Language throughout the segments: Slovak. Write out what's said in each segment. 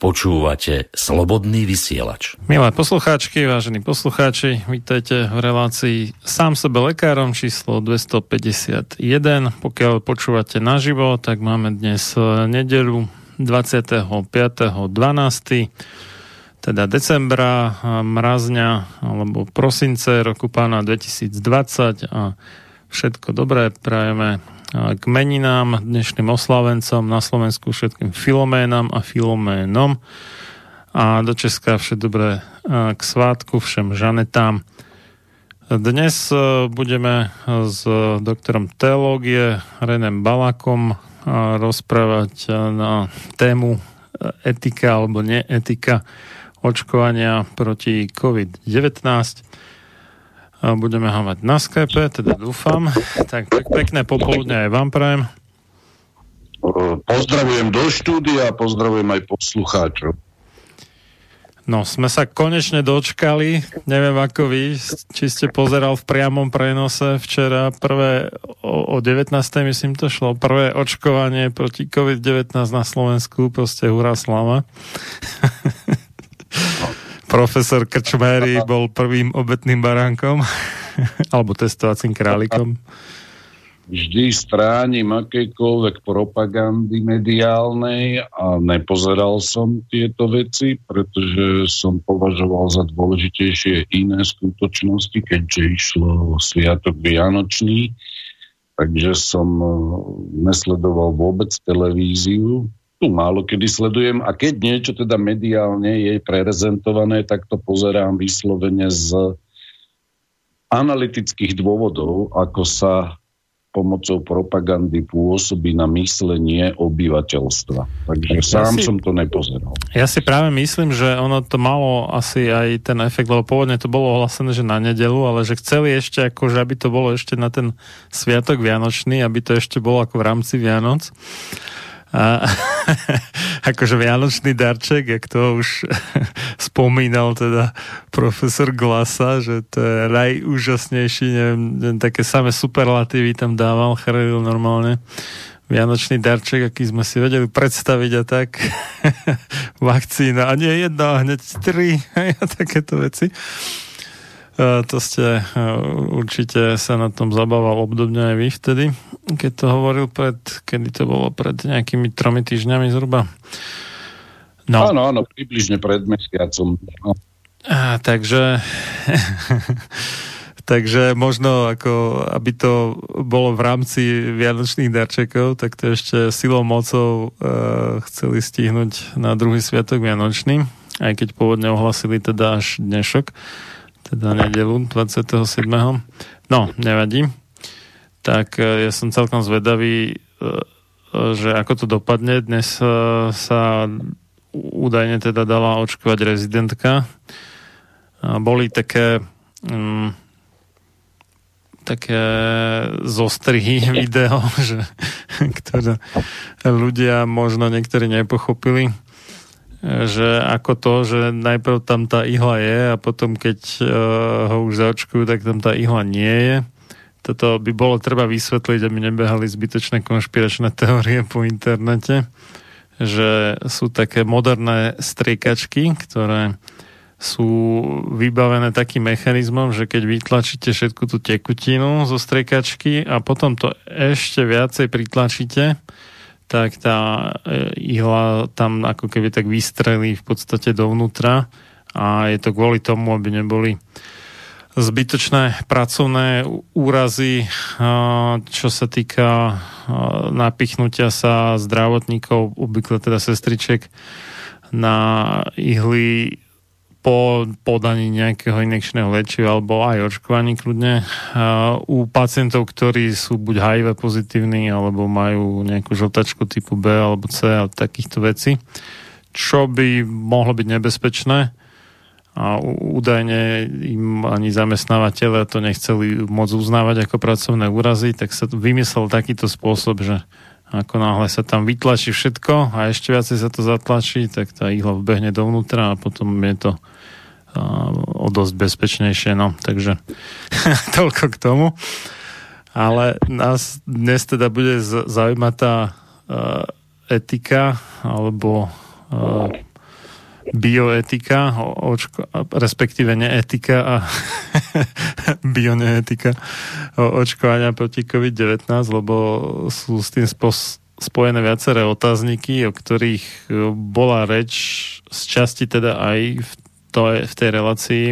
Počúvate Slobodný vysielač. Milé poslucháčky, vážení poslucháči, vítajte v relácii Sám sebe lekárom číslo 251. Pokiaľ počúvate naživo, tak máme dnes nedelu 25.12. teda decembra, mrazňa alebo prosince roku pána 2020 a všetko dobré prajeme k meninám, dnešným oslavencom na Slovensku všetkým Filoménam a Filoménom a do Česka všetko dobré k svátku všem Žanetám. Dnes e, budeme s doktorom teológie Renem Balakom rozprávať na tému etika alebo neetika očkovania proti COVID-19 budeme ho mať na Skype, teda dúfam. Tak pekné popoludne aj vám prajem. Pozdravujem do štúdia a pozdravujem aj poslucháčov. No, sme sa konečne dočkali, neviem ako vy, či ste pozeral v priamom prenose včera prvé, o, o 19. myslím to šlo, prvé očkovanie proti COVID-19 na Slovensku, proste hurá slava. Profesor Krčmery bol prvým obetným baránkom. Alebo testovacím králikom. Vždy stránim akejkoľvek propagandy mediálnej a nepozeral som tieto veci, pretože som považoval za dôležitejšie iné skutočnosti, keďže išlo o Sviatok Vianočný, takže som eh, nesledoval vôbec televíziu, tu málo kedy sledujem a keď niečo teda mediálne je prezentované, tak to pozerám vyslovene z analytických dôvodov, ako sa pomocou propagandy pôsobí na myslenie obyvateľstva. Takže ja sám si, som to nepozeral. Ja si práve myslím, že ono to malo asi aj ten efekt, lebo pôvodne to bolo ohlasené, že na nedelu, ale že chceli ešte, ako, že aby to bolo ešte na ten sviatok Vianočný, aby to ešte bolo ako v rámci Vianoc. A, akože vianočný darček, jak to už spomínal teda profesor Glasa, že to je najúžasnejší, neviem, také samé superlatívy tam dával, chrlil normálne vianočný darček, aký sme si vedeli predstaviť a tak. Vakcína. A nie jedna, a hneď tri. A takéto veci. A to ste určite sa na tom zabával obdobne aj vy vtedy, keď to hovoril pred, kedy to bolo pred nejakými tromi týždňami zhruba. No. Áno, áno, približne pred mesiacom. No. A, takže Takže možno, ako, aby to bolo v rámci Vianočných darčekov, tak to ešte silou mocou e, chceli stihnúť na druhý sviatok Vianočný, aj keď pôvodne ohlasili teda až dnešok, teda nedelu 27. No, nevadí. Tak e, ja som celkom zvedavý, e, že ako to dopadne. Dnes e, sa údajne teda dala očkovať rezidentka. Boli také... Mm, také zostrihy video, že, ktoré ľudia možno niektorí nepochopili, že ako to, že najprv tam tá ihla je a potom keď uh, ho už zaočkujú, tak tam tá ihla nie je. Toto by bolo treba vysvetliť, aby nebehali zbytočné konšpiračné teórie po internete, že sú také moderné striekačky, ktoré sú vybavené takým mechanizmom, že keď vytlačíte všetku tú tekutinu zo striekačky a potom to ešte viacej pritlačíte, tak tá e, ihla tam ako keby tak vystrelí v podstate dovnútra a je to kvôli tomu, aby neboli zbytočné pracovné úrazy, čo sa týka napichnutia sa zdravotníkov, obvykle teda sestriček na ihly po podaní nejakého inekčného liečiva alebo aj očkovaní kľudne. U pacientov, ktorí sú buď HIV pozitívni alebo majú nejakú žltačku typu B alebo C a takýchto vecí, čo by mohlo byť nebezpečné a údajne im ani zamestnávateľe to nechceli môcť uznávať ako pracovné úrazy, tak sa vymyslel takýto spôsob, že ako náhle sa tam vytlačí všetko a ešte viacej sa to zatlačí, tak tá ihla vbehne dovnútra a potom je to o dosť bezpečnejšie, no, takže toľko k tomu. Ale nás dnes teda bude zaujímať tá uh, etika alebo uh, bioetika, očko, respektíve neetika a bioneetika očkovania proti COVID-19, lebo sú s tým spos- spojené viaceré otázniky, o ktorých bola reč z časti teda aj v to je v tej relácii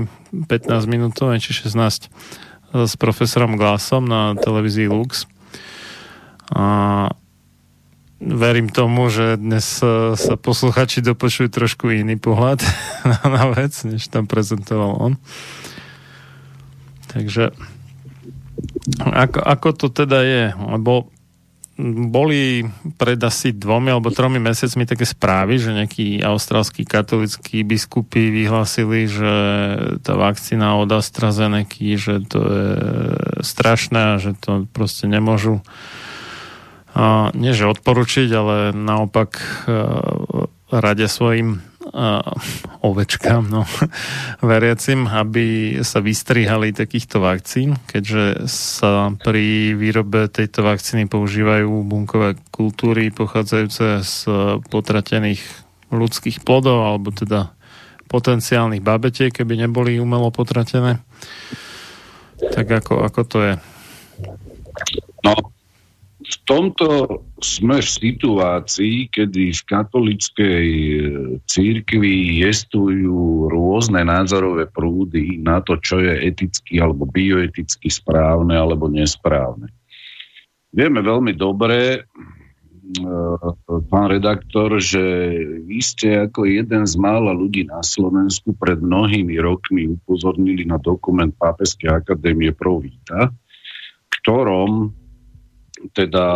15 minútové či 16 s profesorom Glasom na televízii Lux. A verím tomu, že dnes sa posluchači dopočujú trošku iný pohľad na vec, než tam prezentoval on. Takže ako, ako to teda je? Lebo boli pred asi dvomi alebo tromi mesiacmi také správy, že nejakí austrálskí katolickí biskupy vyhlásili, že tá vakcína od AstraZeneca, že to je strašné a že to proste nemôžu a nie že odporučiť, ale naopak radia svojim ovečkám, no, veriacim, aby sa vystrihali takýchto vakcín, keďže sa pri výrobe tejto vakcíny používajú bunkové kultúry pochádzajúce z potratených ľudských plodov, alebo teda potenciálnych babetiek, keby neboli umelo potratené. Tak ako, ako to je? No, v tomto sme v situácii, kedy v katolickej e, církvi jestujú rôzne názorové prúdy na to, čo je eticky alebo bioeticky správne alebo nesprávne. Vieme veľmi dobre, e, pán redaktor, že vy ste ako jeden z mála ľudí na Slovensku pred mnohými rokmi upozornili na dokument Pápeskej akadémie Pro Vita, ktorom teda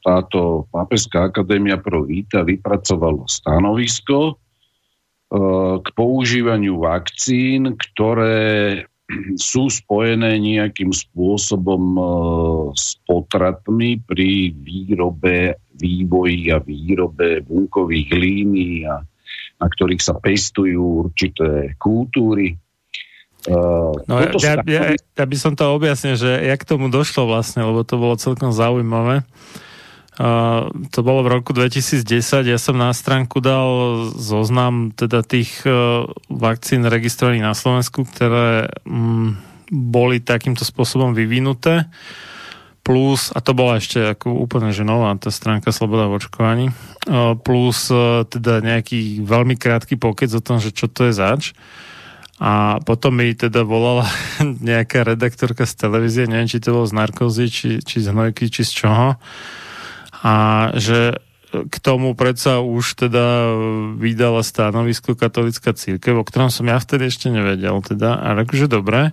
táto Pápežská akadémia pro víta vypracovalo stanovisko e, k používaniu vakcín, ktoré sú spojené nejakým spôsobom e, s potratmi pri výrobe, vývoji a výrobe bunkových línií, a, na ktorých sa pestujú určité kultúry. Uh, no, ja, ja, ja by som to objasnil, že jak tomu došlo vlastne, lebo to bolo celkom zaujímavé. Uh, to bolo v roku 2010, ja som na stránku dal zoznam teda tých uh, vakcín registrovaných na Slovensku, ktoré um, boli takýmto spôsobom vyvinuté. Plus, a to bola ešte ako úplne že nová tá stránka Sloboda v očkovaní, uh, plus uh, teda nejaký veľmi krátky pokec o tom, že čo to je zač. A potom mi teda volala nejaká redaktorka z televízie, neviem, či to bolo z narkozy, či, či z hnojky, či z čoho a že k tomu predsa už teda vydala stanovisko katolická církev, o ktorom som ja vtedy ešte nevedel teda, ale akože dobre,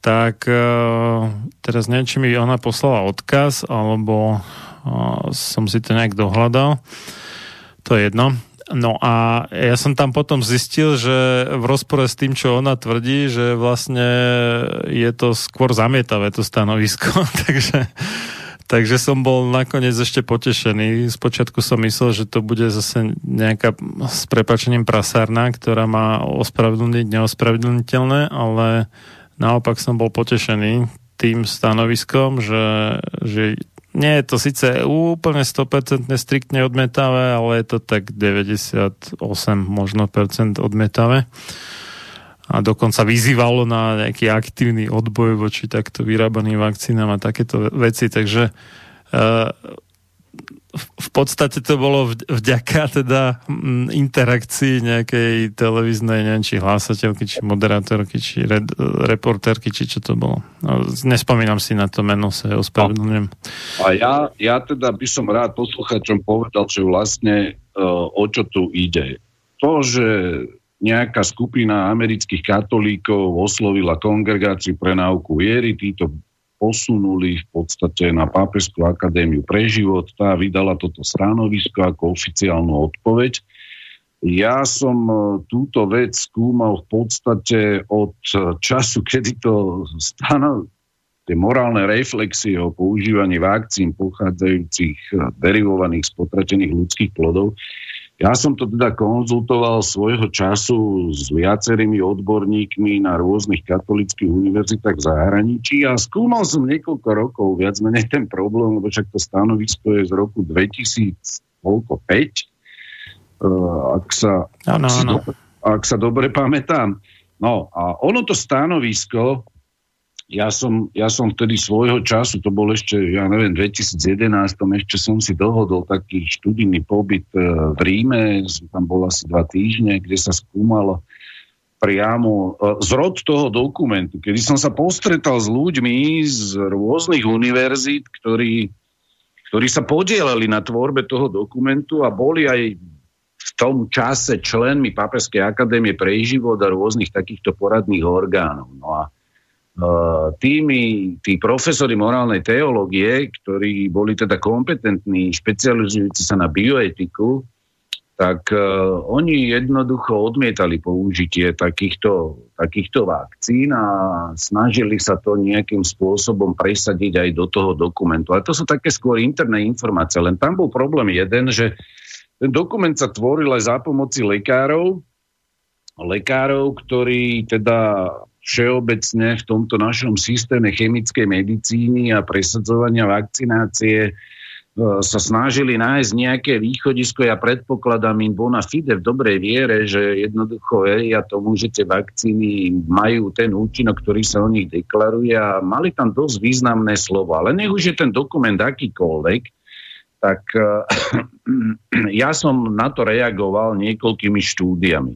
tak uh, teraz neviem, či mi ona poslala odkaz, alebo uh, som si to nejak dohľadal. To je jedno. No a ja som tam potom zistil, že v rozpore s tým, čo ona tvrdí, že vlastne je to skôr zamietavé to stanovisko, takže Takže som bol nakoniec ešte potešený. Spočiatku som myslel, že to bude zase nejaká s prepačením prasárna, ktorá má ospravedlniť neospravedlniteľné, ale naopak som bol potešený tým stanoviskom, že, že nie je to síce úplne 100% striktne odmetavé, ale je to tak 98 možno percent odmetavé a dokonca vyzývalo na nejaký aktívny odboj voči takto vyrábaným vakcínám a takéto veci, takže uh, v podstate to bolo vďaka teda mm, interakcii nejakej televíznej, neviem, či hlásateľky, či moderátorky, či red, reportérky, či čo to bolo. No, nespomínam si na to meno, sa ospravedlňujem. A ja, ja teda by som rád posluchačom povedal, že vlastne uh, o čo tu ide. To, že nejaká skupina amerických katolíkov oslovila kongregáciu pre náuku viery, títo posunuli v podstate na Pápežskú akadémiu pre život, tá vydala toto stanovisko ako oficiálnu odpoveď. Ja som e, túto vec skúmal v podstate od času, kedy to stano, tie morálne reflexie o používaní vakcín pochádzajúcich e, derivovaných z potratených ľudských plodov ja som to teda konzultoval svojho času s viacerými odborníkmi na rôznych katolických univerzitách v zahraničí a skúmal som niekoľko rokov viac menej ten problém, lebo však to stanovisko je z roku 2005, uh, ak, sa, ano, ak, ano. Dobre, ak sa dobre pamätám. No a ono to stanovisko ja som, ja som vtedy svojho času, to bol ešte, ja neviem, 2011, ešte som si dohodol taký študijný pobyt e, v Ríme, tam bol asi dva týždne, kde sa skúmalo priamo e, zrod toho dokumentu, kedy som sa postretal s ľuďmi z rôznych univerzít, ktorí, ktorí sa podielali na tvorbe toho dokumentu a boli aj v tom čase členmi Pápežskej akadémie pre život a rôznych takýchto poradných orgánov. No a tými, tí profesori morálnej teológie, ktorí boli teda kompetentní, špecializujúci sa na bioetiku, tak uh, oni jednoducho odmietali použitie takýchto, takýchto vakcín a snažili sa to nejakým spôsobom presadiť aj do toho dokumentu. Ale to sú také skôr interné informácie. Len tam bol problém jeden, že ten dokument sa tvoril aj za pomoci lekárov, lekárov, ktorí teda všeobecne v tomto našom systéme chemickej medicíny a presadzovania vakcinácie e, sa snažili nájsť nejaké východisko. Ja predpokladám im bona fide v dobrej viere, že jednoducho veria tomu, že tie vakcíny majú ten účinok, ktorý sa o nich deklaruje a mali tam dosť významné slovo. Ale nech už je ten dokument akýkoľvek, tak e, ja som na to reagoval niekoľkými štúdiami.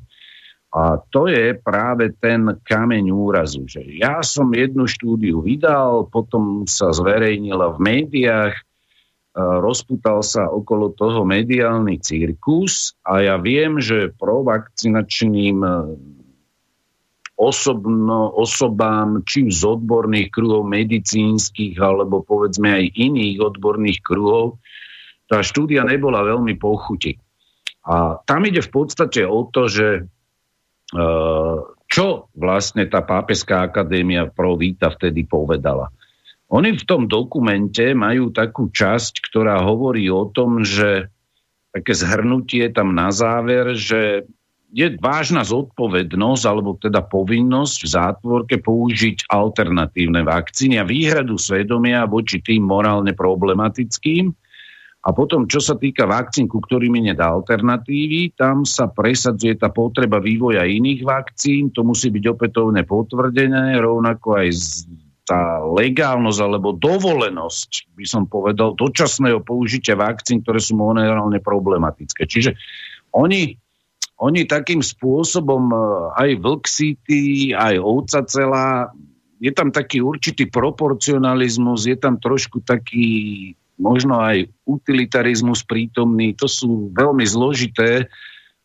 A to je práve ten kameň úrazu, že ja som jednu štúdiu vydal, potom sa zverejnila v médiách, rozputal sa okolo toho mediálny cirkus a ja viem, že provakcinačným e, osobno, osobám, či z odborných kruhov medicínskych, alebo povedzme aj iných odborných kruhov, tá štúdia nebola veľmi pochuti. A tam ide v podstate o to, že čo vlastne tá pápeská akadémia pro Vita vtedy povedala. Oni v tom dokumente majú takú časť, ktorá hovorí o tom, že také zhrnutie tam na záver, že je vážna zodpovednosť alebo teda povinnosť v zátvorke použiť alternatívne vakcíny a výhradu svedomia voči tým morálne problematickým A potom, čo sa týka vakcín, ku ktorým je alternatívy, tam sa presadzuje tá potreba vývoja iných vakcín, to musí byť opätovne potvrdené, rovnako aj tá legálnosť alebo dovolenosť, by som povedal, dočasného použitia vakcín, ktoré sú momentálne problematické. Čiže oni, oni takým spôsobom, e, aj vlk aj ovca celá, je tam taký určitý proporcionalizmus, je tam trošku taký možno aj utilitarizmus prítomný. To sú veľmi zložité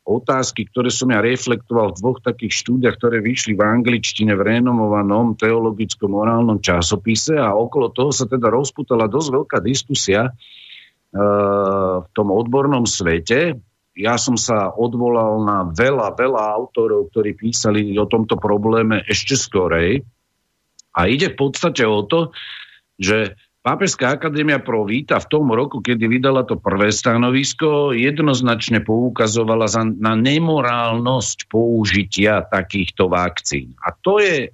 otázky, ktoré som ja reflektoval v dvoch takých štúdiach, ktoré vyšli v angličtine v renomovanom teologicko-morálnom časopise a okolo toho sa teda rozputala dosť veľká diskusia uh, v tom odbornom svete. Ja som sa odvolal na veľa, veľa autorov, ktorí písali o tomto probléme ešte skorej. A ide v podstate o to, že Pápežská akadémia pro Víta v tom roku, kedy vydala to prvé stanovisko, jednoznačne poukazovala za, na nemorálnosť použitia takýchto vakcín. A to je,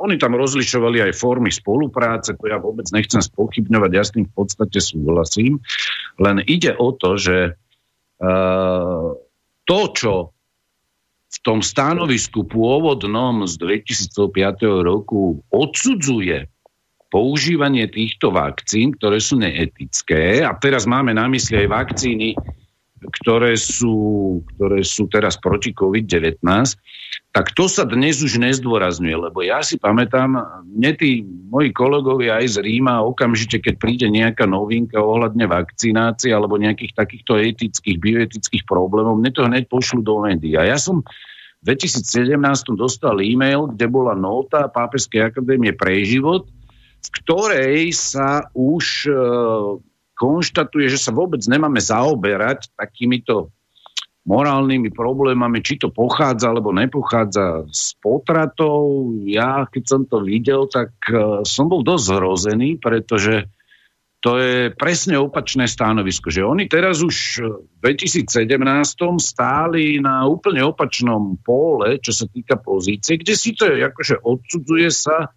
oni tam rozlišovali aj formy spolupráce, to ja vôbec nechcem spochybňovať, ja s tým v podstate súhlasím, len ide o to, že uh, to, čo v tom stanovisku pôvodnom z 2005 roku odsudzuje používanie týchto vakcín, ktoré sú neetické, a teraz máme na mysli aj vakcíny, ktoré sú, ktoré sú teraz proti COVID-19, tak to sa dnes už nezdôrazňuje, lebo ja si pamätám, mne tí moji kolegovia aj z Ríma okamžite, keď príde nejaká novinka ohľadne vakcinácie alebo nejakých takýchto etických, bioetických problémov, mne to hneď pošlu do médií. A ja som v 2017 dostal e-mail, kde bola nota Pápežskej akadémie pre život, v ktorej sa už e, konštatuje, že sa vôbec nemáme zaoberať takýmito morálnymi problémami, či to pochádza alebo nepochádza z potratov. Ja, keď som to videl, tak e, som bol dosť zhrozený, pretože to je presne opačné stanovisko, že oni teraz už v 2017 stáli na úplne opačnom pole, čo sa týka pozície, kde si to je, akože odsudzuje sa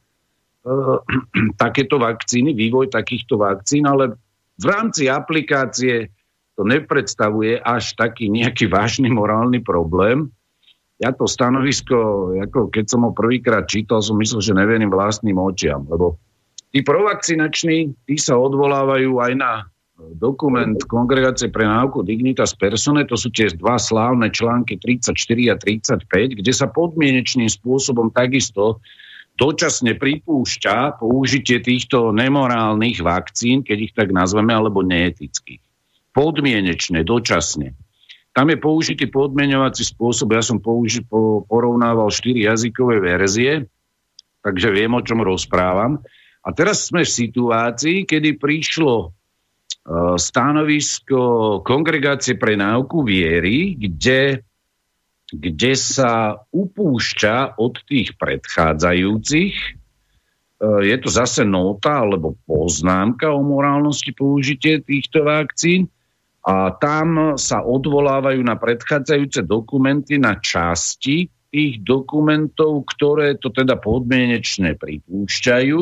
takéto vakcíny, vývoj takýchto vakcín, ale v rámci aplikácie to nepredstavuje až taký nejaký vážny morálny problém. Ja to stanovisko, ako keď som ho prvýkrát čítal, som myslel, že neverím vlastným očiam, lebo tí provakcinační, tí sa odvolávajú aj na dokument Kongregácie pre náuku Dignitas Persone, to sú tie dva slávne články 34 a 35, kde sa podmienečným spôsobom takisto dočasne pripúšťa použitie týchto nemorálnych vakcín, keď ich tak nazveme, alebo neetických. Podmienečne, dočasne. Tam je použitý podmienovací spôsob, ja som použi- po, porovnával štyri jazykové verzie, takže viem, o čom rozprávam. A teraz sme v situácii, kedy prišlo uh, stanovisko Kongregácie pre náuku viery, kde kde sa upúšťa od tých predchádzajúcich. E, je to zase nota alebo poznámka o morálnosti použitie týchto vakcín a tam sa odvolávajú na predchádzajúce dokumenty, na časti tých dokumentov, ktoré to teda podmienečne pripúšťajú.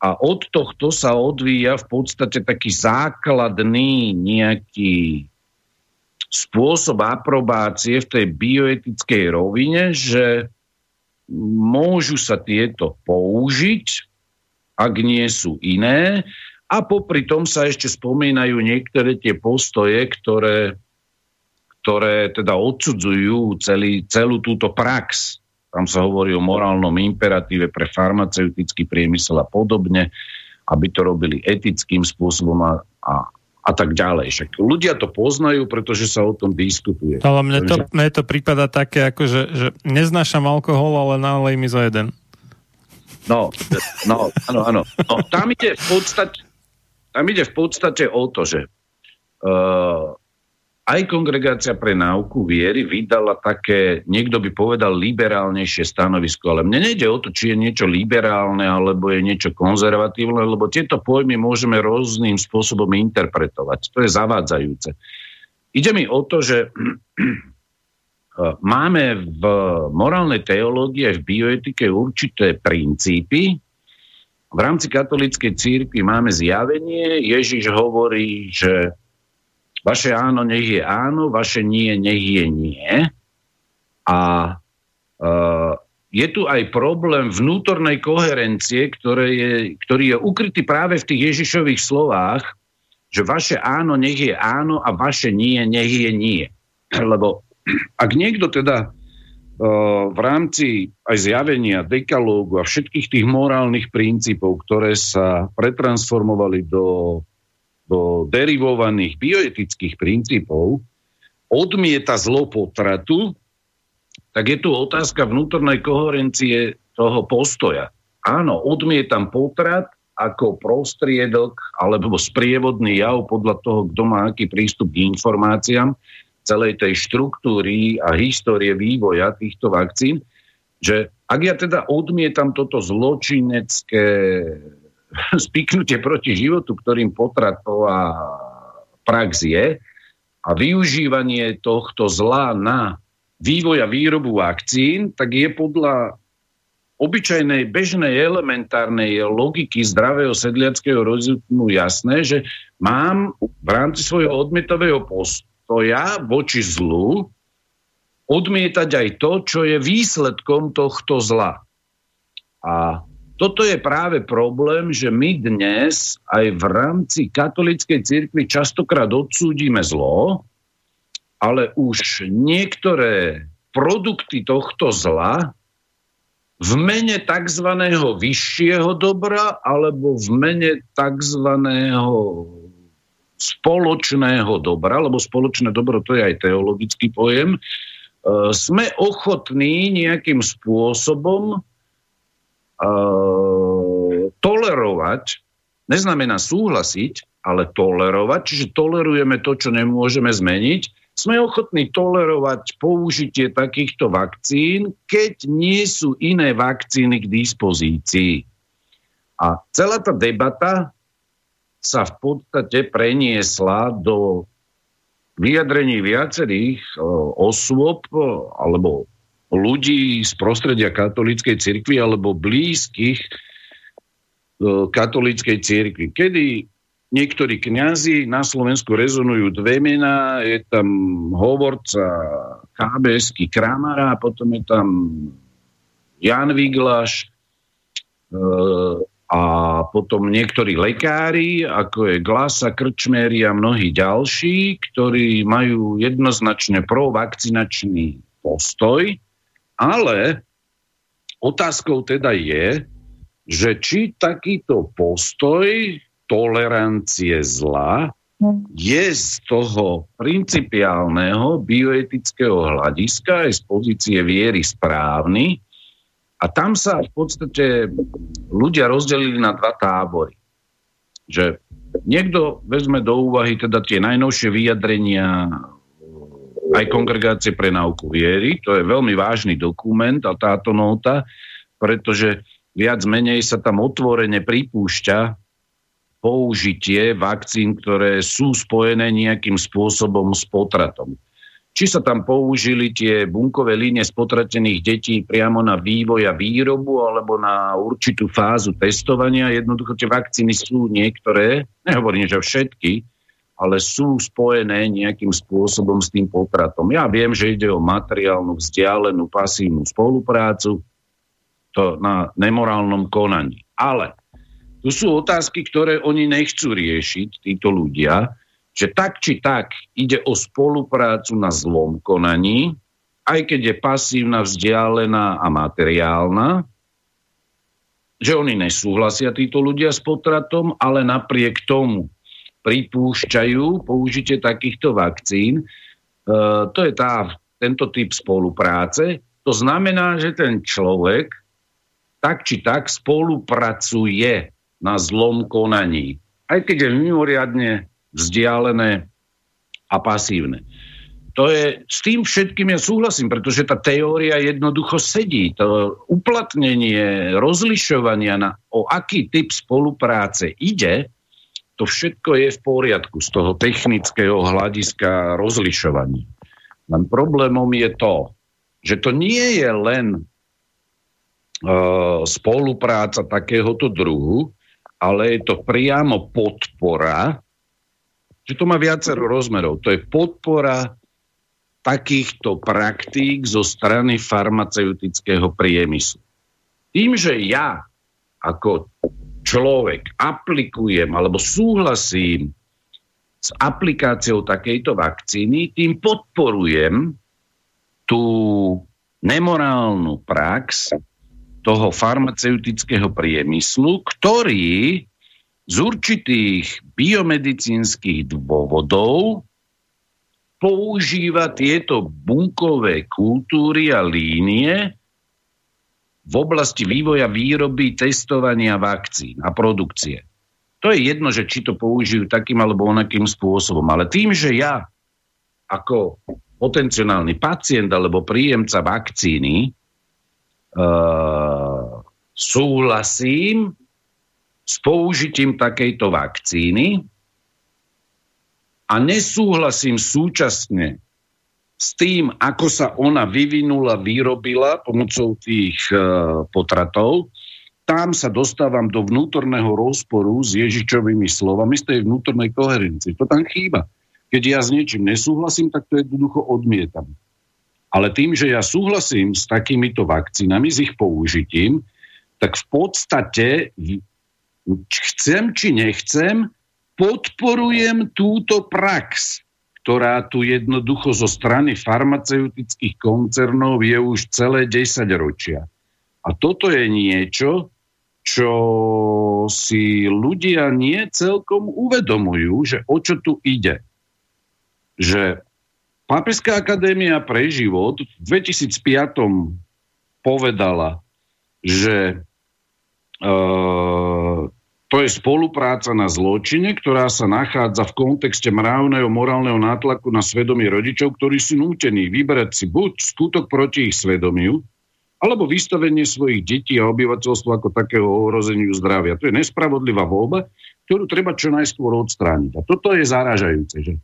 A od tohto sa odvíja v podstate taký základný nejaký spôsob aprobácie v tej bioetickej rovine, že môžu sa tieto použiť, ak nie sú iné, a popri tom sa ešte spomínajú niektoré tie postoje, ktoré, ktoré teda odsudzujú celý, celú túto prax. Tam sa hovorí o morálnom imperatíve pre farmaceutický priemysel a podobne, aby to robili etickým spôsobom a, a, a tak ďalej. Však ľudia to poznajú, pretože sa o tom diskutuje. Ale mne to, mne to prípada také, ako že, že neznášam alkohol, ale nálej mi za jeden. No, no, áno, áno. No, tam ide v podstate, tam ide v podstate o to, že uh, aj kongregácia pre náuku viery vydala také, niekto by povedal, liberálnejšie stanovisko, ale mne nejde o to, či je niečo liberálne alebo je niečo konzervatívne, lebo tieto pojmy môžeme rôznym spôsobom interpretovať. To je zavádzajúce. Ide mi o to, že máme v morálnej teológii v bioetike určité princípy, V rámci katolíckej církvy máme zjavenie, Ježiš hovorí, že vaše áno nech je áno, vaše nie nech je nie. A uh, je tu aj problém vnútornej koherencie, ktoré je, ktorý je ukrytý práve v tých Ježišových slovách, že vaše áno nech je áno a vaše nie nech je nie. Lebo ak niekto teda v rámci aj zjavenia dekalógu a všetkých tých morálnych princípov, ktoré sa pretransformovali do, do derivovaných bioetických princípov, odmieta zlo potratu, tak je tu otázka vnútornej koherencie toho postoja. Áno, odmietam potrat ako prostriedok alebo sprievodný jav podľa toho, kto má aký prístup k informáciám, celej tej štruktúry a histórie vývoja týchto vakcín, že ak ja teda odmietam toto zločinecké spiknutie proti životu, ktorým potratová prax je, a využívanie tohto zla na vývoj a výrobu vakcín, tak je podľa obyčajnej, bežnej, elementárnej logiky zdravého sedliackého rozumu jasné, že mám v rámci svojho odmietového postoja voči zlu odmietať aj to, čo je výsledkom tohto zla. A toto je práve problém, že my dnes aj v rámci katolíckej cirkvi častokrát odsúdime zlo, ale už niektoré produkty tohto zla v mene tzv. vyššieho dobra alebo v mene tzv spoločného dobra, lebo spoločné dobro to je aj teologický pojem, e, sme ochotní nejakým spôsobom tolerovať, neznamená súhlasiť, ale tolerovať, čiže tolerujeme to, čo nemôžeme zmeniť, sme ochotní tolerovať použitie takýchto vakcín, keď nie sú iné vakcíny k dispozícii. A celá tá debata sa v podstate preniesla do vyjadrení viacerých e, osôb e, alebo ľudí z prostredia katolíckej cirkvi alebo blízkych e, katolíckej cirkvi. Kedy niektorí kňazi na Slovensku rezonujú dve mená, je tam hovorca KBSky Kramara, potom je tam Jan Viglaš, a potom niektorí lekári, ako je Glasa, Krčméri a mnohí ďalší, ktorí majú jednoznačne provakcinačný postoj, ale otázkou teda je, že či takýto postoj tolerancie zla je z toho principiálneho bioetického hľadiska aj z pozície viery správny, a tam sa v podstate ľudia rozdelili na dva tábory. Že niekto vezme do úvahy teda tie najnovšie vyjadrenia aj kongregácie pre náuku viery, to je veľmi vážny dokument a táto nota, pretože viac menej sa tam otvorene pripúšťa použitie vakcín, ktoré sú spojené nejakým spôsobom s potratom či sa tam použili tie bunkové línie spotratených detí priamo na vývoj a výrobu alebo na určitú fázu testovania. Jednoducho tie vakcíny sú niektoré, nehovorím, že všetky, ale sú spojené nejakým spôsobom s tým potratom. Ja viem, že ide o materiálnu, vzdialenú, pasívnu spoluprácu to na nemorálnom konaní. Ale tu sú otázky, ktoré oni nechcú riešiť, títo ľudia, že tak či tak ide o spoluprácu na zlom konaní, aj keď je pasívna, vzdialená a materiálna, že oni nesúhlasia títo ľudia s potratom, ale napriek tomu pripúšťajú použitie takýchto vakcín. E, to je tá, tento typ spolupráce. To znamená, že ten človek tak či tak spolupracuje na zlom konaní. Aj keď je mimoriadne vzdialené a pasívne. To je, s tým všetkým ja súhlasím, pretože tá teória jednoducho sedí. To uplatnenie rozlišovania na o aký typ spolupráce ide, to všetko je v poriadku z toho technického hľadiska rozlišovania. Len problémom je to, že to nie je len spolupráca takéhoto druhu, ale je to priamo podpora, že to má viacero rozmerov. To je podpora takýchto praktík zo strany farmaceutického priemyslu. Tým, že ja ako človek aplikujem alebo súhlasím s aplikáciou takejto vakcíny, tým podporujem tú nemorálnu prax toho farmaceutického priemyslu, ktorý z určitých biomedicínskych dôvodov používa tieto bunkové kultúry a línie v oblasti vývoja výroby, testovania vakcín a produkcie. To je jedno, že či to použijú takým alebo onakým spôsobom. Ale tým, že ja ako potenciálny pacient alebo príjemca vakcíny uh, súhlasím s použitím takejto vakcíny, a nesúhlasím súčasne s tým, ako sa ona vyvinula, vyrobila pomocou tých uh, potratov, tam sa dostávam do vnútorného rozporu s Ježičovými slovami z tej vnútornej koherencie. To tam chýba. Keď ja s niečím nesúhlasím, tak to jednoducho odmietam. Ale tým, že ja súhlasím s takýmito vakcínami, s ich použitím, tak v podstate chcem či nechcem, podporujem túto prax, ktorá tu jednoducho zo strany farmaceutických koncernov je už celé 10 ročia. A toto je niečo, čo si ľudia nie celkom uvedomujú, že o čo tu ide. Že Pápežská akadémia pre život v 2005 povedala, že e, to je spolupráca na zločine, ktorá sa nachádza v kontexte mravného morálneho nátlaku na svedomie rodičov, ktorí sú nútení vyberať si buď skutok proti ich svedomiu, alebo vystavenie svojich detí a obyvateľstva ako takého ohrozeniu zdravia. To je nespravodlivá voľba, ktorú treba čo najskôr odstrániť. A toto je zarážajúce. Že?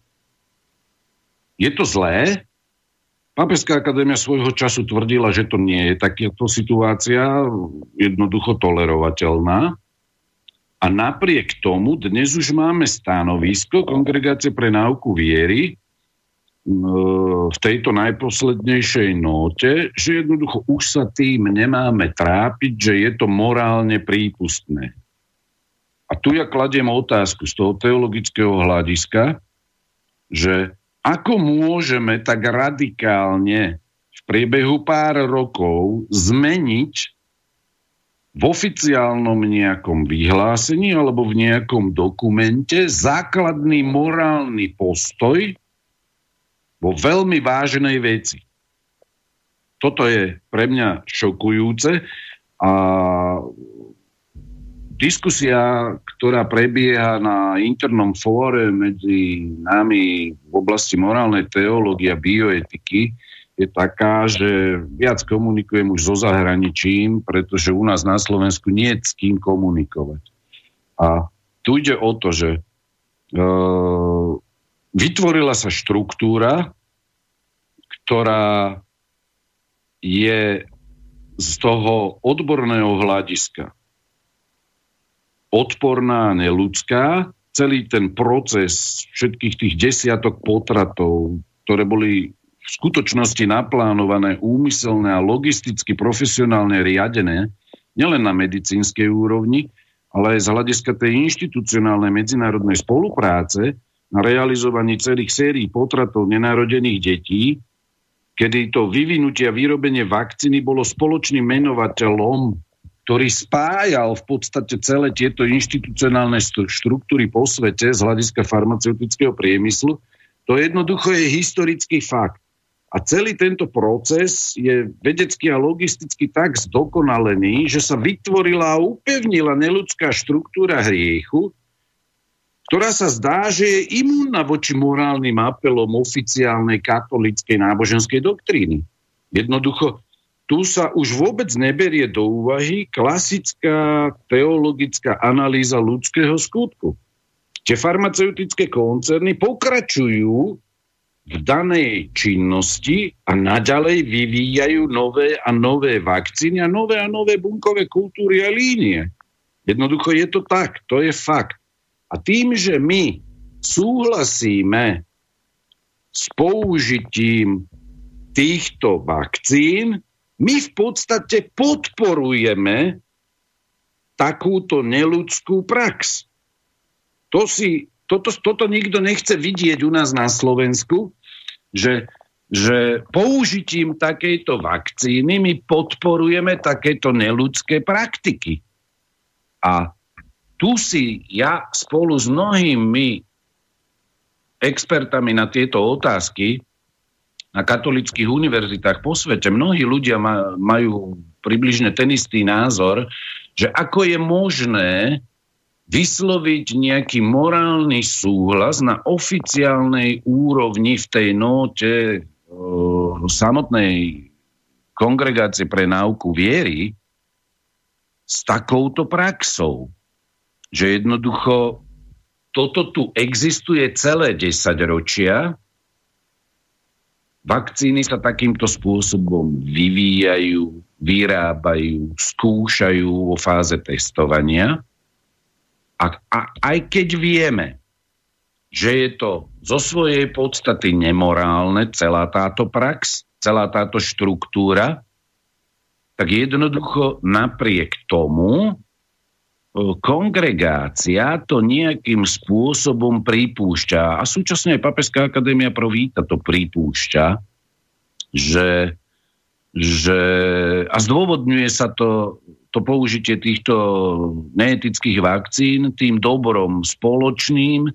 Je to zlé? Pápežská akadémia svojho času tvrdila, že to nie je takáto situácia jednoducho tolerovateľná. A napriek tomu dnes už máme stanovisko Kongregácie pre náuku viery e, v tejto najposlednejšej note, že jednoducho už sa tým nemáme trápiť, že je to morálne prípustné. A tu ja kladiem otázku z toho teologického hľadiska, že ako môžeme tak radikálne v priebehu pár rokov zmeniť v oficiálnom nejakom vyhlásení alebo v nejakom dokumente základný morálny postoj vo veľmi vážnej veci. Toto je pre mňa šokujúce a diskusia, ktorá prebieha na internom fóre medzi nami v oblasti morálnej teológie a bioetiky, je taká, že viac komunikujem už so zahraničím, pretože u nás na Slovensku nie je s kým komunikovať. A tu ide o to, že e, vytvorila sa štruktúra, ktorá je z toho odborného hľadiska odporná neludská. Celý ten proces všetkých tých desiatok potratov, ktoré boli v skutočnosti naplánované, úmyselné a logisticky profesionálne riadené, nielen na medicínskej úrovni, ale aj z hľadiska tej inštitucionálnej medzinárodnej spolupráce na realizovaní celých sérií potratov nenarodených detí, kedy to vyvinutie a vyrobenie vakcíny bolo spoločným menovateľom, ktorý spájal v podstate celé tieto inštitucionálne štruktúry po svete z hľadiska farmaceutického priemyslu, to jednoducho je historický fakt. A celý tento proces je vedecky a logisticky tak zdokonalený, že sa vytvorila a upevnila neludská štruktúra hriechu, ktorá sa zdá, že je imúnna voči morálnym apelom oficiálnej katolíckej náboženskej doktríny. Jednoducho, tu sa už vôbec neberie do úvahy klasická teologická analýza ľudského skutku. Tie farmaceutické koncerny pokračujú v danej činnosti a naďalej vyvíjajú nové a nové vakcíny a nové a nové bunkové kultúry a línie. Jednoducho je to tak, to je fakt. A tým, že my súhlasíme s použitím týchto vakcín, my v podstate podporujeme takúto neludskú prax. To si toto, toto nikto nechce vidieť u nás na Slovensku, že, že použitím takejto vakcíny my podporujeme takéto neludské praktiky. A tu si ja spolu s mnohými expertami na tieto otázky na katolických univerzitách po svete, mnohí ľudia majú približne ten istý názor, že ako je možné, vysloviť nejaký morálny súhlas na oficiálnej úrovni v tej note e, samotnej kongregácie pre náuku viery s takouto praxou. Že jednoducho toto tu existuje celé 10 ročia, vakcíny sa takýmto spôsobom vyvíjajú, vyrábajú, skúšajú vo fáze testovania – a, a aj keď vieme, že je to zo svojej podstaty nemorálne, celá táto prax, celá táto štruktúra, tak jednoducho napriek tomu e, kongregácia to nejakým spôsobom pripúšťa. A súčasne aj Papeská akadémia pro víta to pripúšťa, že, že a zdôvodňuje sa to to použitie týchto neetických vakcín tým dobrom spoločným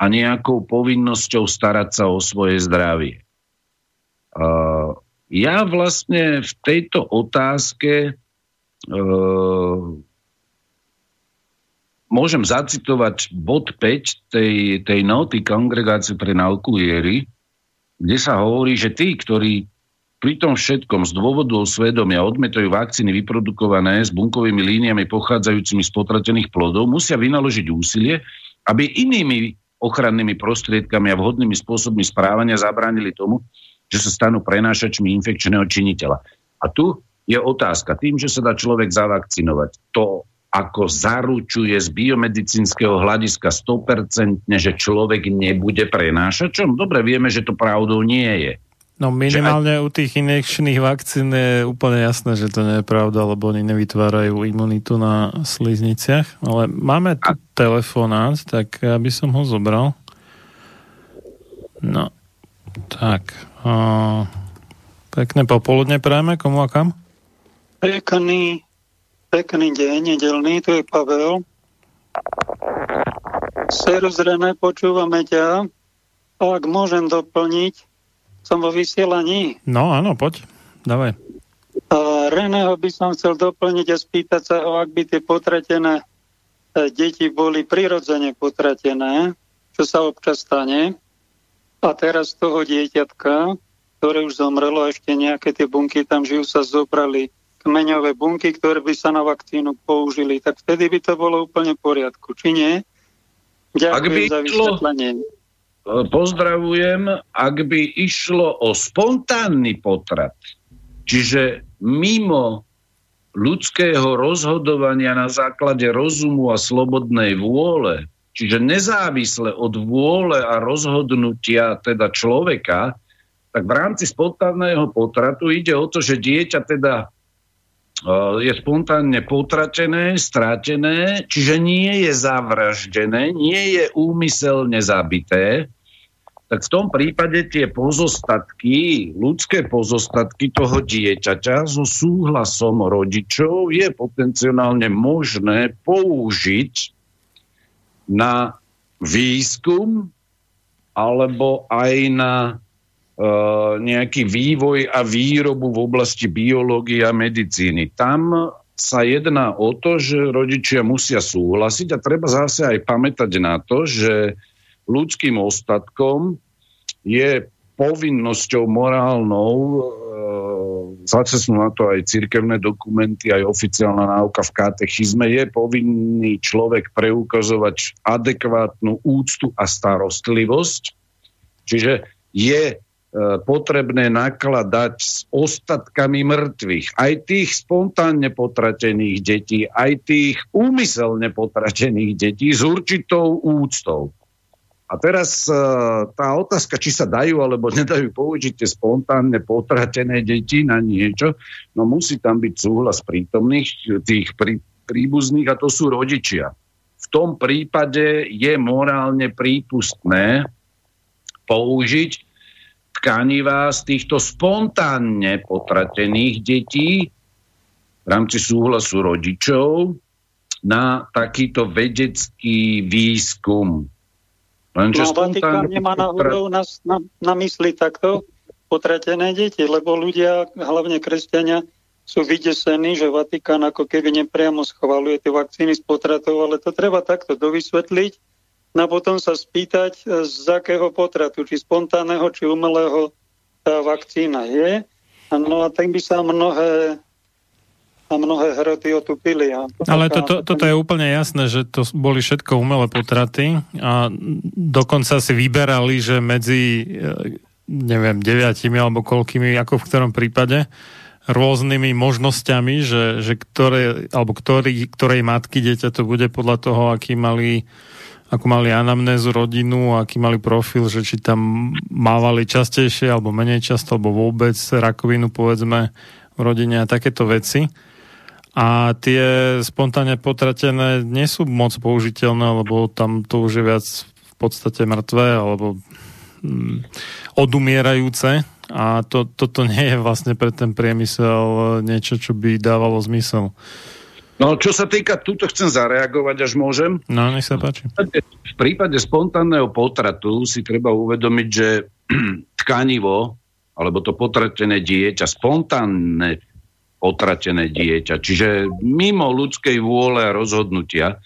a nejakou povinnosťou starať sa o svoje zdravie. Ja vlastne v tejto otázke uh, môžem zacitovať bod 5 tej, tej noty Kongregácie pre nauku viery, kde sa hovorí, že tí, ktorí pri tom všetkom z dôvodu svedomia odmetajú vakcíny vyprodukované s bunkovými líniami pochádzajúcimi z potratených plodov, musia vynaložiť úsilie, aby inými ochrannými prostriedkami a vhodnými spôsobmi správania zabránili tomu, že sa stanú prenášačmi infekčného činiteľa. A tu je otázka. Tým, že sa dá človek zavakcinovať, to ako zaručuje z biomedicínskeho hľadiska 100%, že človek nebude prenášačom? Dobre, vieme, že to pravdou nie je. No minimálne aj... u tých injekčných vakcín je úplne jasné, že to nie je pravda, lebo oni nevytvárajú imunitu na slizniciach. Ale máme tu a... telefonát, tak aby som ho zobral. No, tak. O, pekné popoludne prajeme, komu a kam? Pekný, pekný deň, nedelný, tu je Pavel. Serus René, počúvame ťa. Ak môžem doplniť, som vo vysielaní. No áno, poď, dávaj. Uh, Reného by som chcel doplniť a spýtať sa, ak by tie potratené uh, deti boli prirodzene potratené, čo sa občas stane, a teraz toho dieťatka, ktoré už zomrelo, a ešte nejaké tie bunky tam žijú, sa zobrali kmeňové bunky, ktoré by sa na vakcínu použili, tak vtedy by to bolo úplne v poriadku, či nie? Ďakujem ak by za vysvetlenie. Tlo pozdravujem, ak by išlo o spontánny potrat, čiže mimo ľudského rozhodovania na základe rozumu a slobodnej vôle, čiže nezávisle od vôle a rozhodnutia teda človeka, tak v rámci spontánneho potratu ide o to, že dieťa teda je spontánne potratené, stratené, čiže nie je zavraždené, nie je úmyselne zabité, tak v tom prípade tie pozostatky, ľudské pozostatky toho dieťaťa so súhlasom rodičov je potenciálne možné použiť na výskum alebo aj na nejaký vývoj a výrobu v oblasti biológie a medicíny. Tam sa jedná o to, že rodičia musia súhlasiť a treba zase aj pamätať na to, že ľudským ostatkom je povinnosťou morálnou, e, zase sú na to aj cirkevné dokumenty, aj oficiálna náuka v katechizme, je povinný človek preukazovať adekvátnu úctu a starostlivosť. Čiže je potrebné nakladať s ostatkami mŕtvych. Aj tých spontánne potratených detí, aj tých úmyselne potratených detí s určitou úctou. A teraz tá otázka, či sa dajú alebo nedajú použiť tie spontánne potratené deti na niečo, no musí tam byť súhlas prítomných, tých prí, príbuzných a to sú rodičia. V tom prípade je morálne prípustné použiť tkanivá z týchto spontánne potratených detí v rámci súhlasu rodičov na takýto vedecký výskum. Lenže no, Vatikán nemá na, na, na, na mysli takto potratené deti, lebo ľudia, hlavne kresťania, sú vydesení, že Vatikán ako keby nepriamo schvaluje tie vakcíny z potratov, ale to treba takto dovysvetliť, a potom sa spýtať, e, z akého potratu, či spontánneho, či umelého tá vakcína je. No a tak by sa mnohé a mnohé hroty otupili. A Ale toto, toto je úplne jasné, že to boli všetko umelé potraty a dokonca si vyberali, že medzi e, neviem, deviatimi alebo koľkými, ako v ktorom prípade, rôznymi možnosťami, že, že ktoré, alebo ktorý, ktorej matky dieťa to bude podľa toho, aký mali ako mali anamnézu rodinu, aký mali profil, že či tam mávali častejšie alebo menej často, alebo vôbec rakovinu povedzme v rodine a takéto veci. A tie spontánne potratené nie sú moc použiteľné, lebo tam to už je viac v podstate mŕtve alebo mm, odumierajúce a to, toto nie je vlastne pre ten priemysel niečo, čo by dávalo zmysel. No, čo sa týka, túto chcem zareagovať, až môžem. No, nech sa páči. V prípade, v prípade spontánneho potratu si treba uvedomiť, že tkanivo, alebo to potratené dieťa, spontánne potratené dieťa, čiže mimo ľudskej vôle a rozhodnutia,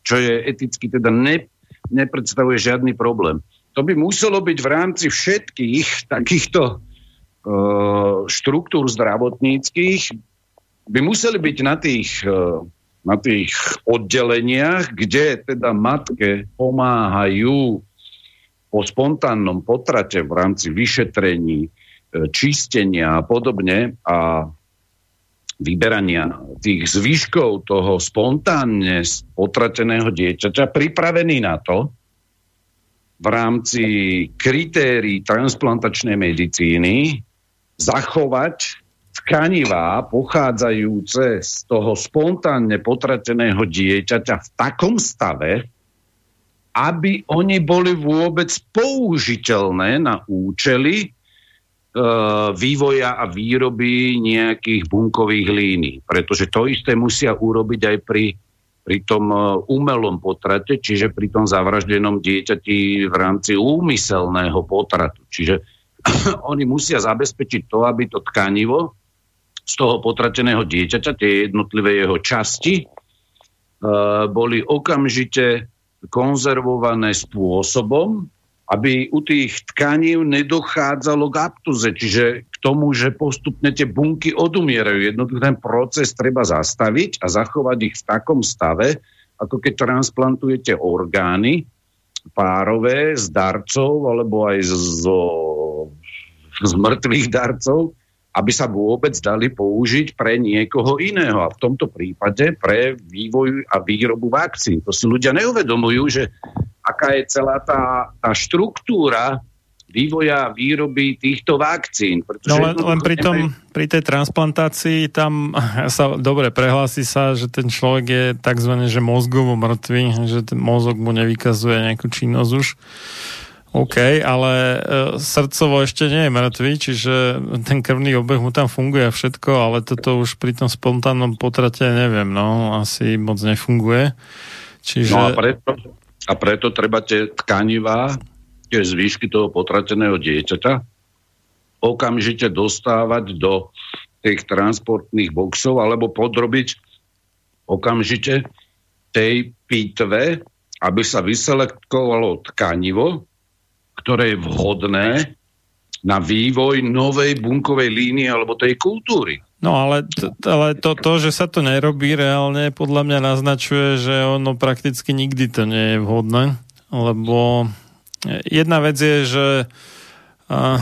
čo je eticky teda ne, nepredstavuje žiadny problém. To by muselo byť v rámci všetkých takýchto uh, štruktúr zdravotníckých by museli byť na tých, e, na tých oddeleniach, kde teda matke pomáhajú po spontánnom potrate v rámci vyšetrení, e, čistenia a podobne a vyberania tých zvyškov toho spontánne potrateného dieťaťa pripravený na to, v rámci kritérií transplantačnej medicíny zachovať tkanivá pochádzajúce z toho spontánne potrateného dieťaťa v takom stave, aby oni boli vôbec použiteľné na účely e, vývoja a výroby nejakých bunkových línií. Pretože to isté musia urobiť aj pri, pri tom e, umelom potrate, čiže pri tom zavraždenom dieťati v rámci úmyselného potratu. Čiže oni musia zabezpečiť to, aby to tkanivo z toho potrateného dieťaťa, tie jednotlivé jeho časti, e, boli okamžite konzervované spôsobom, aby u tých tkaní nedochádzalo k aptuze, čiže k tomu, že postupne tie bunky odumierajú. Jednoducho ten proces treba zastaviť a zachovať ich v takom stave, ako keď transplantujete orgány párové z darcov alebo aj z, z mŕtvych darcov, aby sa vôbec dali použiť pre niekoho iného. A v tomto prípade pre vývoj a výrobu vakcín. To si ľudia neuvedomujú, že aká je celá tá, tá štruktúra vývoja a výroby týchto vakcín. No len, len pri, tom, pri tej transplantácii tam sa dobre prehlási sa, že ten človek je tzv. že mozgovo mŕtvy, že ten mozog mu nevykazuje nejakú činnosť už. OK, ale e, srdcovo ešte nie je mŕtvý, čiže ten krvný obeh mu tam funguje všetko, ale toto už pri tom spontánnom potrate neviem, no, asi moc nefunguje. Čiže... No a preto, a preto treba tie tkanivá, tie zvýšky toho potrateného dieťaťa okamžite dostávať do tých transportných boxov alebo podrobiť okamžite tej pitve, aby sa vyselektovalo tkanivo, ktoré je vhodné na vývoj novej bunkovej línie alebo tej kultúry. No ale, t- ale to, to, že sa to nerobí reálne, podľa mňa naznačuje, že ono prakticky nikdy to nie je vhodné, lebo jedna vec je, že Uh,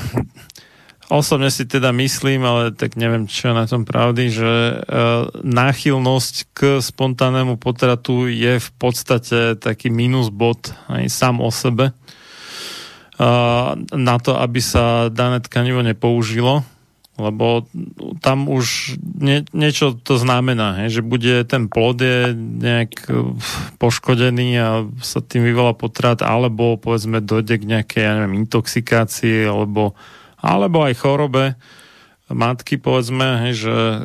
osobne si teda myslím, ale tak neviem, čo na tom pravdy, že uh, náchylnosť k spontánnemu potratu je v podstate taký minus bod aj sám o sebe na to, aby sa dané tkanivo nepoužilo lebo tam už nie, niečo to znamená, hej, že bude ten plod je nejak eh, poškodený a sa tým vyvolá potrat, alebo povedzme dojde k nejakej, ja neviem, intoxikácii, alebo, alebo aj chorobe matky, povedzme, hej, že eh,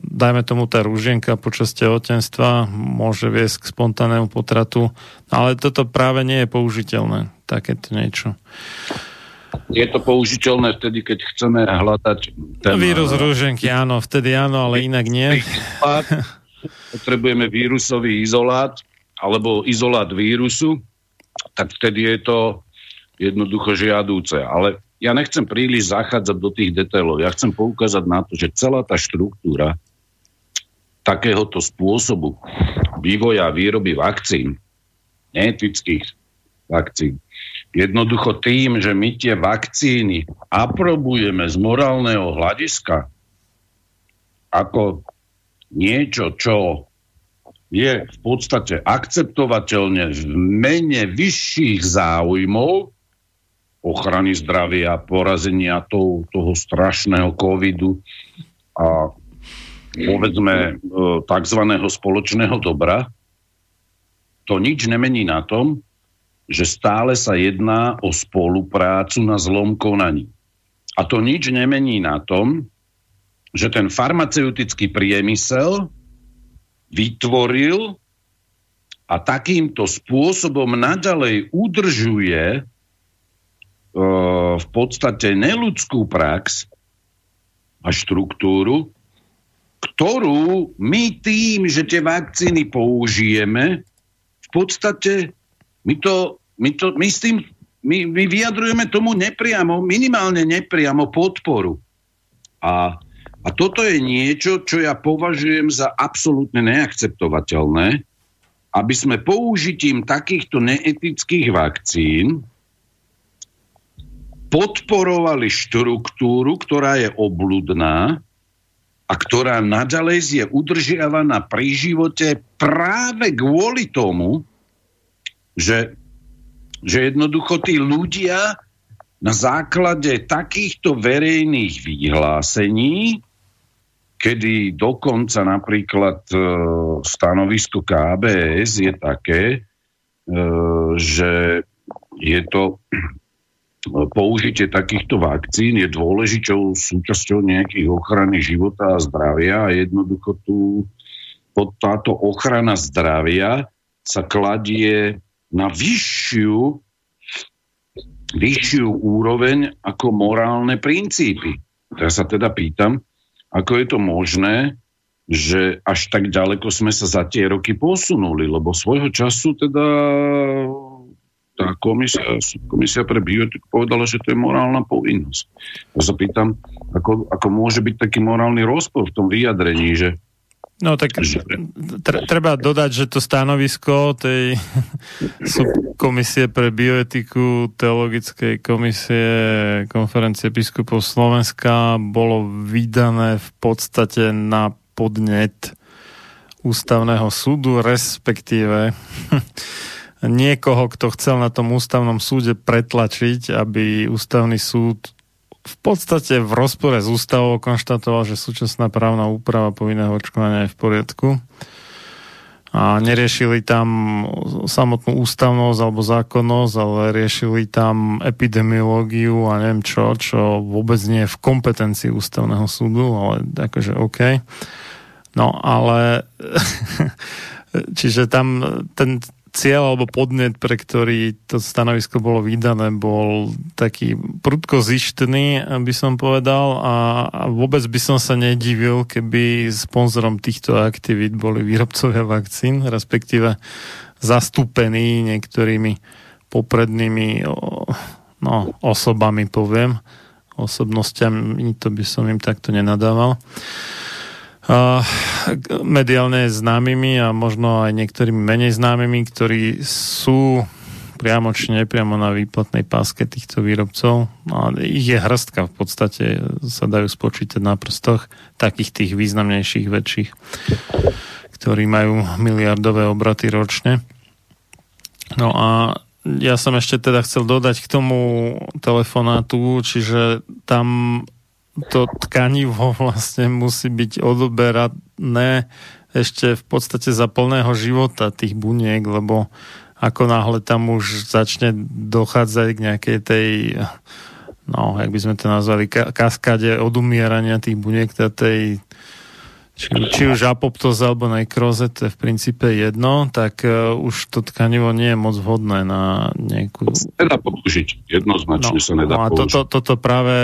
dajme tomu tá rúžienka počas tehotenstva môže viesť k spontánnemu potratu, ale toto práve nie je použiteľné, takéto niečo je to použiteľné vtedy, keď chceme hľadať ten... Vírus rúženky, áno, vtedy áno, ale inak nie. Potrebujeme vírusový izolát alebo izolát vírusu, tak vtedy je to jednoducho žiadúce. Ale ja nechcem príliš zachádzať do tých detailov. Ja chcem poukázať na to, že celá tá štruktúra takéhoto spôsobu vývoja a výroby vakcín, neetických vakcín, Jednoducho tým, že my tie vakcíny aprobujeme z morálneho hľadiska ako niečo, čo je v podstate akceptovateľne v mene vyšších záujmov ochrany zdravia, porazenia toho, toho strašného covidu a povedzme e, tzv. spoločného dobra, to nič nemení na tom, že stále sa jedná o spoluprácu na zlom konaní. A to nič nemení na tom, že ten farmaceutický priemysel vytvoril a takýmto spôsobom naďalej udržuje v podstate neludskú prax a štruktúru, ktorú my tým, že tie vakcíny použijeme, v podstate my, to, my, to, my s tým my, my vyjadrujeme tomu nepriamo, minimálne nepriamo podporu. A, a toto je niečo, čo ja považujem za absolútne neakceptovateľné, aby sme použitím takýchto neetických vakcín podporovali štruktúru, ktorá je obludná a ktorá naďalej je udržiavaná pri živote práve kvôli tomu, že, že jednoducho tí ľudia na základe takýchto verejných vyhlásení, kedy dokonca napríklad e, stanovisko KBS je také, e, že je to použitie takýchto vakcín je dôležitou súčasťou nejakých ochrany života a zdravia a jednoducho tu pod táto ochrana zdravia sa kladie na vyššiu, vyššiu úroveň ako morálne princípy. Ja sa teda pýtam, ako je to možné, že až tak ďaleko sme sa za tie roky posunuli, lebo svojho času teda tá komisia, komisia pre biotik povedala, že to je morálna povinnosť. Ja sa pýtam, ako, ako môže byť taký morálny rozpor v tom vyjadrení, že No tak treba dodať, že to stanovisko tej komisie pre bioetiku Teologickej komisie konferencie biskupov Slovenska bolo vydané v podstate na podnet ústavného súdu, respektíve niekoho, kto chcel na tom ústavnom súde pretlačiť, aby ústavný súd v podstate v rozpore s ústavou konštatoval, že súčasná právna úprava povinného očkovania je v poriadku a neriešili tam samotnú ústavnosť alebo zákonnosť, ale riešili tam epidemiológiu a neviem čo, čo vôbec nie je v kompetencii ústavného súdu, ale akože OK. No ale čiže tam ten cieľ alebo podnet, pre ktorý to stanovisko bolo vydané, bol taký prudko zištný, by som povedal a, a vôbec by som sa nedivil, keby sponzorom týchto aktivít boli výrobcovia vakcín, respektíve zastúpení niektorými poprednými no, osobami, poviem, osobnostiami, to by som im takto nenadával mediálne známymi a možno aj niektorými menej známymi, ktorí sú priamo či nepriamo na výplatnej páske týchto výrobcov. No, ich je hrstka v podstate, sa dajú spočítať na prstoch takých tých významnejších, väčších, ktorí majú miliardové obraty ročne. No a ja som ešte teda chcel dodať k tomu telefonátu, čiže tam to tkanivo vlastne musí byť odoberané ešte v podstate za plného života tých buniek, lebo ako náhle tam už začne dochádzať k nejakej tej no, jak by sme to nazvali, kaskáde odumierania tých buniek, tej či, či už apoptoza alebo nekroze, to je v princípe jedno, tak uh, už to tkanivo nie je moc vhodné na nejakú... Nedá použiť, jednoznačne no, sa nedá no a použiť. Toto, toto práve,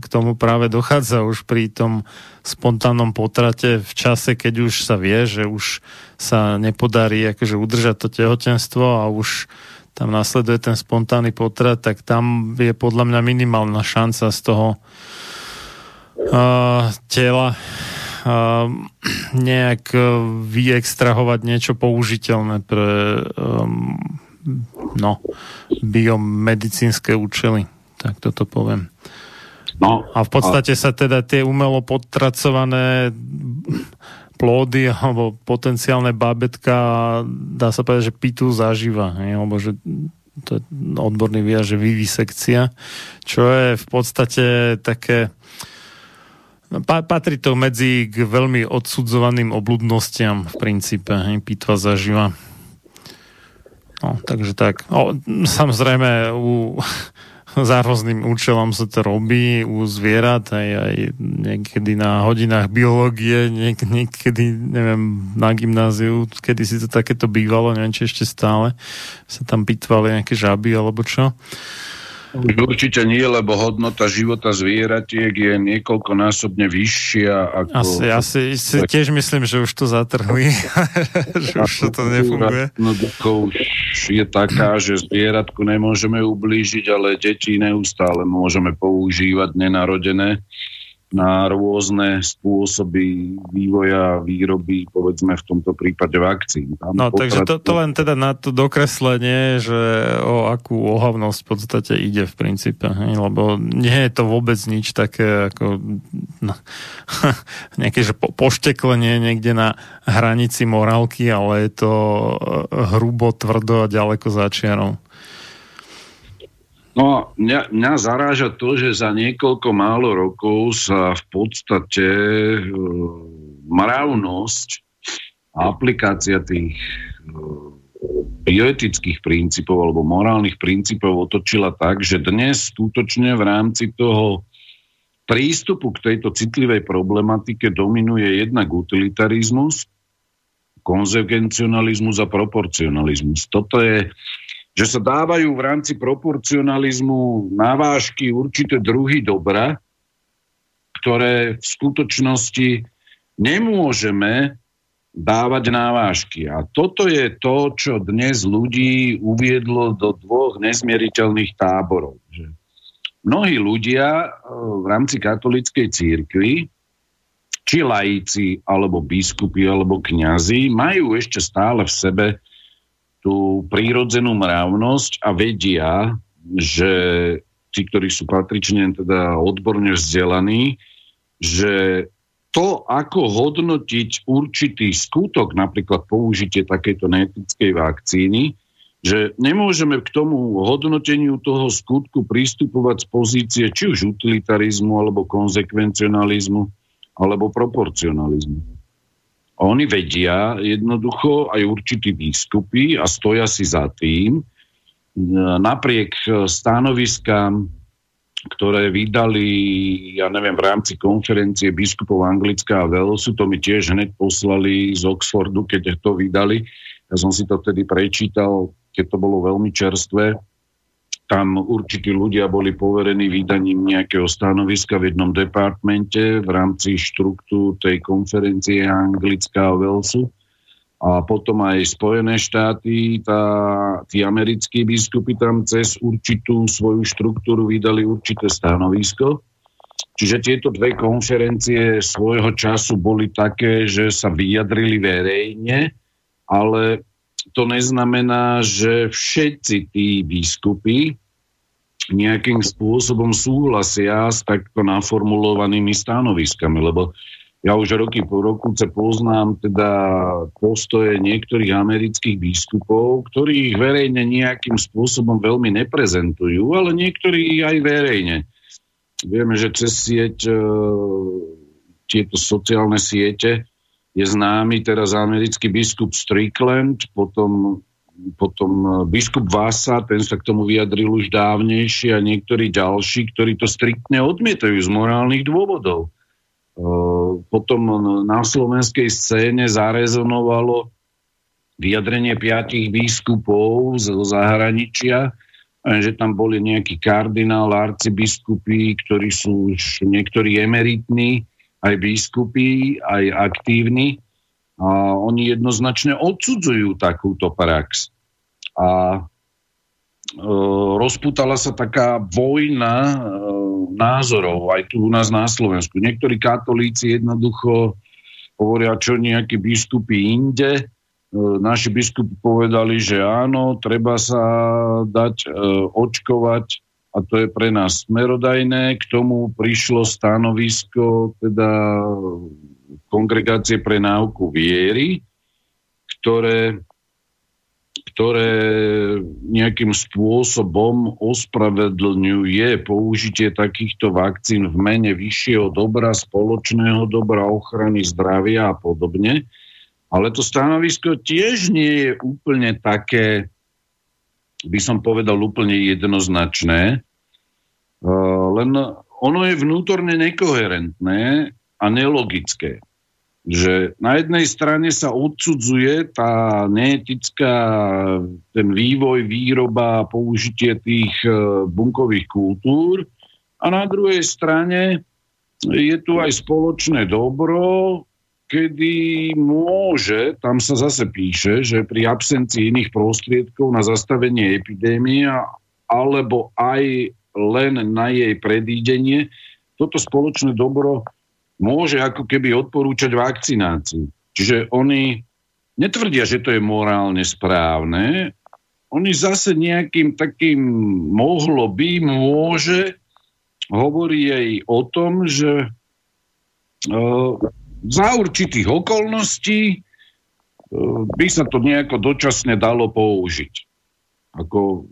k tomu práve dochádza už pri tom spontánnom potrate v čase, keď už sa vie, že už sa nepodarí akože udržať to tehotenstvo a už tam nasleduje ten spontánny potrat, tak tam je podľa mňa minimálna šanca z toho uh, tela nejak uh, vyextrahovať niečo použiteľné pre um, no, biomedicínske účely. Tak toto poviem. No, a v podstate a... sa teda tie umelo podtracované plódy alebo potenciálne bábetka dá sa povedať, že pitu zaživa, alebo že to je odborný výraz, že vivisekcia, čo je v podstate také Patrí to medzi k veľmi odsudzovaným obludnostiam v princípe, hej, pitva zaživa. No, takže tak. O, samozrejme, u, za rôznym účelom sa to robí u zvierat, aj, aj niekedy na hodinách biológie, niek- niekedy, neviem, na gymnáziu, kedy si to takéto bývalo, neviem, či ešte stále sa tam pitvali nejaké žaby alebo čo. Určite nie, lebo hodnota života zvieratiek je niekoľkonásobne vyššia ako... Asi, asi si tiež myslím, že už to zatrhli, že už to nefunguje. Jednoducho už je taká, že zvieratku nemôžeme ublížiť, ale deti neustále môžeme používať nenarodené na rôzne spôsoby vývoja výroby, povedzme v tomto prípade vakcín. Tam no, potratu... takže to, to len teda na to dokreslenie, že o akú ohavnosť v podstate ide v princípe, hej? lebo nie je to vôbec nič také ako no, nejaké že po, pošteklenie niekde na hranici morálky, ale je to eh, hrubo, tvrdo a ďaleko začiarov. No, mňa, mňa zaráža to, že za niekoľko málo rokov sa v podstate e, mravnosť a aplikácia tých e, bioetických princípov alebo morálnych princípov otočila tak, že dnes skutočne v rámci toho prístupu k tejto citlivej problematike dominuje jednak utilitarizmus, konzervencionalizmus a proporcionalizmus. Toto je že sa dávajú v rámci proporcionalizmu navážky určité druhy dobra, ktoré v skutočnosti nemôžeme dávať návážky. A toto je to, čo dnes ľudí uviedlo do dvoch nezmieriteľných táborov. Že mnohí ľudia e, v rámci katolíckej církvy, či laici, alebo biskupy, alebo kňazi, majú ešte stále v sebe tú prírodzenú mravnosť a vedia, že tí, ktorí sú patrične teda odborne vzdelaní, že to, ako hodnotiť určitý skutok, napríklad použitie takejto neetickej vakcíny, že nemôžeme k tomu hodnoteniu toho skutku pristupovať z pozície či už utilitarizmu, alebo konsekvencionalizmu, alebo proporcionalizmu. Oni vedia jednoducho aj určití výstupy a stoja si za tým, napriek stanoviskám, ktoré vydali, ja neviem, v rámci konferencie biskupov Anglická a Velsu, to mi tiež hneď poslali z Oxfordu, keď to vydali. Ja som si to vtedy prečítal, keď to bolo veľmi čerstvé tam určití ľudia boli poverení vydaním nejakého stanoviska v jednom departmente v rámci štruktúr tej konferencie Anglická a Velsu. A potom aj Spojené štáty, tá, tí americkí biskupy tam cez určitú svoju štruktúru vydali určité stanovisko. Čiže tieto dve konferencie svojho času boli také, že sa vyjadrili verejne, ale to neznamená, že všetci tí biskupy nejakým spôsobom súhlasia s takto naformulovanými stanoviskami, lebo ja už roky po roku sa poznám teda postoje niektorých amerických biskupov, ktorí ich verejne nejakým spôsobom veľmi neprezentujú, ale niektorí aj verejne. Vieme, že cez sieť, e, tieto sociálne siete, je známy teraz americký biskup Strickland, potom, potom biskup Vasa, ten sa k tomu vyjadril už dávnejšie a niektorí ďalší, ktorí to striktne odmietajú z morálnych dôvodov. Potom na slovenskej scéne zarezonovalo vyjadrenie piatich biskupov zo zahraničia, že tam boli nejakí kardinál, arcibiskupy, ktorí sú už niektorí emeritní, aj biskupy, aj aktívni. A oni jednoznačne odsudzujú takúto prax. A E, rozputala sa taká vojna e, názorov aj tu u nás na Slovensku. Niektorí katolíci jednoducho hovoria, čo nejakí biskupy inde. E, naši biskupy povedali, že áno, treba sa dať očkovať a to je pre nás smerodajné. K tomu prišlo stanovisko teda kongregácie pre náuku viery, ktoré ktoré nejakým spôsobom ospravedlňuje použitie takýchto vakcín v mene vyššieho dobra, spoločného dobra, ochrany zdravia a podobne. Ale to stanovisko tiež nie je úplne také, by som povedal, úplne jednoznačné. Len ono je vnútorne nekoherentné a nelogické že na jednej strane sa odsudzuje tá neetická, ten vývoj, výroba, použitie tých e, bunkových kultúr a na druhej strane je tu aj spoločné dobro, kedy môže, tam sa zase píše, že pri absencii iných prostriedkov na zastavenie epidémie alebo aj len na jej predídenie, toto spoločné dobro môže ako keby odporúčať vakcináciu. Čiže oni netvrdia, že to je morálne správne, oni zase nejakým takým mohlo by, môže, hovorí aj o tom, že uh, za určitých okolností uh, by sa to nejako dočasne dalo použiť. Ako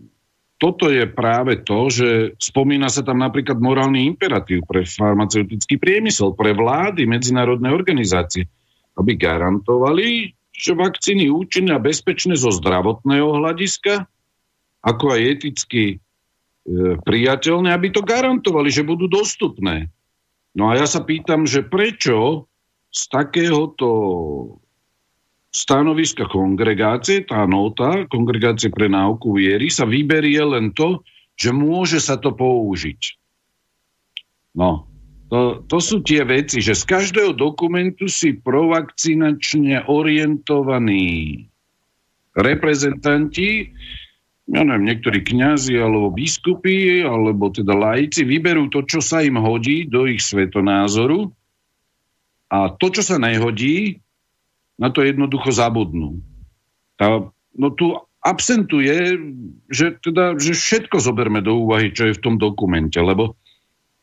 toto je práve to, že spomína sa tam napríklad morálny imperatív pre farmaceutický priemysel, pre vlády, medzinárodné organizácie, aby garantovali, že vakcíny účinné a bezpečné zo zdravotného hľadiska, ako aj eticky e, priateľné, aby to garantovali, že budú dostupné. No a ja sa pýtam, že prečo z takéhoto stanoviska kongregácie, tá nota, kongregácie pre náuku viery, sa vyberie len to, že môže sa to použiť. No, to, to sú tie veci, že z každého dokumentu si provakcinačne orientovaní reprezentanti, ja neviem, niektorí kňazi alebo biskupy, alebo teda laici, vyberú to, čo sa im hodí do ich svetonázoru a to, čo sa nehodí, na to jednoducho zabudnú. Tá, no tu absentuje, že, teda, že všetko zoberme do úvahy, čo je v tom dokumente, lebo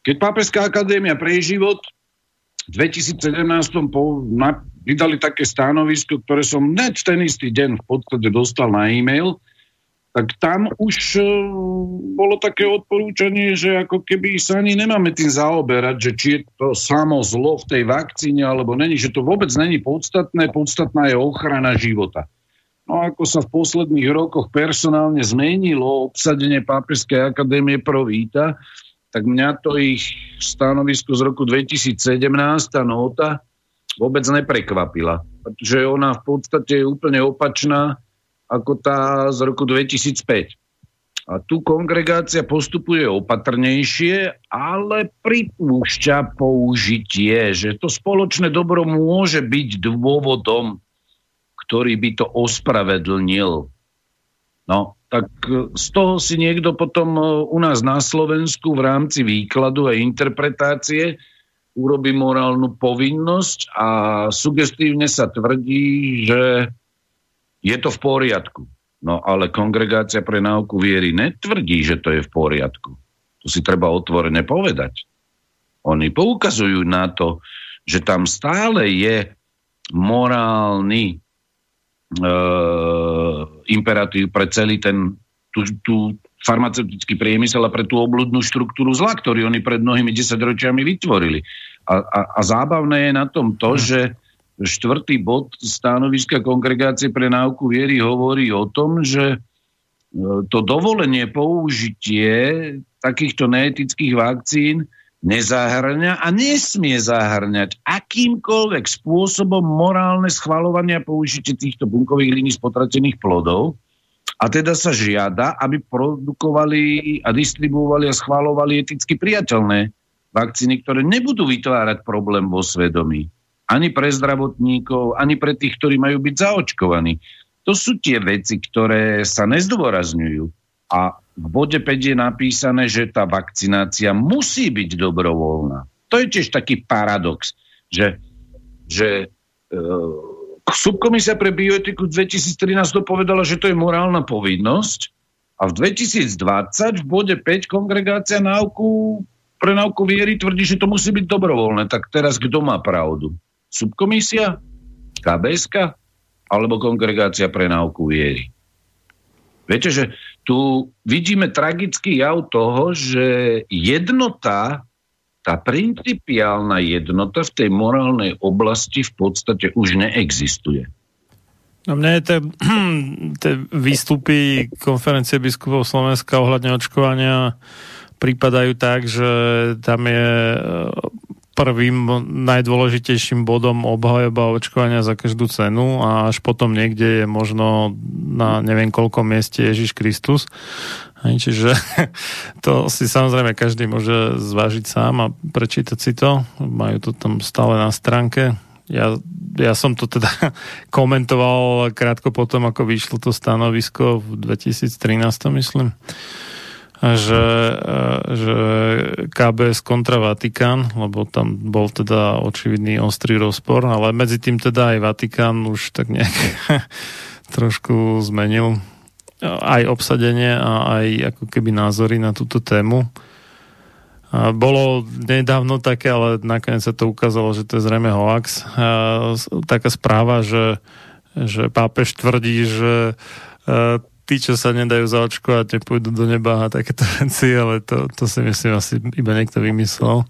keď Pápežská akadémia pre život v 2017 po, na, vydali také stanovisko, ktoré som hneď ten istý deň v podstate dostal na e-mail, tak tam už uh, bolo také odporúčanie, že ako keby sa ani nemáme tým zaoberať, že či je to samo zlo v tej vakcíne alebo není, že to vôbec není podstatné, podstatná je ochrana života. No ako sa v posledných rokoch personálne zmenilo obsadenie Pápežskej akadémie pro víta, tak mňa to ich stanovisko z roku 2017, tá nota, vôbec neprekvapila. Pretože ona v podstate je úplne opačná ako tá z roku 2005. A tu kongregácia postupuje opatrnejšie, ale pripúšťa použitie, že to spoločné dobro môže byť dôvodom, ktorý by to ospravedlnil. No, tak e, z toho si niekto potom e, u nás na Slovensku v rámci výkladu a interpretácie urobí morálnu povinnosť a sugestívne sa tvrdí, že je to v poriadku. No ale kongregácia pre náuku viery netvrdí, že to je v poriadku. To si treba otvorene povedať. Oni poukazujú na to, že tam stále je morálny e, imperatív pre celý ten tú, tú farmaceutický priemysel a pre tú obludnú štruktúru zla, ktorý oni pred mnohými desaťročiami vytvorili. A, a, a zábavné je na tom to, hm. že štvrtý bod stanoviska Kongregácie pre náuku viery hovorí o tom, že e, to dovolenie použitie takýchto neetických vakcín nezahrňa a nesmie zahrňať akýmkoľvek spôsobom morálne schvalovanie a použitie týchto bunkových línií z potratených plodov. A teda sa žiada, aby produkovali a distribuovali a schvalovali eticky priateľné vakcíny, ktoré nebudú vytvárať problém vo svedomí. Ani pre zdravotníkov, ani pre tých, ktorí majú byť zaočkovaní. To sú tie veci, ktoré sa nezdôrazňujú. A v bode 5 je napísané, že tá vakcinácia musí byť dobrovoľná. To je tiež taký paradox, že, že e, subkomisia pre bioetiku 2013 to povedala, že to je morálna povinnosť a v 2020 v bode 5 kongregácia náuku pre náuku viery tvrdí, že to musí byť dobrovoľné. Tak teraz kto má pravdu? Subkomisia? KBSK? Alebo kongregácia pre náuku viery? Viete, že tu vidíme tragický jav toho, že jednota, tá principiálna jednota v tej morálnej oblasti v podstate už neexistuje. No mne tie, tie výstupy konferencie biskupov Slovenska ohľadne očkovania pripadajú tak, že tam je prvým najdôležitejším bodom obhajoba očkovania za každú cenu a až potom niekde je možno na neviem koľko mieste Ježiš Kristus. Čiže to si samozrejme každý môže zvážiť sám a prečítať si to. Majú to tam stále na stránke. Ja, ja som to teda komentoval krátko potom, ako vyšlo to stanovisko v 2013, myslím že, e, že KBS kontra Vatikán, lebo tam bol teda očividný ostrý rozpor, ale medzi tým teda aj Vatikán už tak nejak trošku zmenil aj obsadenie a aj ako keby názory na túto tému. Bolo nedávno také, ale nakoniec sa to ukázalo, že to je zrejme hoax. Taká správa, že, že pápež tvrdí, že e, tí, čo sa nedajú zaočkovať, nepôjdu do neba a takéto veci, ale to, to si myslím asi iba niekto vymyslel.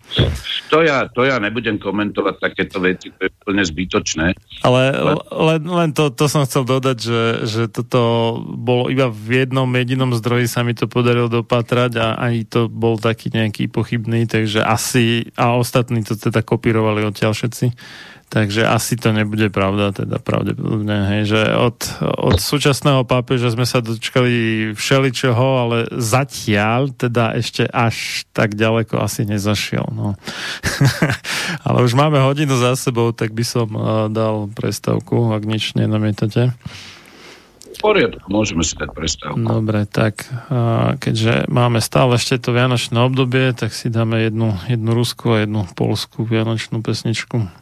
To ja, to ja nebudem komentovať takéto veci, to je úplne zbytočné. Ale len, len to, to som chcel dodať, že, že toto bolo iba v jednom jedinom zdroji sa mi to podarilo dopatrať a ani to bol taký nejaký pochybný, takže asi a ostatní to teda kopírovali odtiaľ všetci. Takže asi to nebude pravda, teda pravdepodobne, hej, že od, od súčasného pápeža sme sa dočkali všeličoho, ale zatiaľ teda ešte až tak ďaleko asi nezašiel. No. ale už máme hodinu za sebou, tak by som uh, dal prestavku, ak nič nenamietate. V poriadku, môžeme si dať prestávku. Dobre, tak uh, keďže máme stále ešte to vianočné obdobie, tak si dáme jednu, jednu ruskú a jednu polskú vianočnú pesničku.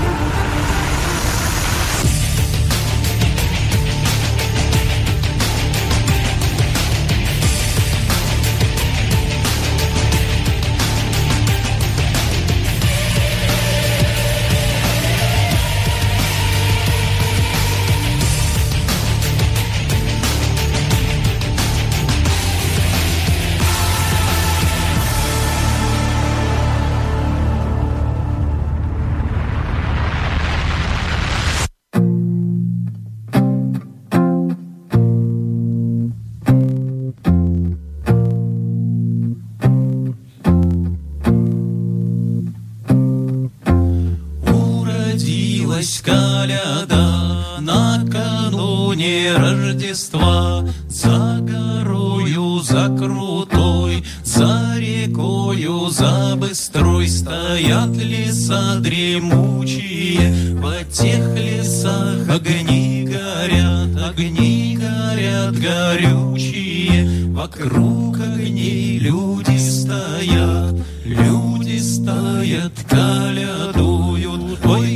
Горят горючие, вокруг огней люди стоят, люди стоят, колядуют, ой,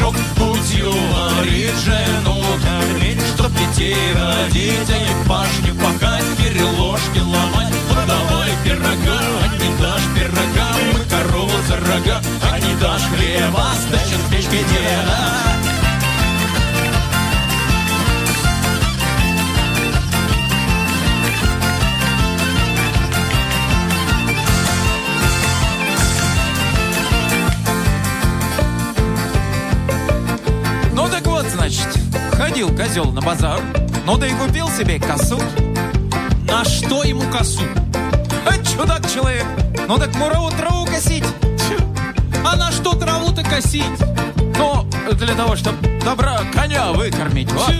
горшок, путью говорит жену. Кормить, чтоб детей родить, а не пахать, переложки ломать, вот давай пирога, а не дашь пирога, мы корову за рога, а не дашь хлеба, сдача с печки деда. Ходил козел на базар, ну да и купил себе косу. На что ему косу? А чудак человек, ну так мурову траву косить. А на что траву-то косить? Ну, для того, чтобы добра коня выкормить, вот.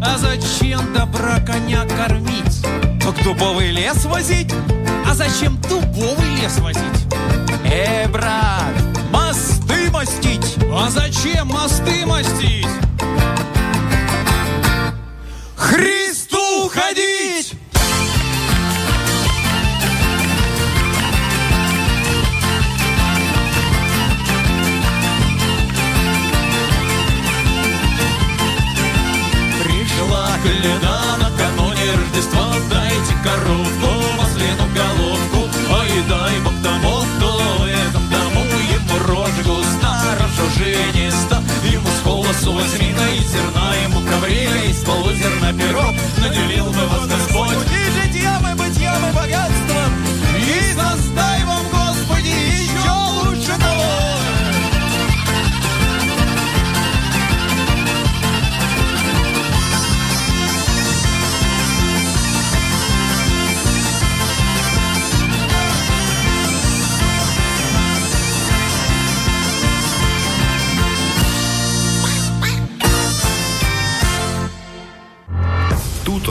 А зачем добра коня кормить? Так дубовый лес возить? А зачем дубовый лес возить? Э, брат, мосты мостить. А зачем мосты мостить? Рожужениста Ему с колосу возьми на и зерна Ему коврили, из полузерна перо Наделил бы вас Господь. И житьем, и бытьем, и богатством.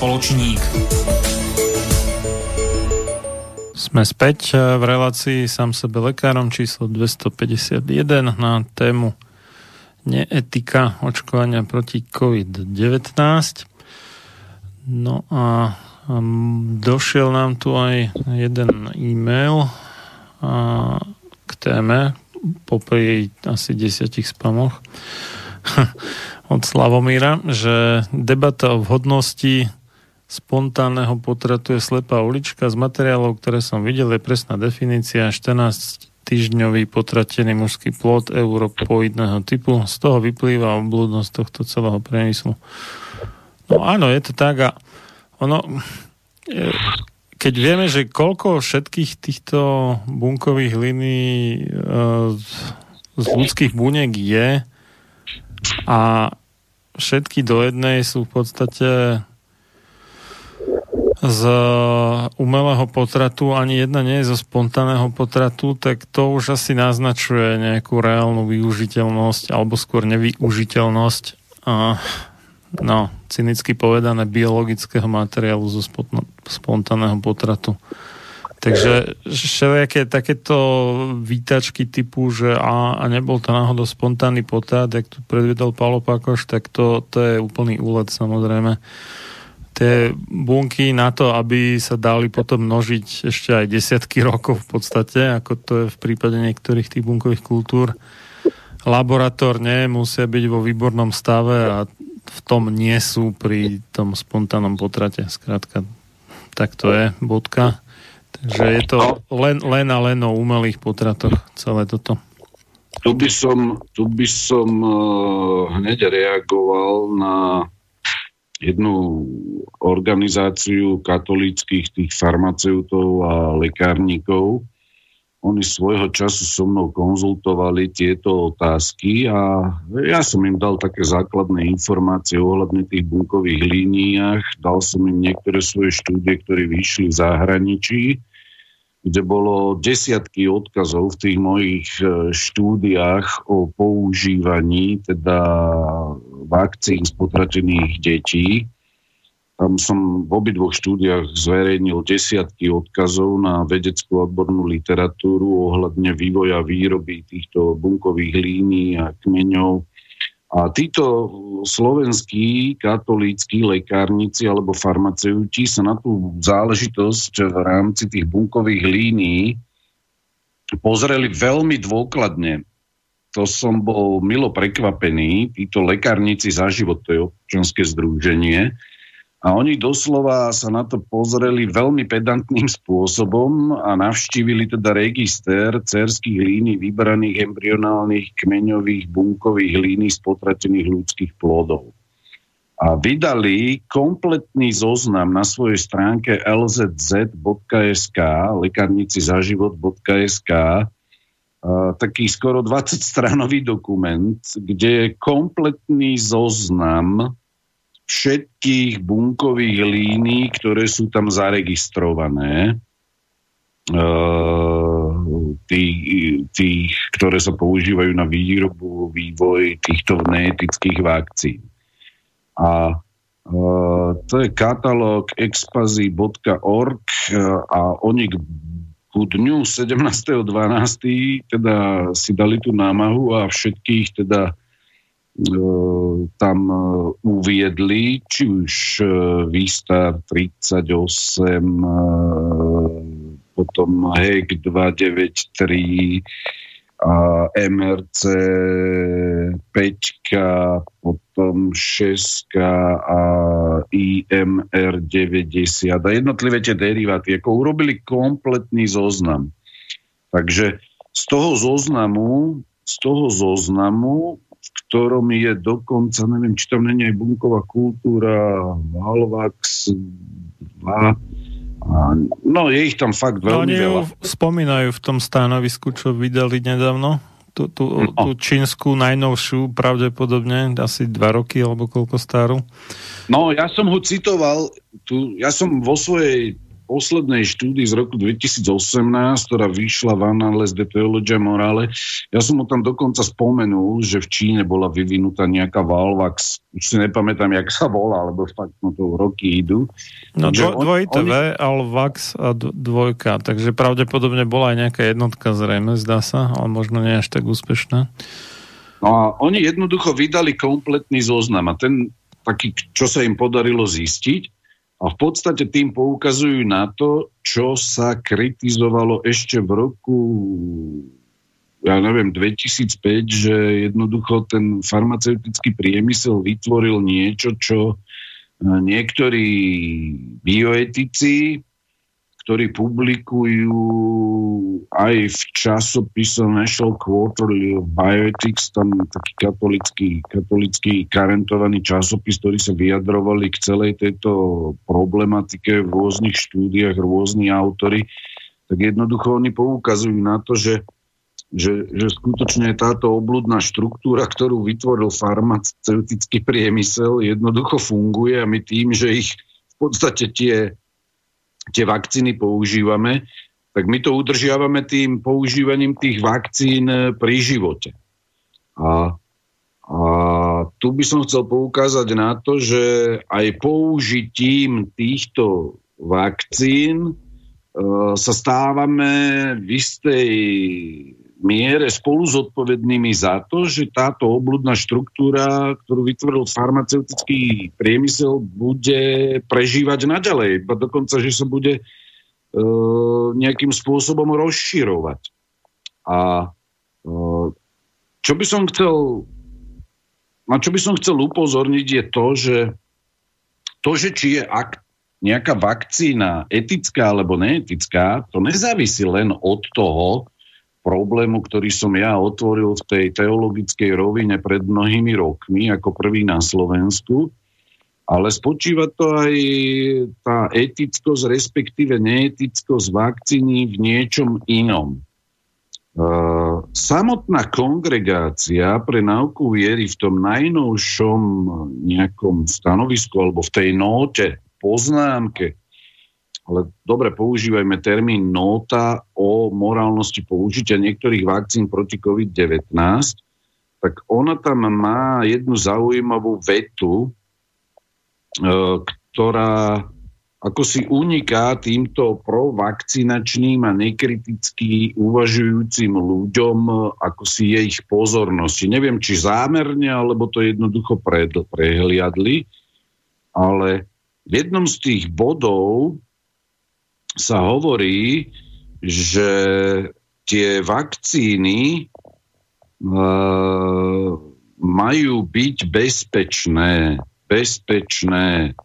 Spoločník. Sme späť eh, v relácii sám sebe lekárom číslo 251 na tému neetika očkovania proti COVID-19. No a um, došiel nám tu aj jeden e-mail a, k téme popri asi desiatich spamoch od Slavomíra, že debata o vhodnosti spontánneho potratu je slepá ulička. Z materiálov, ktoré som videl, je presná definícia 14 týždňový potratený mužský plod europoidného typu. Z toho vyplýva obľudnosť tohto celého priemyslu. No áno, je to tak a ono, keď vieme, že koľko všetkých týchto bunkových línií e, z ľudských buniek je a všetky do jednej sú v podstate z umelého potratu, ani jedna nie je zo spontánneho potratu, tak to už asi naznačuje nejakú reálnu využiteľnosť alebo skôr nevyužiteľnosť a no, cynicky povedané, biologického materiálu zo spontánneho potratu. Takže všelijaké takéto výtačky typu, že a, a nebol to náhodou spontánny potrat, jak tu predvedol Paolo Pakoš, tak to, to je úplný úlet samozrejme. Tie bunky na to, aby sa dali potom množiť ešte aj desiatky rokov v podstate, ako to je v prípade niektorých tých bunkových kultúr, laboratórne musia byť vo výbornom stave a v tom nie sú pri tom spontánnom potrate. Skrátka, tak to je, bodka. Takže je to len, len a len o umelých potratoch celé toto. Tu by som, tu by som uh, hneď reagoval na jednu organizáciu katolíckých tých farmaceutov a lekárnikov, oni svojho času so mnou konzultovali tieto otázky a ja som im dal také základné informácie ohľadne tých bunkových líniách, dal som im niektoré svoje štúdie, ktoré vyšli v zahraničí, kde bolo desiatky odkazov v tých mojich e, štúdiách o používaní teda vakcín z potratených detí tam som v obidvoch štúdiách zverejnil desiatky odkazov na vedeckú odbornú literatúru ohľadne vývoja výroby týchto bunkových línií a kmeňov. A títo slovenskí katolíckí lekárnici alebo farmaceuti sa na tú záležitosť v rámci tých bunkových línií pozreli veľmi dôkladne. To som bol milo prekvapený. Títo lekárnici za život, to je občanské združenie, a oni doslova sa na to pozreli veľmi pedantným spôsobom a navštívili teda register cerských línií vybraných embryonálnych kmeňových bunkových línií z potratených ľudských plodov. A vydali kompletný zoznam na svojej stránke lzz.sk, lekárnici za život.sk, taký skoro 20 stranový dokument, kde je kompletný zoznam všetkých bunkových línií, ktoré sú tam zaregistrované, tých, tých, ktoré sa používajú na výrobu, vývoj týchto neetických vakcín. A to je katalóg expazy.org a oni ku dňu 17.12. teda si dali tú námahu a všetkých teda tam uviedli, či už Výstav 38, potom HEC 293, a MRC 5, potom 6 a IMR 90 a jednotlivé tie deriváty, ako urobili kompletný zoznam. Takže z toho zoznamu, z toho zoznamu ktorom je dokonca, neviem, či tam není aj bunková kultúra, Valvax 2, a, no je ich tam fakt veľmi no, oni veľa. spomínajú v tom stanovisku, čo vydali nedávno, tú, tú, no. tú čínsku najnovšiu, pravdepodobne asi dva roky alebo koľko starú. No, ja som ho citoval, tu, ja som vo svojej poslednej štúdii z roku 2018, ktorá vyšla v Annales de Theologia Morale, ja som mu tam dokonca spomenul, že v Číne bola vyvinutá nejaká Valvax, už si nepamätám, jak sa volá, lebo fakt no to roky idú. No dvo, dvojité V, Alvax a dvojka, takže pravdepodobne bola aj nejaká jednotka zrejme, zdá sa, ale možno nie až tak úspešná. No a oni jednoducho vydali kompletný zoznam a ten taký, čo sa im podarilo zistiť a v podstate tým poukazujú na to, čo sa kritizovalo ešte v roku ja neviem, 2005, že jednoducho ten farmaceutický priemysel vytvoril niečo, čo eh, niektorí bioetici, ktorí publikujú aj v časopise National Quarterly of Bioethics, tam taký katolický, katolický karentovaný časopis, ktorý sa vyjadrovali k celej tejto problematike v rôznych štúdiách, rôzni autory, tak jednoducho oni poukazujú na to, že že, že skutočne táto obludná štruktúra, ktorú vytvoril farmaceutický priemysel, jednoducho funguje a my tým, že ich v podstate tie, tie vakcíny používame, tak my to udržiavame tým používaním tých vakcín eh, pri živote. A, a tu by som chcel poukázať na to, že aj použitím týchto vakcín eh, sa stávame v istej miere spolu zodpovednými za to, že táto obludná štruktúra, ktorú vytvoril farmaceutický priemysel, bude prežívať naďalej. Ba dokonca, že sa bude e, nejakým spôsobom rozširovať. A e, čo by som chcel na čo by som chcel upozorniť je to, že to, že či je ak, nejaká vakcína etická alebo neetická, to nezávisí len od toho, problému, ktorý som ja otvoril v tej teologickej rovine pred mnohými rokmi, ako prvý na Slovensku, ale spočíva to aj tá etickosť, respektíve neetickosť vakcíny v niečom inom. Uh, samotná kongregácia pre náuku viery v tom najnovšom nejakom stanovisku alebo v tej nóte, poznámke, ale dobre, používajme termín nota o morálnosti použitia niektorých vakcín proti COVID-19, tak ona tam má jednu zaujímavú vetu, e, ktorá ako si uniká týmto provakcinačným a nekriticky uvažujúcim ľuďom, ako si je ich pozornosti. Neviem, či zámerne, alebo to jednoducho prehliadli, ale v jednom z tých bodov sa hovorí, že tie vakcíny uh, majú byť bezpečné. Bezpečné.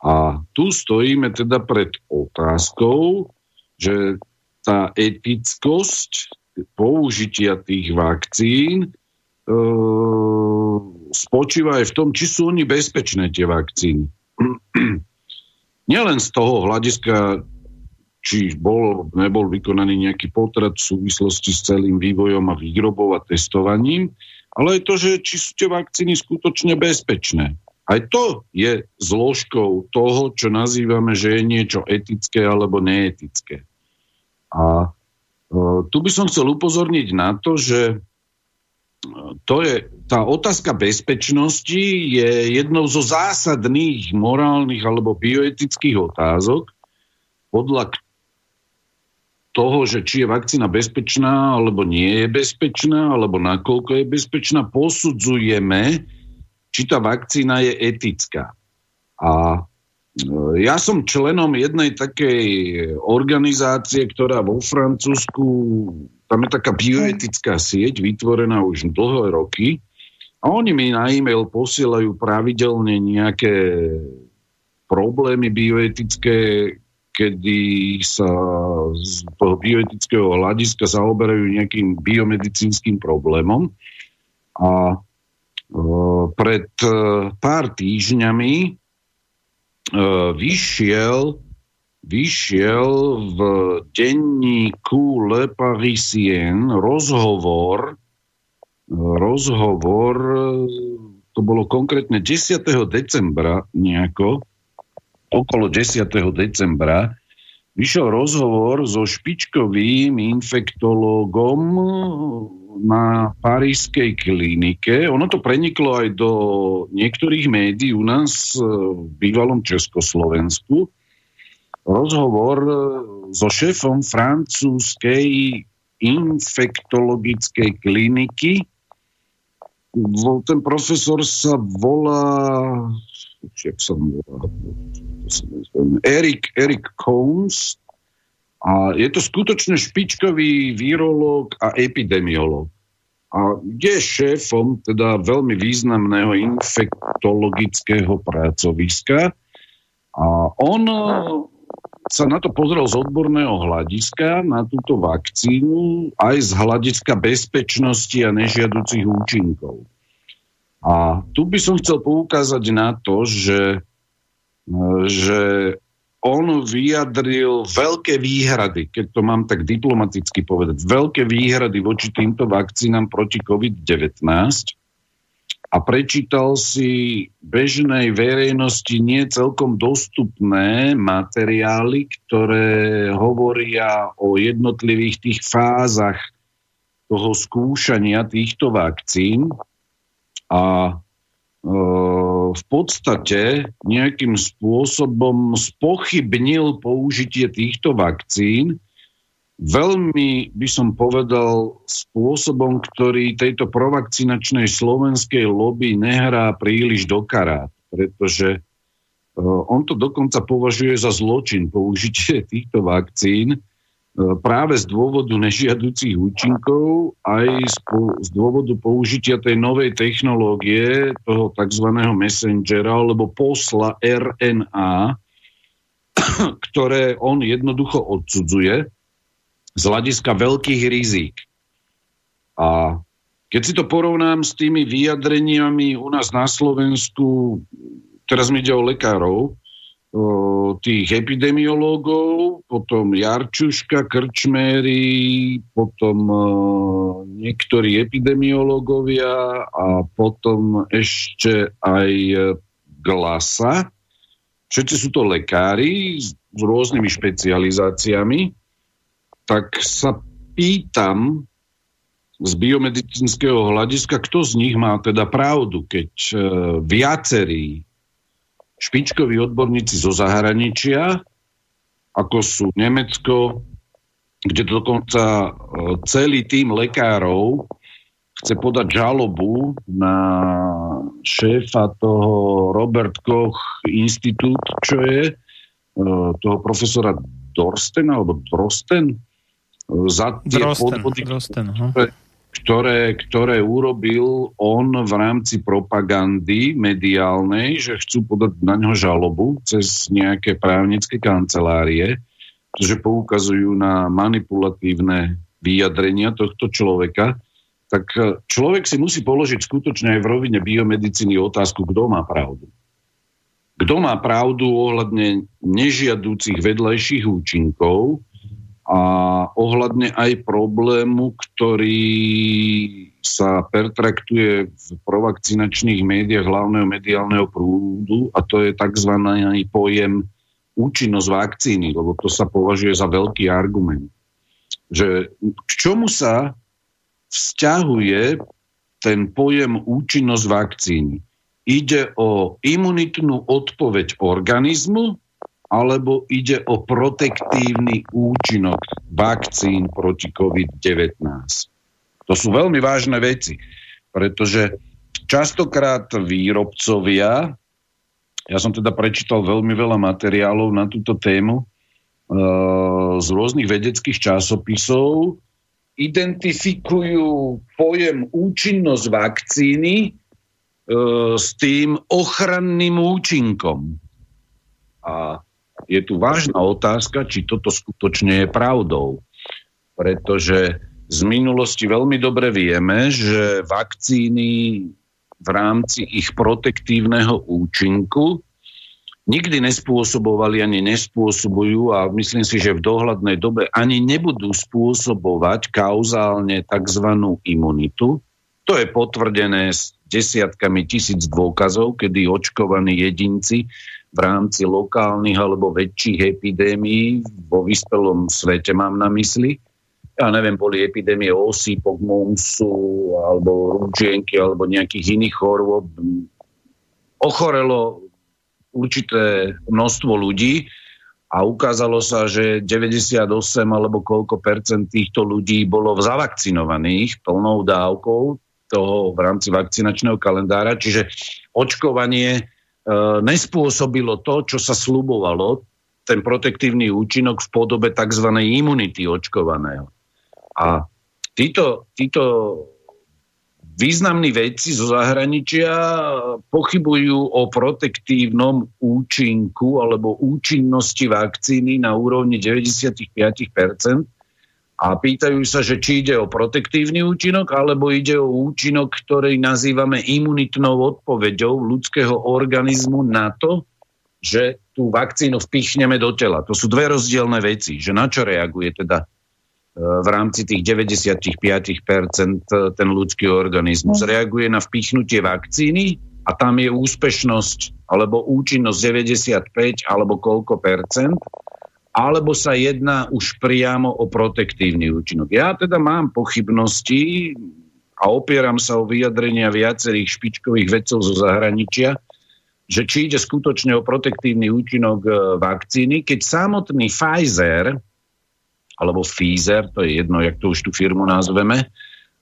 A tu stojíme teda pred otázkou, že tá etickosť použitia tých vakcín uh, spočíva aj v tom, či sú oni bezpečné, tie vakcíny. Nielen z toho hľadiska, či bol, nebol vykonaný nejaký potrat v súvislosti s celým vývojom a výrobou a testovaním, ale aj to, že či sú tie vakcíny skutočne bezpečné. Aj to je zložkou toho, čo nazývame, že je niečo etické alebo neetické. A e, tu by som chcel upozorniť na to, že e, to je, tá otázka bezpečnosti je jednou zo zásadných morálnych alebo bioetických otázok, podľa toho, že či je vakcína bezpečná alebo nie je bezpečná, alebo nakoľko je bezpečná, posudzujeme, či tá vakcína je etická. A e, ja som členom jednej takej organizácie, ktorá vo Francúzsku, tam je taká bioetická sieť vytvorená už dlhé roky a oni mi na e-mail posielajú pravidelne nejaké problémy bioetické, kedy sa z bioetického hľadiska zaoberajú nejakým biomedicínskym problémom. A Uh, pred uh, pár týždňami uh, vyšiel, vyšiel v denníku Le Parisien rozhovor, rozhovor, to bolo konkrétne 10. decembra nejako, okolo 10. decembra, vyšiel rozhovor so špičkovým infektológom na parískej klinike. Ono to preniklo aj do niektorých médií u nás e, v bývalom Československu. Rozhovor e, so šéfom francúzskej infektologickej kliniky. Ten profesor sa volá jak sa volá, Erik, Erik Combs a je to skutočne špičkový virológ a epidemiológ. A je šéfom teda veľmi významného infektologického pracoviska a on sa na to pozrel z odborného hľadiska, na túto vakcínu, aj z hľadiska bezpečnosti a nežiaducich účinkov. A tu by som chcel poukázať na to, že, že on vyjadril veľké výhrady, keď to mám tak diplomaticky povedať, veľké výhrady voči týmto vakcínam proti COVID-19 a prečítal si bežnej verejnosti nie celkom dostupné materiály, ktoré hovoria o jednotlivých tých fázach toho skúšania týchto vakcín. A v podstate nejakým spôsobom spochybnil použitie týchto vakcín, veľmi by som povedal spôsobom, ktorý tejto provakcinačnej slovenskej lobby nehrá príliš do karát, pretože e, on to dokonca považuje za zločin použitie týchto vakcín, práve z dôvodu nežiaducich účinkov, aj z, z dôvodu použitia tej novej technológie, toho tzv. messengera, alebo posla RNA, ktoré on jednoducho odsudzuje z hľadiska veľkých rizík. A keď si to porovnám s tými vyjadreniami u nás na Slovensku, teraz mi ide o lekárov, tých epidemiológov, potom Jarčuška, Krčmery, potom niektorí epidemiológovia a potom ešte aj Glasa. Všetci sú to lekári s rôznymi špecializáciami. Tak sa pýtam z biomedicínskeho hľadiska, kto z nich má teda pravdu, keď viacerí špičkoví odborníci zo zahraničia, ako sú Nemecko, kde dokonca e, celý tým lekárov chce podať žalobu na šéfa toho Robert Koch Institút, čo je e, toho profesora Dorsten alebo Drosten, e, za tie Drosten, podvody, Drosten, ktoré, ktoré, ktoré urobil on v rámci propagandy mediálnej, že chcú podať na ňo žalobu cez nejaké právnické kancelárie, že poukazujú na manipulatívne vyjadrenia tohto človeka, tak e, človek si musí položiť skutočne aj v rovine biomedicíny otázku, kto má pravdu. Kto má pravdu ohľadne nežiadúcich vedľajších účinkov, a ohľadne aj problému, ktorý sa pertraktuje v provakcinačných médiách hlavného mediálneho prúdu a to je tzv. pojem účinnosť vakcíny, lebo to sa považuje za veľký argument. Že k čomu sa vzťahuje ten pojem účinnosť vakcíny? Ide o imunitnú odpoveď organizmu alebo ide o protektívny účinok vakcín proti COVID-19. To sú veľmi vážne veci, pretože častokrát výrobcovia, ja som teda prečítal veľmi veľa materiálov na túto tému e, z rôznych vedeckých časopisov, identifikujú pojem účinnosť vakcíny e, s tým ochranným účinkom. A je tu vážna otázka, či toto skutočne je pravdou. Pretože z minulosti veľmi dobre vieme, že vakcíny v rámci ich protektívneho účinku nikdy nespôsobovali ani nespôsobujú a myslím si, že v dohľadnej dobe ani nebudú spôsobovať kauzálne tzv. imunitu. To je potvrdené s desiatkami tisíc dôkazov, kedy očkovaní jedinci v rámci lokálnych alebo väčších epidémií vo vyspelom svete mám na mysli. Ja neviem, boli epidémie osýpok, mumsu alebo rúčienky alebo nejakých iných chorôb. Ochorelo určité množstvo ľudí a ukázalo sa, že 98 alebo koľko percent týchto ľudí bolo zavakcinovaných plnou dávkou toho v rámci vakcinačného kalendára, čiže očkovanie nespôsobilo to, čo sa slubovalo, ten protektívny účinok v podobe tzv. imunity očkovaného. A títo, títo významní vedci zo zahraničia pochybujú o protektívnom účinku alebo účinnosti vakcíny na úrovni 95% a pýtajú sa, že či ide o protektívny účinok alebo ide o účinok, ktorý nazývame imunitnou odpoveďou ľudského organizmu na to, že tú vakcínu vpichneme do tela. To sú dve rozdielne veci, že na čo reaguje teda v rámci tých 95% ten ľudský organizmus. Mhm. Reaguje na vpichnutie vakcíny a tam je úspešnosť alebo účinnosť 95 alebo koľko percent, alebo sa jedná už priamo o protektívny účinok. Ja teda mám pochybnosti a opieram sa o vyjadrenia viacerých špičkových vedcov zo zahraničia, že či ide skutočne o protektívny účinok e, vakcíny, keď samotný Pfizer, alebo Pfizer, to je jedno, jak to už tú firmu nazveme,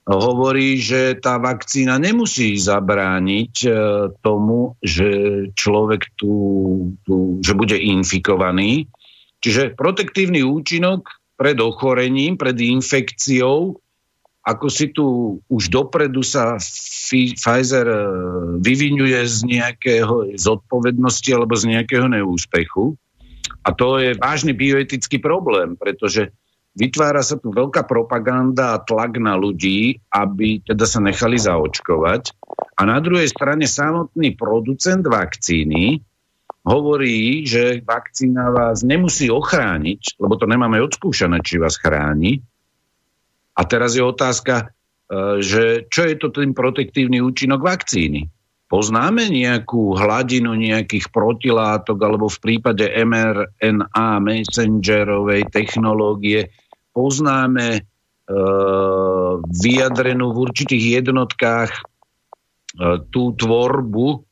hovorí, že tá vakcína nemusí zabrániť e, tomu, že človek tu, tu, že bude infikovaný. Čiže protektívny účinok pred ochorením, pred infekciou, ako si tu už dopredu sa Pfizer e, vyvinuje z nejakého zodpovednosti alebo z nejakého neúspechu. A to je vážny bioetický problém, pretože vytvára sa tu veľká propaganda a tlak na ľudí, aby teda sa nechali zaočkovať. A na druhej strane samotný producent vakcíny hovorí, že vakcína vás nemusí ochrániť, lebo to nemáme odskúšané, či vás chráni. A teraz je otázka, e, že čo je to ten protektívny účinok vakcíny? Poznáme nejakú hladinu nejakých protilátok alebo v prípade mRNA messengerovej technológie poznáme e, vyjadrenú v určitých jednotkách e, tú tvorbu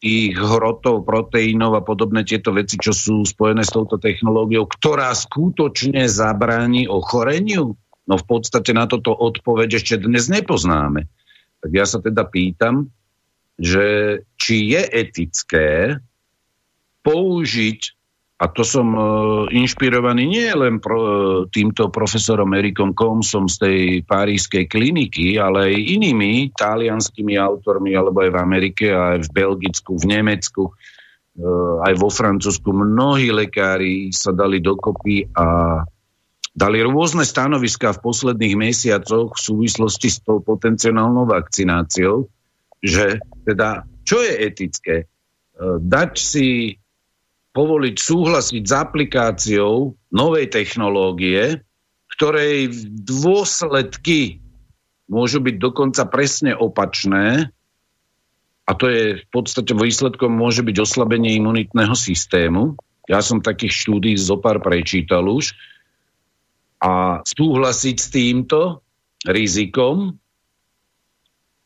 tých hrotov, proteínov a podobné tieto veci, čo sú spojené s touto technológiou, ktorá skutočne zabráni ochoreniu? No v podstate na toto odpoveď ešte dnes nepoznáme. Tak ja sa teda pýtam, že či je etické použiť a to som uh, inšpirovaný nie len pro, uh, týmto profesorom Erikom Komsom z tej parískej kliniky, ale aj inými talianskými autormi, alebo aj v Amerike, aj v Belgicku, v Nemecku, uh, aj vo Francúzsku. Mnohí lekári sa dali dokopy a dali rôzne stanoviská v posledných mesiacoch v súvislosti s tou potenciálnou vakcináciou, že teda čo je etické? Dať si povoliť súhlasiť s aplikáciou novej technológie, ktorej dôsledky môžu byť dokonca presne opačné a to je v podstate výsledkom môže byť oslabenie imunitného systému. Ja som takých štúdí zo pár prečítal už a súhlasiť s týmto rizikom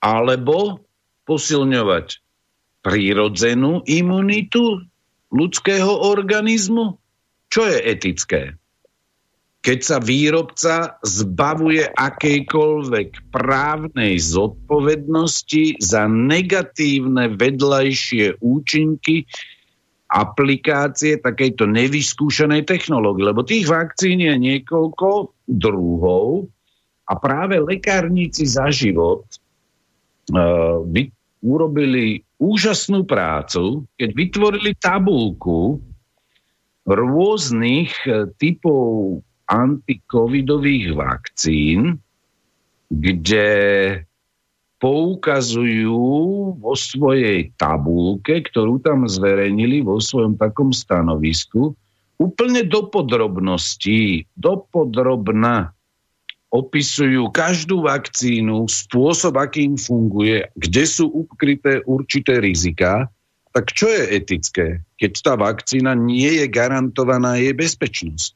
alebo posilňovať prírodzenú imunitu ľudského organizmu? Čo je etické? Keď sa výrobca zbavuje akejkoľvek právnej zodpovednosti za negatívne vedľajšie účinky aplikácie takejto nevyskúšanej technológie. Lebo tých vakcín je niekoľko druhov a práve lekárnici za život uh, urobili úžasnú prácu, keď vytvorili tabulku rôznych e, typov antikovidových vakcín, kde poukazujú vo svojej tabulke, ktorú tam zverejnili vo svojom takom stanovisku, úplne do podrobností, do podrobna opisujú každú vakcínu, spôsob, akým funguje, kde sú ukryté určité rizika tak čo je etické, keď tá vakcína nie je garantovaná jej bezpečnosť?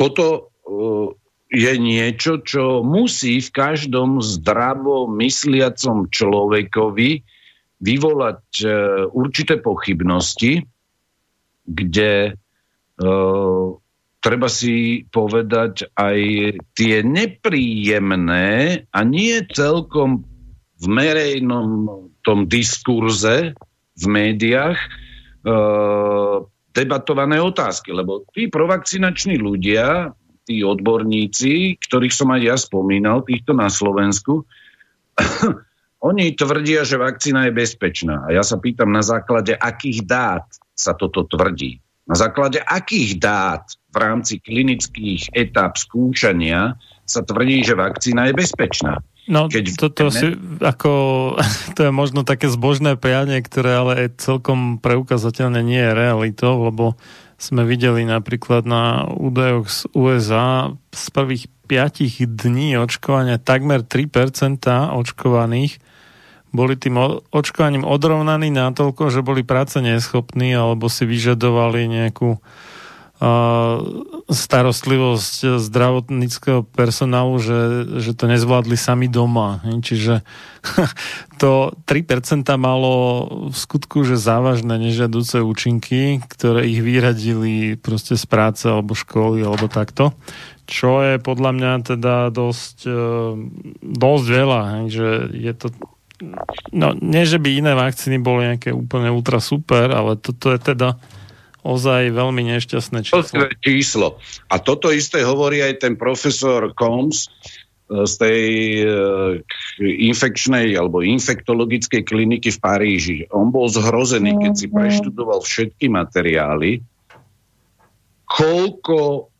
Toto uh, je niečo, čo musí v každom zdravo mysliacom človekovi vyvolať uh, určité pochybnosti, kde uh, treba si povedať aj tie nepríjemné a nie celkom v merejnom tom diskurze v médiách e, debatované otázky, lebo tí provakcinační ľudia, tí odborníci, ktorých som aj ja spomínal, týchto na Slovensku, oni tvrdia, že vakcína je bezpečná. A ja sa pýtam, na základe akých dát sa toto tvrdí? Na základe akých dát v rámci klinických etáp skúšania sa tvrdí, že vakcína je bezpečná? No, Keď toto ne... si, ako, to je možno také zbožné prianie, ktoré ale je celkom preukazateľne nie je realitou, lebo sme videli napríklad na údajoch z USA z prvých 5 dní očkovania takmer 3% očkovaných boli tým očkovaním odrovnaní natoľko, že boli práce neschopní alebo si vyžadovali nejakú starostlivosť zdravotníckého personálu, že, že to nezvládli sami doma. Čiže to 3% malo v skutku, že závažné nežiaduce účinky, ktoré ich vyradili proste z práce alebo školy alebo takto. Čo je podľa mňa teda dosť, e, dosť veľa, že je to no, nie, že by iné vakcíny boli nejaké úplne ultra super, ale toto je teda ozaj veľmi nešťastné číslo. Číslo. A toto isté hovorí aj ten profesor Combs e, z tej e, infekčnej alebo infektologickej kliniky v Paríži. On bol zhrozený, keď si preštudoval všetky materiály, koľko,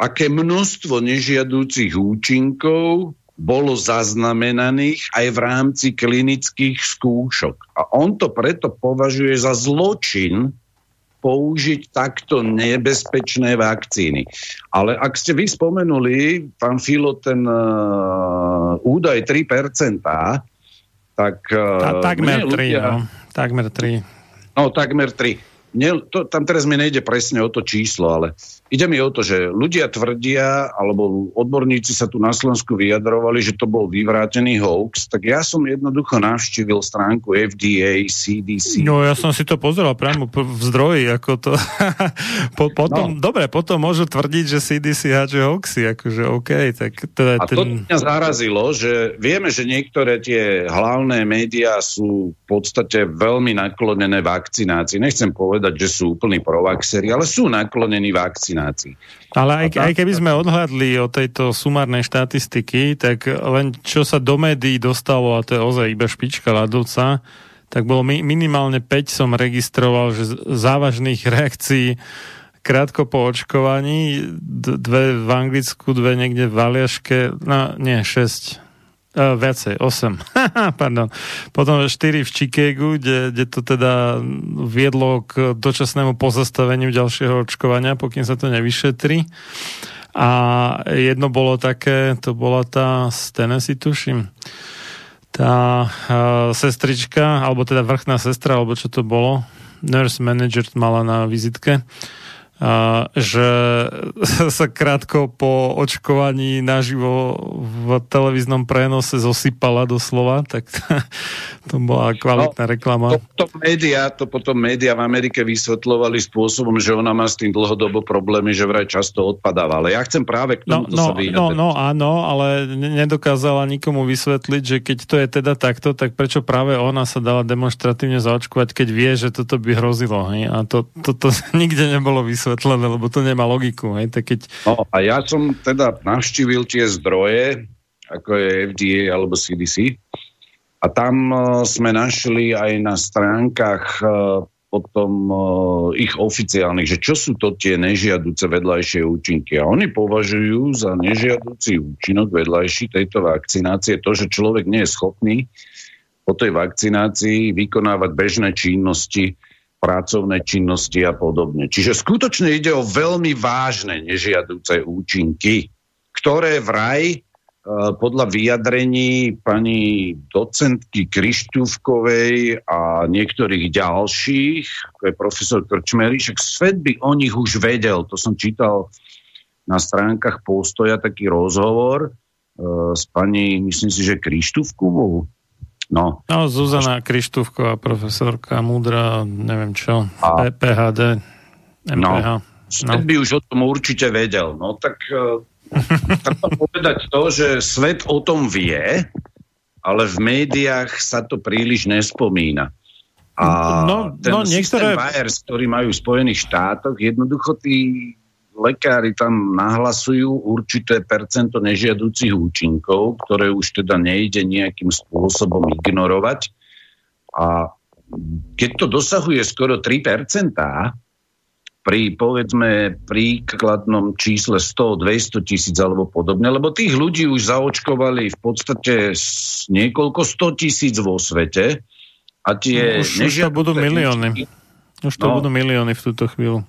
aké množstvo nežiadúcich účinkov bolo zaznamenaných aj v rámci klinických skúšok. A on to preto považuje za zločin použiť takto nebezpečné vakcíny. Ale ak ste vy spomenuli, pán Filo, ten uh, údaj 3%, tak... Uh, Ta, takmer 3, ľudia, no. Takmer 3. No, takmer 3 ne, to, tam teraz mi nejde presne o to číslo, ale ide mi o to, že ľudia tvrdia, alebo odborníci sa tu na Slovensku vyjadrovali, že to bol vyvrátený hoax, tak ja som jednoducho navštívil stránku FDA, CDC. No ja som si to pozeral priamo v zdroji, ako to... po, potom, no. Dobre, potom môžu tvrdiť, že CDC háže hoaxy, akože OK, tak teda A ten... to mňa zarazilo, že vieme, že niektoré tie hlavné médiá sú v podstate veľmi naklonené vakcinácii. Nechcem povedať, povedať, že sú úplní provaxeri, ale sú naklonení vakcinácii. Ale aj, aj keby sme odhľadli o tejto sumárnej štatistiky, tak len čo sa do médií dostalo, a to je ozaj iba špička ľadovca, tak bolo mi, minimálne 5 som registroval, že závažných reakcií krátko po očkovaní, dve v Anglicku, dve niekde v Aliaške, no nie, 6 Uh, viacej, 8. Pardon. Potom 4 v Chicagu, kde, kde to teda viedlo k dočasnému pozastaveniu ďalšieho očkovania, pokým sa to nevyšetri. A jedno bolo také, to bola tá z Tennessee, tuším, tá uh, sestrička, alebo teda vrchná sestra, alebo čo to bolo, nurse manager mala na vizitke, a, že sa krátko po očkovaní naživo v televíznom prenose zosypala doslova, tak to bola kvalitná no, reklama. To, to, média, to potom média v Amerike vysvetľovali spôsobom, že ona má s tým dlhodobo problémy, že vraj často odpadáva. Ale ja chcem práve k tomu no, no, sa no, no áno, ale nedokázala nikomu vysvetliť, že keď to je teda takto, tak prečo práve ona sa dala demonstratívne zaočkovať, keď vie, že toto by hrozilo. Hej? A to, to, to, to nikde nebolo vysvetlené vysvetlené, lebo to nemá logiku. Hej? Tak keď... No a ja som teda navštívil tie zdroje, ako je FDA alebo CDC, a tam uh, sme našli aj na stránkach uh, potom uh, ich oficiálnych, že čo sú to tie nežiaduce vedľajšie účinky. A oni považujú za nežiaducí účinok vedľajší tejto vakcinácie to, že človek nie je schopný po tej vakcinácii vykonávať bežné činnosti, pracovné činnosti a podobne. Čiže skutočne ide o veľmi vážne nežiaduce účinky, ktoré vraj e, podľa vyjadrení pani docentky Krištúvkovej a niektorých ďalších, ako je profesor Krčmery, však svet by o nich už vedel. To som čítal na stránkach postoja taký rozhovor uh, s pani, myslím si, že Krištúvkovou. No. no, Zuzana Krištúvková, profesorka, múdra, neviem čo, A- PHD, MPH. No. Svet by už o tom určite vedel. No tak uh, treba povedať to, že svet o tom vie, ale v médiách sa to príliš nespomína. A No, ten no, systém niektoré- ktorý majú v Spojených štátoch, jednoducho tí lekári tam nahlasujú určité percento nežiaducich účinkov, ktoré už teda nejde nejakým spôsobom ignorovať. A keď to dosahuje skoro 3%, pri povedzme príkladnom čísle 100, 200 tisíc alebo podobne, lebo tých ľudí už zaočkovali v podstate niekoľko 100 tisíc vo svete a tie už, už to budú milióny. Už to No. budú milióny v túto chvíľu.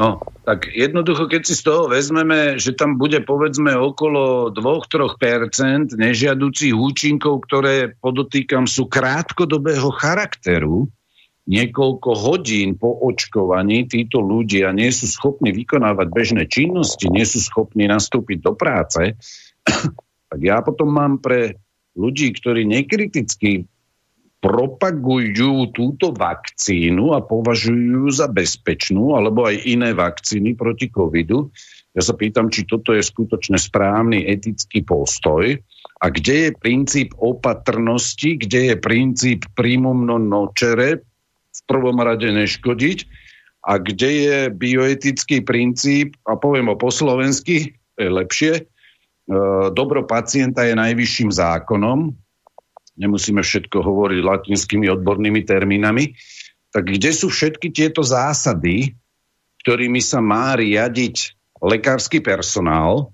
No, tak jednoducho, keď si z toho vezmeme, že tam bude povedzme okolo 2-3% nežiaducich účinkov, ktoré podotýkam sú krátkodobého charakteru, niekoľko hodín po očkovaní títo ľudia nie sú schopní vykonávať bežné činnosti, nie sú schopní nastúpiť do práce, tak ja potom mám pre ľudí, ktorí nekriticky propagujú túto vakcínu a považujú ju za bezpečnú, alebo aj iné vakcíny proti covidu. Ja sa pýtam, či toto je skutočne správny etický postoj a kde je princíp opatrnosti, kde je princíp primum non nocere, v prvom rade neškodiť, a kde je bioetický princíp, a poviem ho po slovensky, je lepšie, e, dobro pacienta je najvyšším zákonom, nemusíme všetko hovoriť latinskými odbornými termínami, tak kde sú všetky tieto zásady, ktorými sa má riadiť lekársky personál?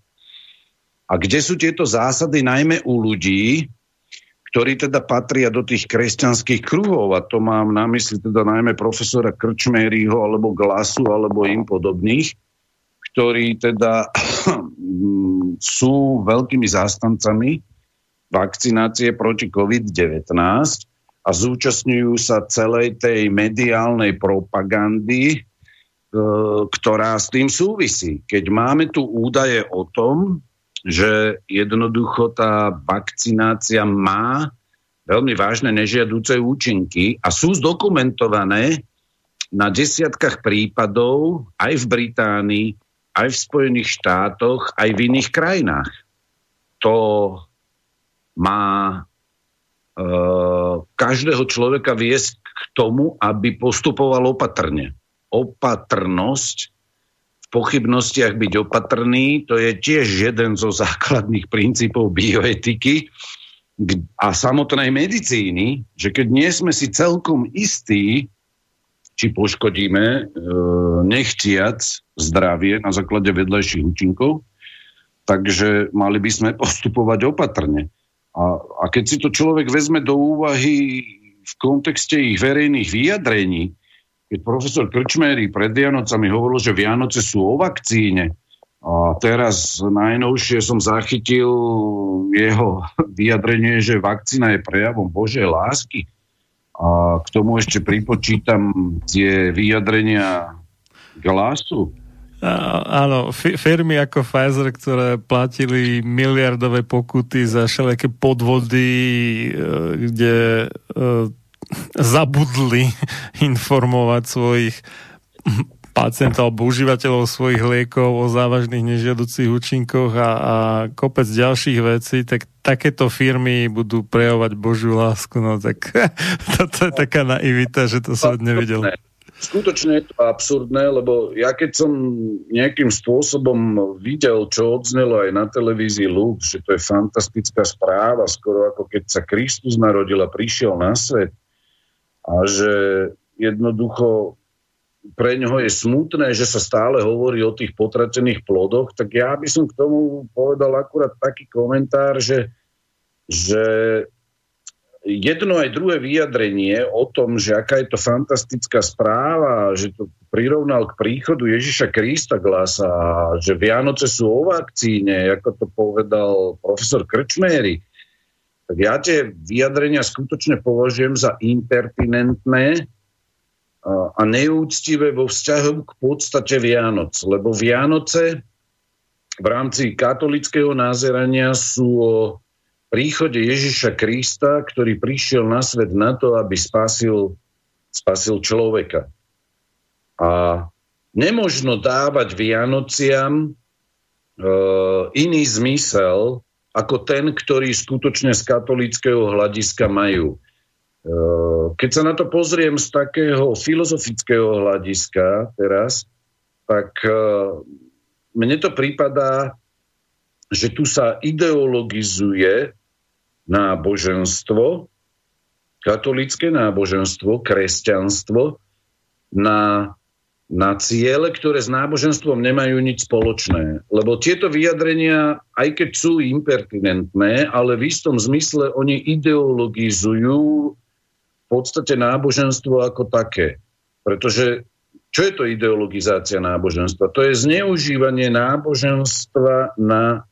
A kde sú tieto zásady najmä u ľudí, ktorí teda patria do tých kresťanských kruhov? A to mám na mysli teda najmä profesora Krčmeryho alebo Glasu alebo im podobných, ktorí teda sú veľkými zástancami vakcinácie proti COVID-19 a zúčastňujú sa celej tej mediálnej propagandy, e, ktorá s tým súvisí. Keď máme tu údaje o tom, že jednoducho tá vakcinácia má veľmi vážne nežiadúce účinky a sú zdokumentované na desiatkách prípadov aj v Británii, aj v Spojených štátoch, aj v iných krajinách. To má e, každého človeka viesť k tomu, aby postupoval opatrne. Opatrnosť, v pochybnostiach byť opatrný, to je tiež jeden zo základných princípov bioetiky a samotnej medicíny, že keď nie sme si celkom istí, či poškodíme e, nechtiac zdravie na základe vedľajších účinkov, takže mali by sme postupovať opatrne. A, a keď si to človek vezme do úvahy v kontexte ich verejných vyjadrení, keď profesor Krčmery pred Vianocami hovoril, že Vianoce sú o vakcíne, a teraz najnovšie som zachytil jeho vyjadrenie, že vakcína je prejavom Božej lásky. A k tomu ešte pripočítam tie vyjadrenia glasu. Áno, fi- firmy ako Pfizer, ktoré platili miliardové pokuty za všelijaké podvody, e, kde e, zabudli informovať svojich pacientov alebo užívateľov svojich liekov o závažných nežiaducich účinkoch a, a kopec ďalších vecí, tak takéto firmy budú prejavovať Božiu lásku. No tak toto je taká naivita, že to som nevidel. Skutočne je to absurdné, lebo ja keď som nejakým spôsobom videl, čo odznelo aj na televízii Lux, že to je fantastická správa, skoro ako keď sa Kristus narodil a prišiel na svet a že jednoducho pre ňoho je smutné, že sa stále hovorí o tých potratených plodoch, tak ja by som k tomu povedal akurát taký komentár, že, že jedno aj druhé vyjadrenie o tom, že aká je to fantastická správa, že to prirovnal k príchodu Ježiša Krista glasa, že Vianoce sú o vakcíne, ako to povedal profesor Krčméry, tak ja tie vyjadrenia skutočne považujem za impertinentné a, neúctivé vo vzťahu k podstate Vianoc. Lebo Vianoce v rámci katolického názerania sú o príchode Ježiša Krista, ktorý prišiel na svet na to, aby spasil, spasil človeka. A nemožno dávať Vianociam e, iný zmysel, ako ten, ktorý skutočne z katolického hľadiska majú. E, keď sa na to pozriem z takého filozofického hľadiska teraz, tak e, mne to prípada, že tu sa ideologizuje náboženstvo, katolické náboženstvo, kresťanstvo na na ciele, ktoré s náboženstvom nemajú nič spoločné. Lebo tieto vyjadrenia, aj keď sú impertinentné, ale v istom zmysle oni ideologizujú v podstate náboženstvo ako také. Pretože čo je to ideologizácia náboženstva? To je zneužívanie náboženstva na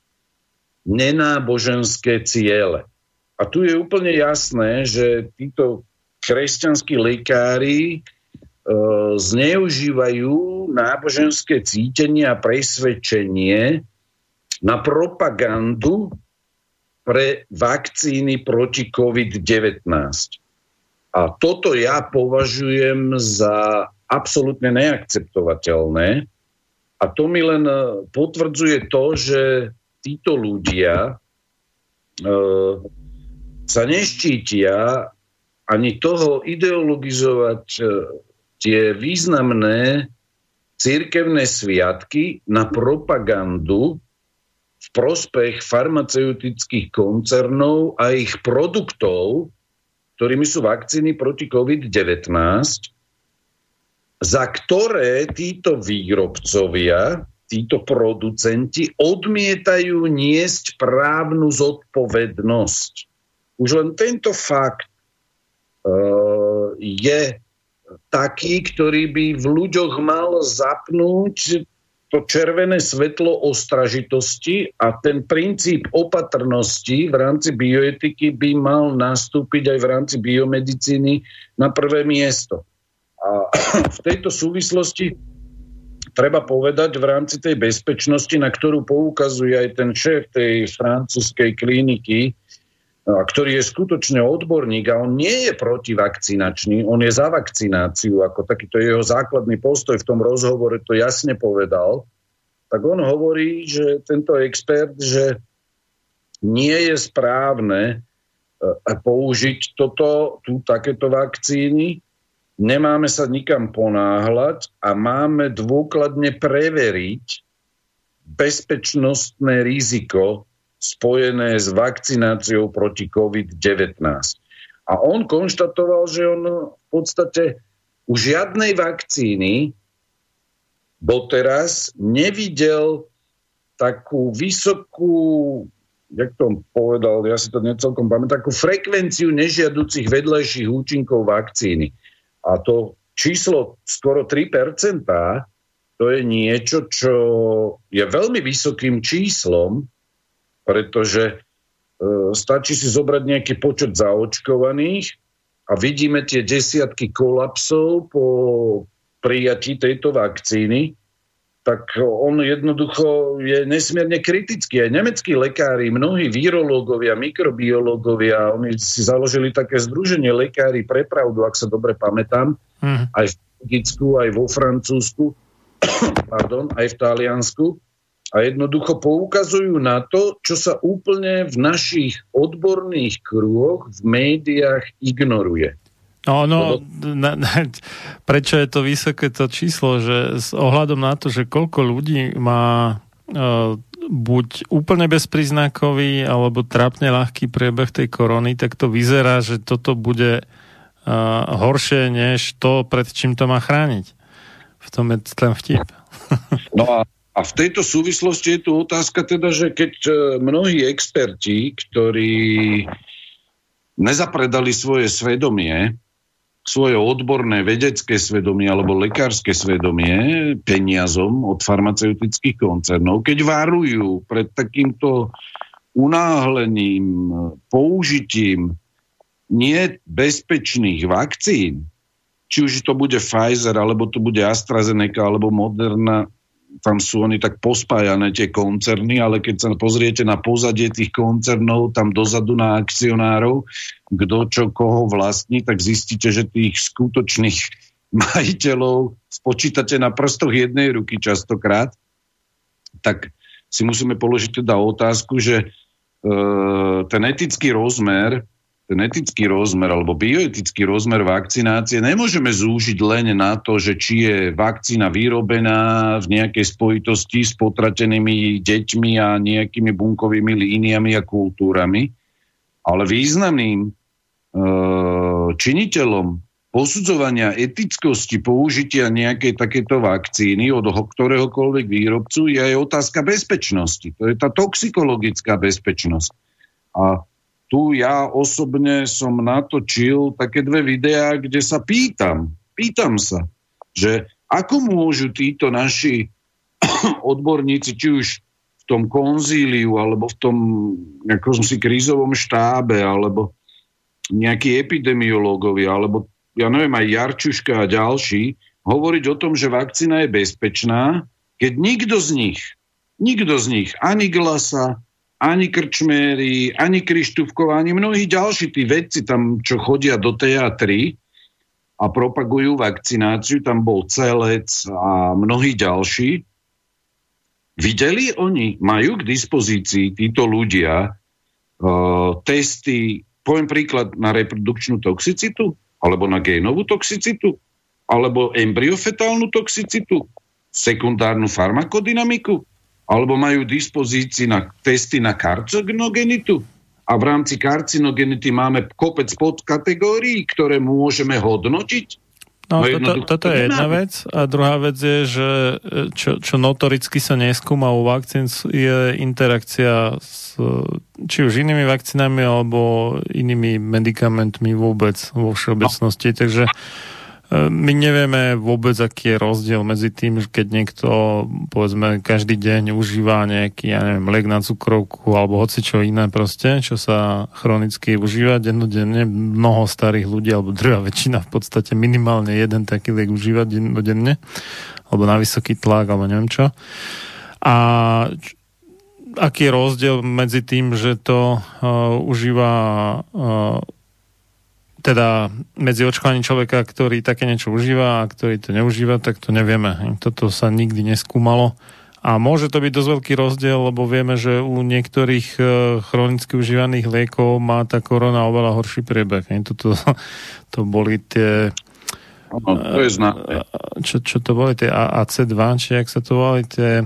nenáboženské ciele. A tu je úplne jasné, že títo kresťanskí lekári E, zneužívajú náboženské cítenie a presvedčenie na propagandu pre vakcíny proti COVID-19. A toto ja považujem za absolútne neakceptovateľné. A to mi len potvrdzuje to, že títo ľudia e, sa neštítia ani toho ideologizovať e, tie významné církevné sviatky na propagandu v prospech farmaceutických koncernov a ich produktov, ktorými sú vakcíny proti COVID-19, za ktoré títo výrobcovia, títo producenti odmietajú niesť právnu zodpovednosť. Už len tento fakt uh, je taký, ktorý by v ľuďoch mal zapnúť to červené svetlo ostražitosti a ten princíp opatrnosti v rámci bioetiky by mal nastúpiť aj v rámci biomedicíny na prvé miesto. A v tejto súvislosti treba povedať v rámci tej bezpečnosti, na ktorú poukazuje aj ten šéf tej francúzskej kliniky, ktorý je skutočne odborník a on nie je protivakcinačný, on je za vakcináciu, ako takýto jeho základný postoj v tom rozhovore to jasne povedal, tak on hovorí, že tento expert, že nie je správne e, použiť toto, tu takéto vakcíny, nemáme sa nikam ponáhľať a máme dôkladne preveriť bezpečnostné riziko spojené s vakcináciou proti COVID-19. A on konštatoval, že on v podstate u žiadnej vakcíny doteraz nevidel takú vysokú, jak to povedal, ja si to necelkom pamätám, takú frekvenciu nežiaducich vedľajších účinkov vakcíny. A to číslo skoro 3%, to je niečo, čo je veľmi vysokým číslom pretože e, stačí si zobrať nejaký počet zaočkovaných a vidíme tie desiatky kolapsov po prijatí tejto vakcíny, tak on jednoducho je nesmierne kritický. Aj nemeckí lekári, mnohí virológovia, mikrobiológovia, oni si založili také združenie lekári pre pravdu, ak sa dobre pamätám, mm. aj v Belgicku, aj vo Francúzsku, pardon, aj v Taliansku a jednoducho poukazujú na to, čo sa úplne v našich odborných krúhoch v médiách ignoruje. No, no, na, na, prečo je to vysoké to číslo, že s ohľadom na to, že koľko ľudí má uh, buď úplne bezpríznakový alebo trápne ľahký priebeh tej korony, tak to vyzerá, že toto bude uh, horšie než to, pred čím to má chrániť. V tom je ten vtip. No a a v tejto súvislosti je tu otázka teda, že keď e, mnohí experti, ktorí nezapredali svoje svedomie svoje odborné vedecké svedomie alebo lekárske svedomie peniazom od farmaceutických koncernov, keď varujú pred takýmto unáhleným použitím nie bezpečných vakcín, či už to bude Pfizer, alebo to bude AstraZeneca, alebo Moderna, tam sú oni tak pospájané tie koncerny, ale keď sa pozriete na pozadie tých koncernov, tam dozadu na akcionárov, kto čo koho vlastní, tak zistíte, že tých skutočných majiteľov spočítate na prstoch jednej ruky častokrát, tak si musíme položiť teda otázku, že e, ten etický rozmer ten etický rozmer alebo bioetický rozmer vakcinácie nemôžeme zúžiť len na to, že či je vakcína vyrobená v nejakej spojitosti s potratenými deťmi a nejakými bunkovými líniami a kultúrami, ale významným e, činiteľom posudzovania etickosti použitia nejakej takéto vakcíny od ktoréhokoľvek výrobcu je aj otázka bezpečnosti. To je tá toxikologická bezpečnosť. A tu ja osobne som natočil také dve videá, kde sa pýtam, pýtam sa, že ako môžu títo naši odborníci, či už v tom konzíliu, alebo v tom nejakom si krízovom štábe, alebo nejakí epidemiológovia, alebo ja neviem, aj Jarčuška a ďalší, hovoriť o tom, že vakcína je bezpečná, keď nikto z nich, nikto z nich, ani Glasa, ani Krčméry, ani Krištúvková, ani mnohí ďalší tí vedci tam, čo chodia do teatry a propagujú vakcináciu, tam bol Celec a mnohí ďalší. Videli oni, majú k dispozícii títo ľudia uh, testy, poviem príklad, na reprodukčnú toxicitu, alebo na génovú toxicitu, alebo embryofetálnu toxicitu, sekundárnu farmakodynamiku, alebo majú dispozícii na testy na karcinogenitu. A v rámci karcinogenity máme kopec podkategórií, ktoré môžeme hodnotiť. No, no toto, toto je jedna vec. A druhá vec je, že e, čo, čo notoricky sa neskúma u vakcín, je interakcia s či už inými vakcínami alebo inými medikamentmi vôbec vo všeobecnosti. No. Takže my nevieme vôbec, aký je rozdiel medzi tým, keď niekto, povedzme, každý deň užíva nejaký, ja neviem, liek na cukrovku alebo hoci čo iné proste, čo sa chronicky užíva dennodenne. Mnoho starých ľudí, alebo druhá väčšina v podstate minimálne jeden taký liek užíva dennodenne, alebo na vysoký tlak, alebo neviem čo. A aký je rozdiel medzi tým, že to uh, užíva uh, teda medzi očkovaním človeka, ktorý také niečo užíva a ktorý to neužíva, tak to nevieme. Toto sa nikdy neskúmalo. A môže to byť dosť veľký rozdiel, lebo vieme, že u niektorých e, chronicky užívaných liekov má tá korona oveľa horší priebeh. Toto, to boli tie... Ano, to je známe. Čo, čo to boli tie AC2, či jak sa to volali tie...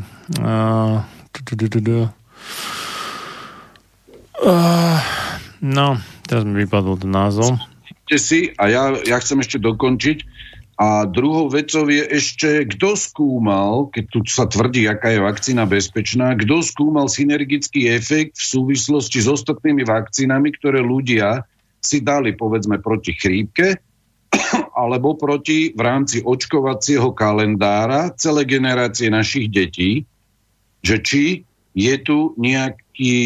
No, teraz mi vypadol ten názov si a ja, ja chcem ešte dokončiť. A druhou vecou je ešte, kto skúmal, keď tu sa tvrdí, aká je vakcína bezpečná, kto skúmal synergický efekt v súvislosti s ostatnými vakcínami, ktoré ľudia si dali, povedzme, proti chrípke, alebo proti v rámci očkovacieho kalendára celé generácie našich detí, že či je tu nejaký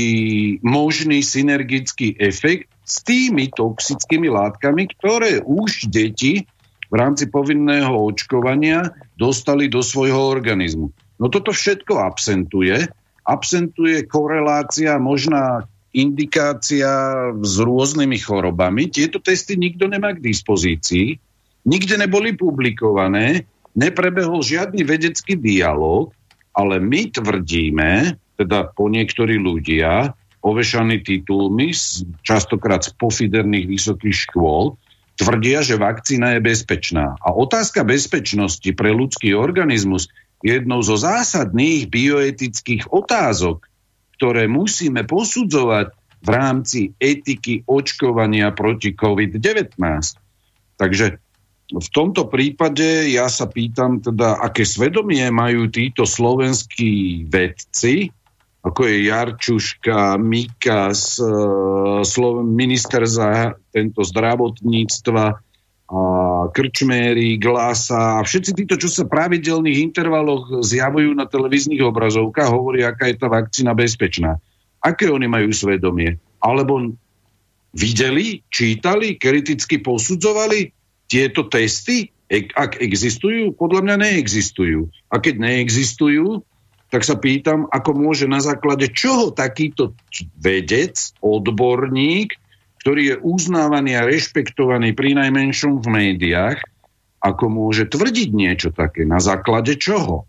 možný synergický efekt s tými toxickými látkami, ktoré už deti v rámci povinného očkovania dostali do svojho organizmu. No toto všetko absentuje. Absentuje korelácia, možná indikácia s rôznymi chorobami. Tieto testy nikto nemá k dispozícii, nikde neboli publikované, neprebehol žiadny vedecký dialog, ale my tvrdíme, teda po niektorí ľudia, ovešaní titulmi, častokrát z pofiderných vysokých škôl, tvrdia, že vakcína je bezpečná. A otázka bezpečnosti pre ľudský organizmus je jednou zo zásadných bioetických otázok, ktoré musíme posudzovať v rámci etiky očkovania proti COVID-19. Takže v tomto prípade ja sa pýtam teda, aké svedomie majú títo slovenskí vedci, ako je Jarčuška, Mikas, e, minister za tento zdravotníctva krčméry, glasa a všetci títo, čo sa pravidelných intervaloch zjavujú na televíznych obrazovkách, hovoria, aká je tá vakcína bezpečná. Aké oni majú svedomie? Alebo videli, čítali, kriticky posudzovali tieto testy? E- ak existujú? Podľa mňa neexistujú. A keď neexistujú, tak sa pýtam, ako môže na základe čoho takýto vedec, odborník, ktorý je uznávaný a rešpektovaný pri najmenšom v médiách, ako môže tvrdiť niečo také, na základe čoho.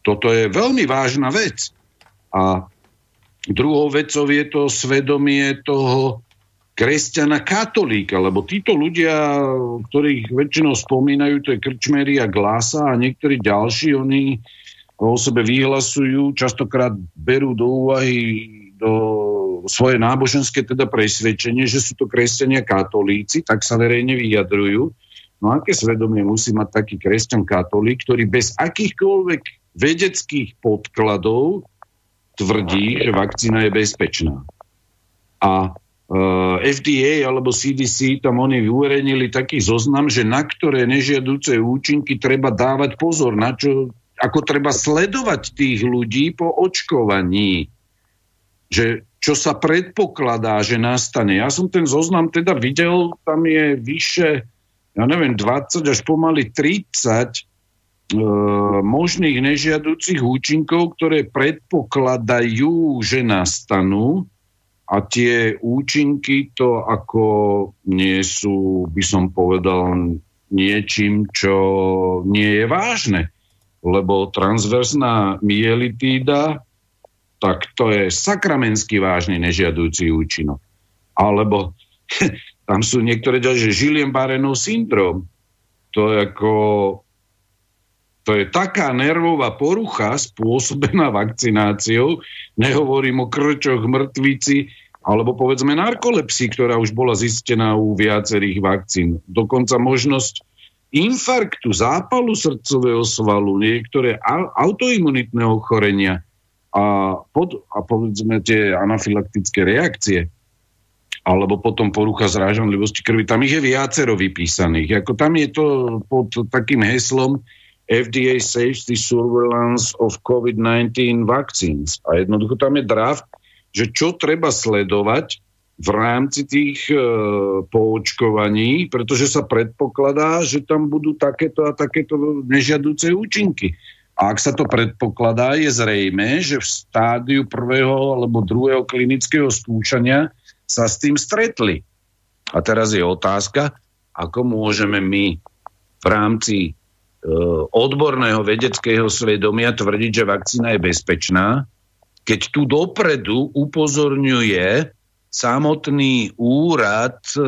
Toto je veľmi vážna vec. A druhou vecou je to svedomie toho kresťana katolíka, lebo títo ľudia, ktorých väčšinou spomínajú, to je Krčmery a Glasa a niektorí ďalší, oni o sebe vyhlasujú, častokrát berú do úvahy do svoje náboženské teda presvedčenie, že sú to kresťania katolíci, tak sa verejne vyjadrujú. No aké svedomie musí mať taký kresťan katolík, ktorý bez akýchkoľvek vedeckých podkladov tvrdí, že vakcína je bezpečná. A uh, FDA alebo CDC tam oni uverejnili taký zoznam, že na ktoré nežiaduce účinky treba dávať pozor, na čo, ako treba sledovať tých ľudí po očkovaní že čo sa predpokladá, že nastane. Ja som ten zoznam teda videl, tam je vyše, ja neviem, 20 až pomaly 30 e, možných nežiaducich účinkov, ktoré predpokladajú, že nastanú a tie účinky to ako nie sú, by som povedal, niečím, čo nie je vážne. Lebo transverzná mielitída tak to je sakramenský vážny nežiadujúci účinok. Alebo tam sú niektoré ďalšie, že Žiliem Barenov syndrom. To je ako to je taká nervová porucha spôsobená vakcináciou, nehovorím o krčoch, mŕtvici, alebo povedzme narkolepsii, ktorá už bola zistená u viacerých vakcín. Dokonca možnosť infarktu, zápalu srdcového svalu, niektoré autoimunitné ochorenia a, pod, a povedzme tie anafylaktické reakcie, alebo potom porucha zrážanlivosti krvi, tam ich je viacero vypísaných. Ako tam je to pod takým heslom FDA Safety Surveillance of COVID-19 Vaccines. A jednoducho tam je draft, že čo treba sledovať v rámci tých e, poočkovaní, pretože sa predpokladá, že tam budú takéto a takéto nežiaduce účinky. A ak sa to predpokladá, je zrejme, že v stádiu prvého alebo druhého klinického skúšania sa s tým stretli. A teraz je otázka, ako môžeme my v rámci e, odborného vedeckého svedomia tvrdiť, že vakcína je bezpečná, keď tu dopredu upozorňuje samotný úrad e,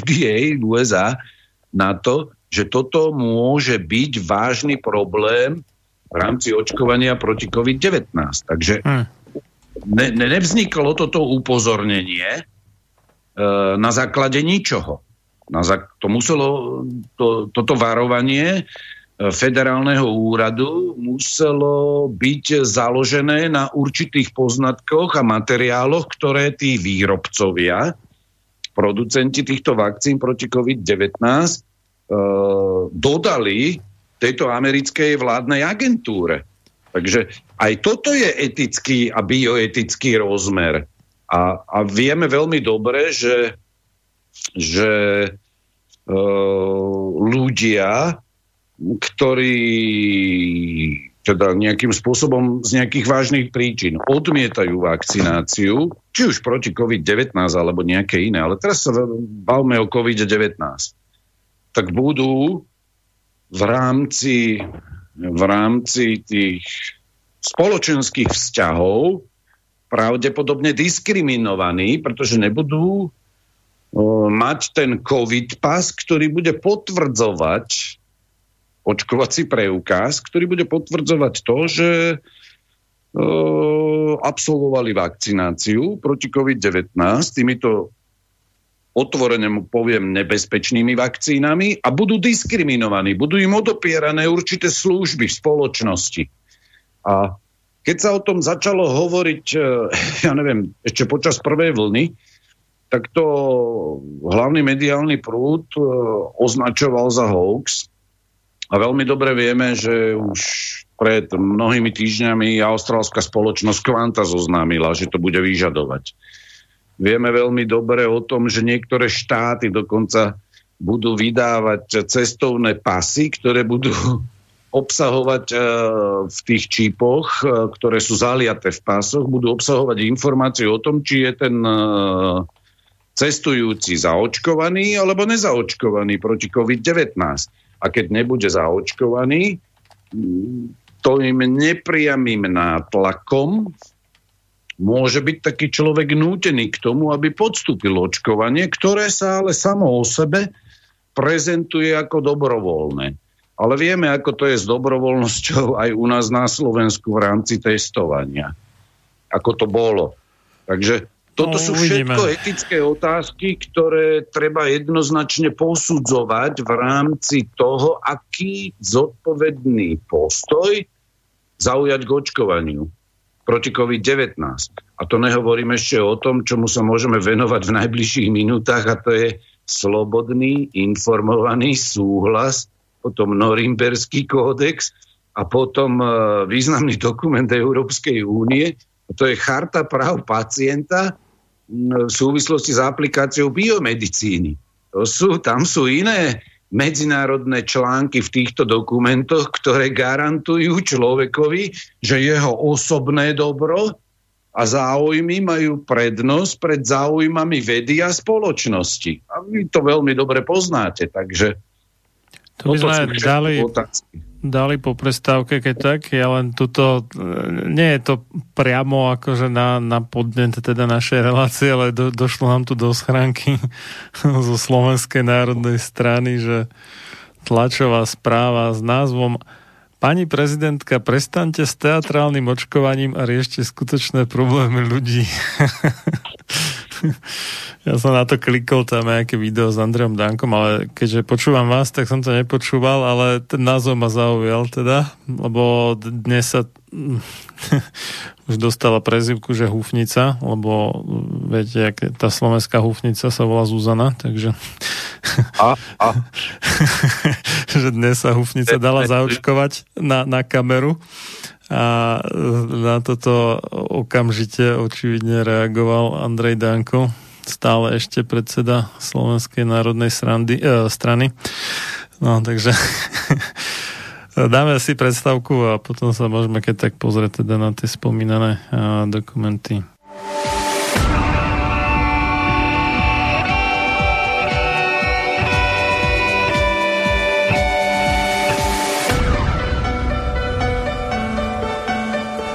FDA USA na to, že toto môže byť vážny problém v rámci očkovania proti COVID-19. Takže hmm. ne, nevzniklo toto upozornenie e, na základe ničoho. Na zá, to muselo, to, toto varovanie federálneho úradu muselo byť založené na určitých poznatkoch a materiáloch, ktoré tí výrobcovia, producenti týchto vakcín proti COVID-19 e, dodali tejto americkej vládnej agentúre. Takže aj toto je etický a bioetický rozmer. A, a vieme veľmi dobre, že, že e, ľudia, ktorí teda nejakým spôsobom z nejakých vážnych príčin odmietajú vakcináciu, či už proti COVID-19 alebo nejaké iné, ale teraz sa bavme o COVID-19, tak budú v rámci, v rámci tých spoločenských vzťahov pravdepodobne diskriminovaní, pretože nebudú mať ten COVID pas, ktorý bude potvrdzovať očkovací preukaz, ktorý bude potvrdzovať to, že o, absolvovali vakcináciu proti COVID-19 týmito otvorene mu poviem, nebezpečnými vakcínami a budú diskriminovaní, budú im odopierané určité služby v spoločnosti. A keď sa o tom začalo hovoriť, e, ja neviem, ešte počas prvej vlny, tak to hlavný mediálny prúd e, označoval za hoax. A veľmi dobre vieme, že už pred mnohými týždňami austrálska spoločnosť Quanta zoznámila, že to bude vyžadovať. Vieme veľmi dobre o tom, že niektoré štáty dokonca budú vydávať cestovné pasy, ktoré budú obsahovať e, v tých čípoch, e, ktoré sú zaliaté v pásoch, budú obsahovať informáciu o tom, či je ten cestujúci zaočkovaný alebo nezaočkovaný proti COVID-19. A keď nebude zaočkovaný, to im nepriamým nátlakom môže byť taký človek nútený k tomu, aby podstúpil očkovanie, ktoré sa ale samo o sebe prezentuje ako dobrovoľné. Ale vieme, ako to je s dobrovoľnosťou aj u nás na Slovensku v rámci testovania. Ako to bolo. Takže toto no, sú uvidíme. všetko etické otázky, ktoré treba jednoznačne posudzovať v rámci toho, aký zodpovedný postoj zaujať k očkovaniu proti COVID-19. A to nehovorím ešte o tom, čomu sa môžeme venovať v najbližších minútach, a to je slobodný, informovaný súhlas, potom Norimberský kódex a potom uh, významný dokument Európskej únie, to je charta práv pacienta, v súvislosti s aplikáciou biomedicíny. To sú, tam sú iné medzinárodné články v týchto dokumentoch, ktoré garantujú človekovi, že jeho osobné dobro a záujmy majú prednosť pred záujmami vedy a spoločnosti. A vy to veľmi dobre poznáte, takže to by sme dali, dali po prestávke, keď tak, ja len tuto, nie je to priamo akože na, na podnet teda našej relácie, ale do, došlo nám tu do schránky zo Slovenskej národnej strany, že tlačová správa s názvom Pani prezidentka, prestaňte s teatrálnym očkovaním a riešte skutočné problémy ľudí. ja som na to klikol, tam nejaké video s Andreom Dankom, ale keďže počúvam vás, tak som to nepočúval, ale ten názov ma zaujal teda, lebo dnes sa už dostala prezivku, že húfnica, lebo viete, jak tá slovenská húfnica sa volá Zuzana, takže a, a. že dnes sa húfnica dala zaočkovať na, na kameru a na toto okamžite očividne reagoval Andrej Danko, stále ešte predseda Slovenskej národnej srandy, eh, strany. No, takže Dáme si predstavku a potom sa môžeme keď tak pozrieť teda na tie spomínané dokumenty.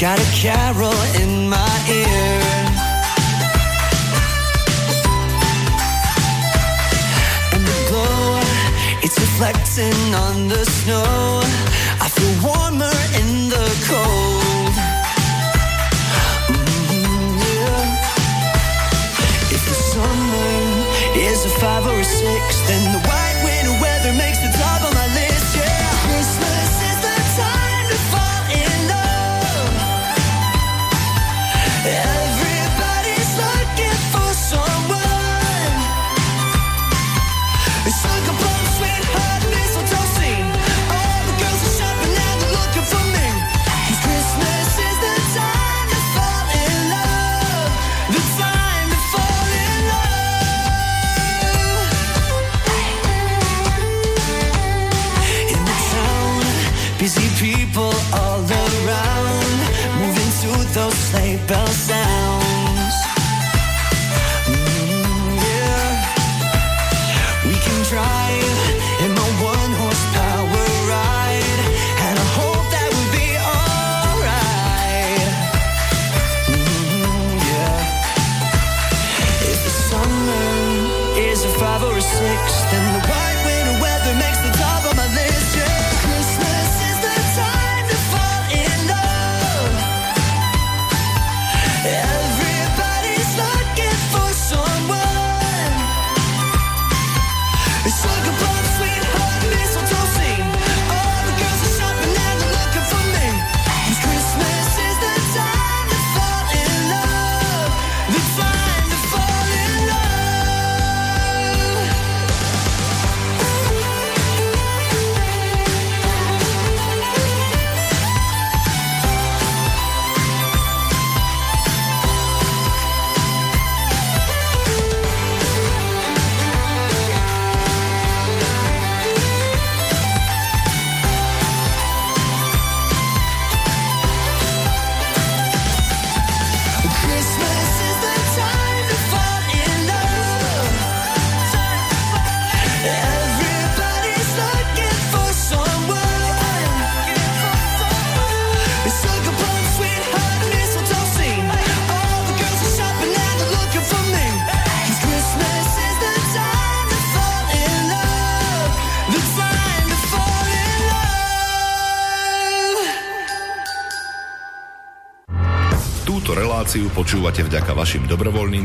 Got a carol in my ear. And the glow, it's reflecting on the snow. I feel warmer in the cold. Mm-hmm, yeah. If the summer is a five or a six, then the white drive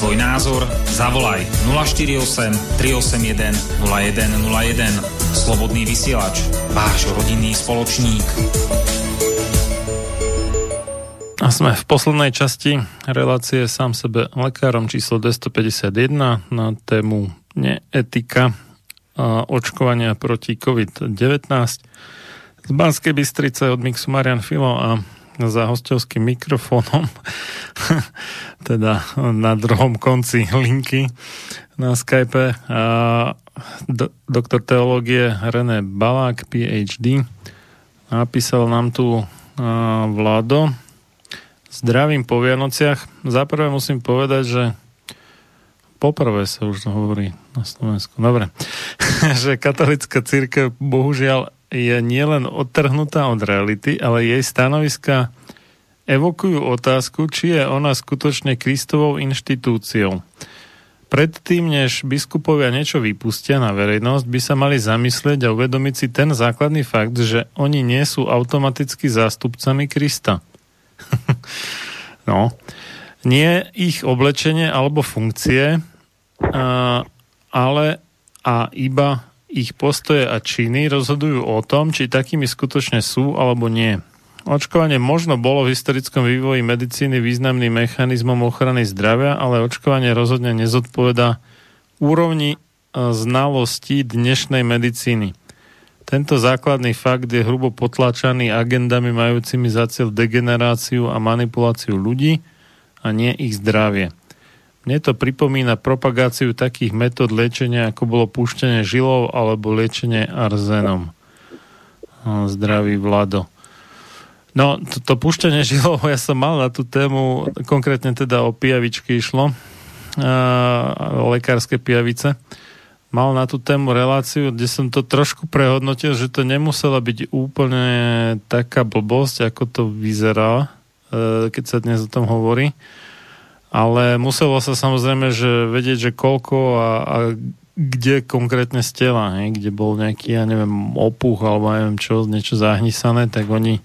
Svoj názor, zavolaj 048 381 0101. Slobodný vysielač, váš rodinný spoločník. A sme v poslednej časti relácie sám sebe lekárom číslo 251 na tému neetika očkovania proti COVID-19. Z Banskej Bystrice od Mixu Marian Filo a za hostovským mikrofónom, teda na druhom konci linky na Skype a do, doktor teológie René Balák, PhD. Napísal nám tu a, Vlado. Zdravím po Vianociach. Zaprvé musím povedať, že poprvé sa už hovorí na Slovensku. Dobre. že katolická církev bohužiaľ je nielen odtrhnutá od reality, ale jej stanoviska evokujú otázku, či je ona skutočne Kristovou inštitúciou. Predtým, než biskupovia niečo vypustia na verejnosť, by sa mali zamyslieť a uvedomiť si ten základný fakt, že oni nie sú automaticky zástupcami Krista. no. Nie ich oblečenie alebo funkcie, ale a iba ich postoje a činy rozhodujú o tom, či takými skutočne sú alebo nie. Očkovanie možno bolo v historickom vývoji medicíny významným mechanizmom ochrany zdravia, ale očkovanie rozhodne nezodpoveda úrovni e, znalostí dnešnej medicíny. Tento základný fakt je hrubo potláčaný agendami majúcimi za cieľ degeneráciu a manipuláciu ľudí a nie ich zdravie. Mne to pripomína propagáciu takých metód liečenia, ako bolo púštenie žilov alebo liečenie arzenom. Zdravý Vlado. No, to, to púšťanie žilov, ja som mal na tú tému, konkrétne teda o pijavičky išlo, lekárske pijavice mal na tú tému reláciu, kde som to trošku prehodnotil, že to nemusela byť úplne taká blbosť, ako to vyzerá, e, keď sa dnes o tom hovorí. Ale muselo sa samozrejme, že vedieť, že koľko a, a kde konkrétne z tela, hej, kde bol nejaký, ja neviem, opuch alebo neviem čo, niečo zahnisané, tak oni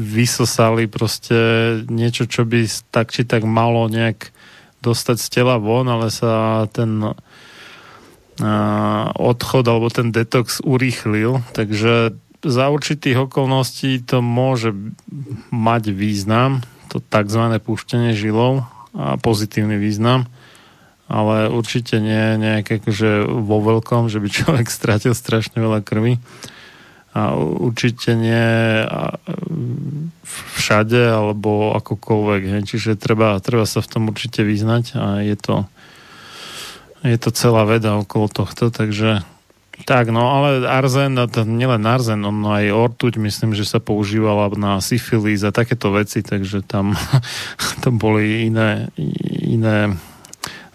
vysosali proste niečo, čo by tak či tak malo nejak dostať z tela von, ale sa ten odchod alebo ten detox urýchlil, takže za určitých okolností to môže mať význam, to tzv. púštenie žilov a pozitívny význam, ale určite nie nejaké akože vo veľkom, že by človek stratil strašne veľa krvi a určite nie všade alebo akokoľvek. Čiže treba, treba sa v tom určite vyznať a je to je to celá veda okolo tohto, takže tak, no ale arzen, nielen arzen, on aj ortuť, myslím, že sa používala na syfilis a takéto veci, takže tam to boli iné, iné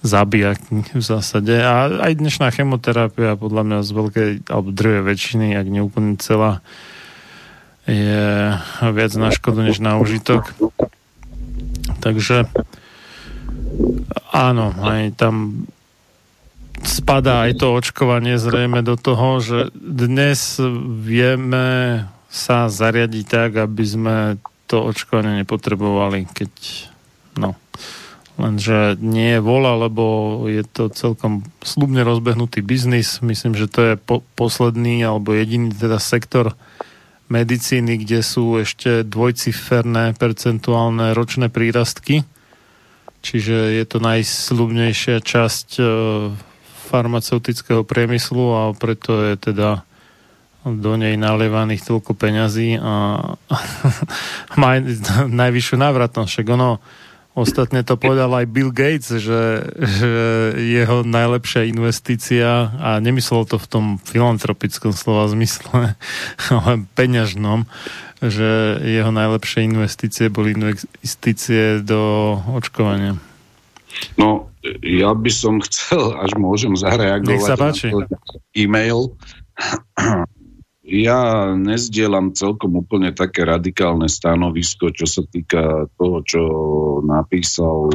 zabijaky v zásade. A aj dnešná chemoterapia podľa mňa z veľkej, alebo drve väčšiny, ak neúplne celá, je viac na škodu, než na užitok. Takže áno, aj tam spadá aj to očkovanie zrejme do toho, že dnes vieme sa zariadiť tak, aby sme to očkovanie nepotrebovali, keď no, lenže nie je vola, lebo je to celkom slubne rozbehnutý biznis. Myslím, že to je po- posledný alebo jediný teda sektor medicíny, kde sú ešte dvojciferné percentuálne ročné prírastky. Čiže je to najslubnejšia časť e, farmaceutického priemyslu a preto je teda do nej nalievaných toľko peňazí a má najvyššiu návratnosť. Však ono, ostatne to povedal aj Bill Gates, že, že jeho najlepšia investícia, a nemyslel to v tom filantropickom slova zmysle, ale peňažnom, že jeho najlepšie investície boli investície do očkovania. No, ja by som chcel, až môžem zareagovať Nech sa páči. na e-mail. Ja nezdielam celkom úplne také radikálne stanovisko, čo sa týka toho, čo napísal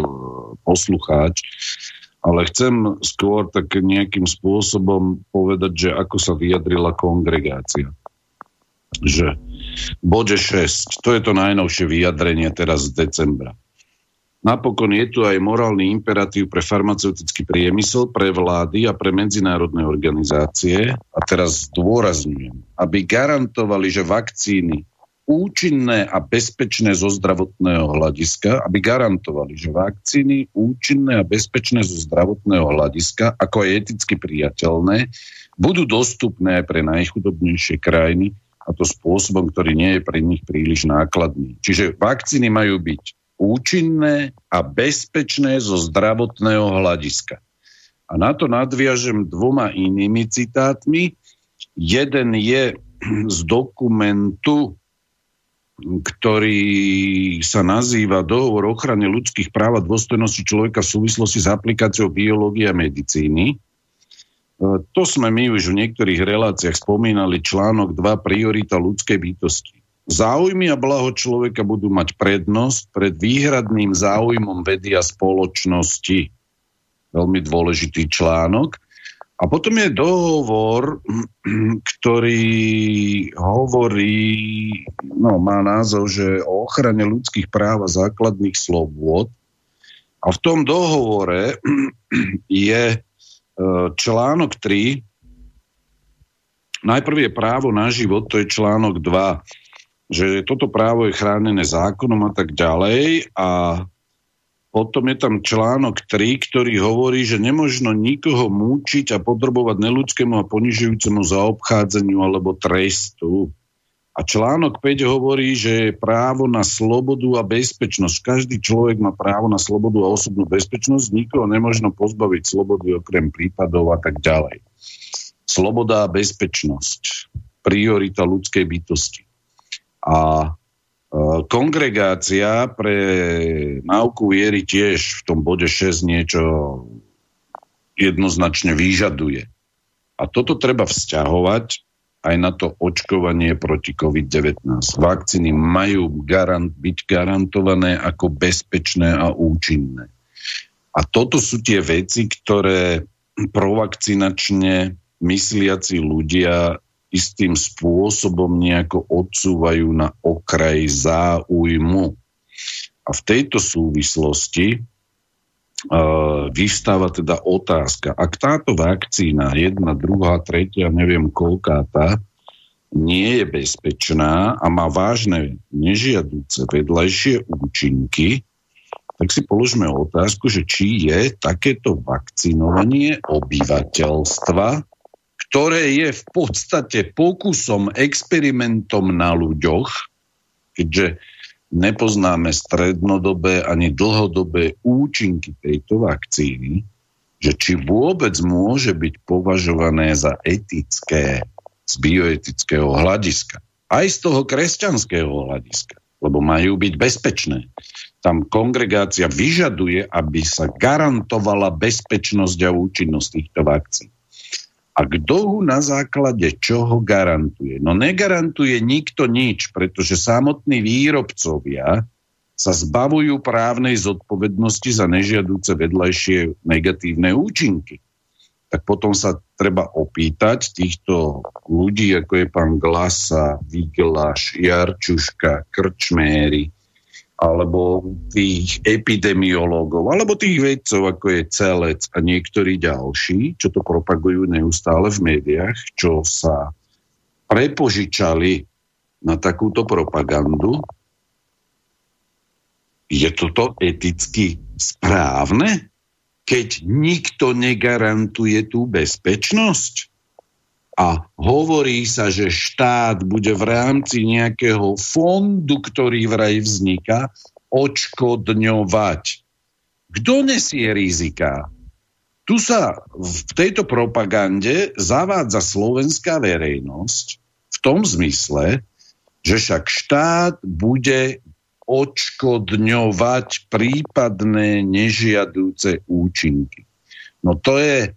poslucháč, ale chcem skôr tak nejakým spôsobom povedať, že ako sa vyjadrila kongregácia. Že bode 6, to je to najnovšie vyjadrenie teraz z decembra. Napokon je tu aj morálny imperatív pre farmaceutický priemysel, pre vlády a pre medzinárodné organizácie. A teraz zdôrazňujem, aby garantovali, že vakcíny účinné a bezpečné zo zdravotného hľadiska, aby garantovali, že vakcíny účinné a bezpečné zo zdravotného hľadiska, ako aj eticky priateľné, budú dostupné aj pre najchudobnejšie krajiny a to spôsobom, ktorý nie je pre nich príliš nákladný. Čiže vakcíny majú byť účinné a bezpečné zo zdravotného hľadiska. A na to nadviažem dvoma inými citátmi. Jeden je z dokumentu, ktorý sa nazýva Dohovor o ochrane ľudských práv a dôstojnosti človeka v súvislosti s aplikáciou biológie a medicíny. E, to sme my už v niektorých reláciách spomínali, článok 2, priorita ľudskej bytosti. Záujmy a blaho človeka budú mať prednosť pred výhradným záujmom vedy a spoločnosti. Veľmi dôležitý článok. A potom je dohovor, ktorý hovorí, no má názov, že o ochrane ľudských práv a základných slobôd. A v tom dohovore je e, článok 3, najprv je právo na život, to je článok 2 že toto právo je chránené zákonom a tak ďalej a Potom je tam článok 3, ktorý hovorí, že nemožno nikoho múčiť a podrobovať neludskému a ponižujúcemu zaobchádzaniu alebo trestu. A článok 5 hovorí, že je právo na slobodu a bezpečnosť. Každý človek má právo na slobodu a osobnú bezpečnosť, nikoho nemožno pozbaviť slobody okrem prípadov a tak ďalej. Sloboda a bezpečnosť. Priorita ľudskej bytosti. A Eh, kongregácia pre náuku viery tiež v tom bode 6 niečo jednoznačne vyžaduje. A toto treba vzťahovať aj na to očkovanie proti COVID-19. Vakcíny majú garant, byť garantované ako bezpečné a účinné. A toto sú tie veci, ktoré provakcinačne mysliaci ľudia istým spôsobom nejako odsúvajú na okraj záujmu. A v tejto súvislosti uh, vyvstáva teda otázka, ak táto vakcína, jedna, druhá, tretia, neviem koľká tá, nie je bezpečná a má vážne nežiaduce vedľajšie účinky, tak si položme otázku, že či je takéto vakcinovanie obyvateľstva ktoré je v podstate pokusom, experimentom na ľuďoch, keďže nepoznáme strednodobé ani dlhodobé účinky tejto vakcíny, že či vôbec môže byť považované za etické z bioetického hľadiska. Aj z toho kresťanského hľadiska, lebo majú byť bezpečné. Tam kongregácia vyžaduje, aby sa garantovala bezpečnosť a účinnosť týchto vakcín. A kto ho na základe čoho garantuje? No negarantuje nikto nič, pretože samotní výrobcovia sa zbavujú právnej zodpovednosti za nežiaduce vedľajšie negatívne účinky. Tak potom sa treba opýtať týchto ľudí, ako je pán Glasa, Viglaš, Jarčuška, Krčméry, alebo tých epidemiológov, alebo tých vedcov, ako je Celec a niektorí ďalší, čo to propagujú neustále v médiách, čo sa prepožičali na takúto propagandu. Je toto eticky správne, keď nikto negarantuje tú bezpečnosť? A hovorí sa, že štát bude v rámci nejakého fondu, ktorý vraj vzniká, odškodňovať. Kto nesie rizika? Tu sa v tejto propagande zavádza slovenská verejnosť v tom zmysle, že však štát bude odškodňovať prípadné nežiadúce účinky. No to je e,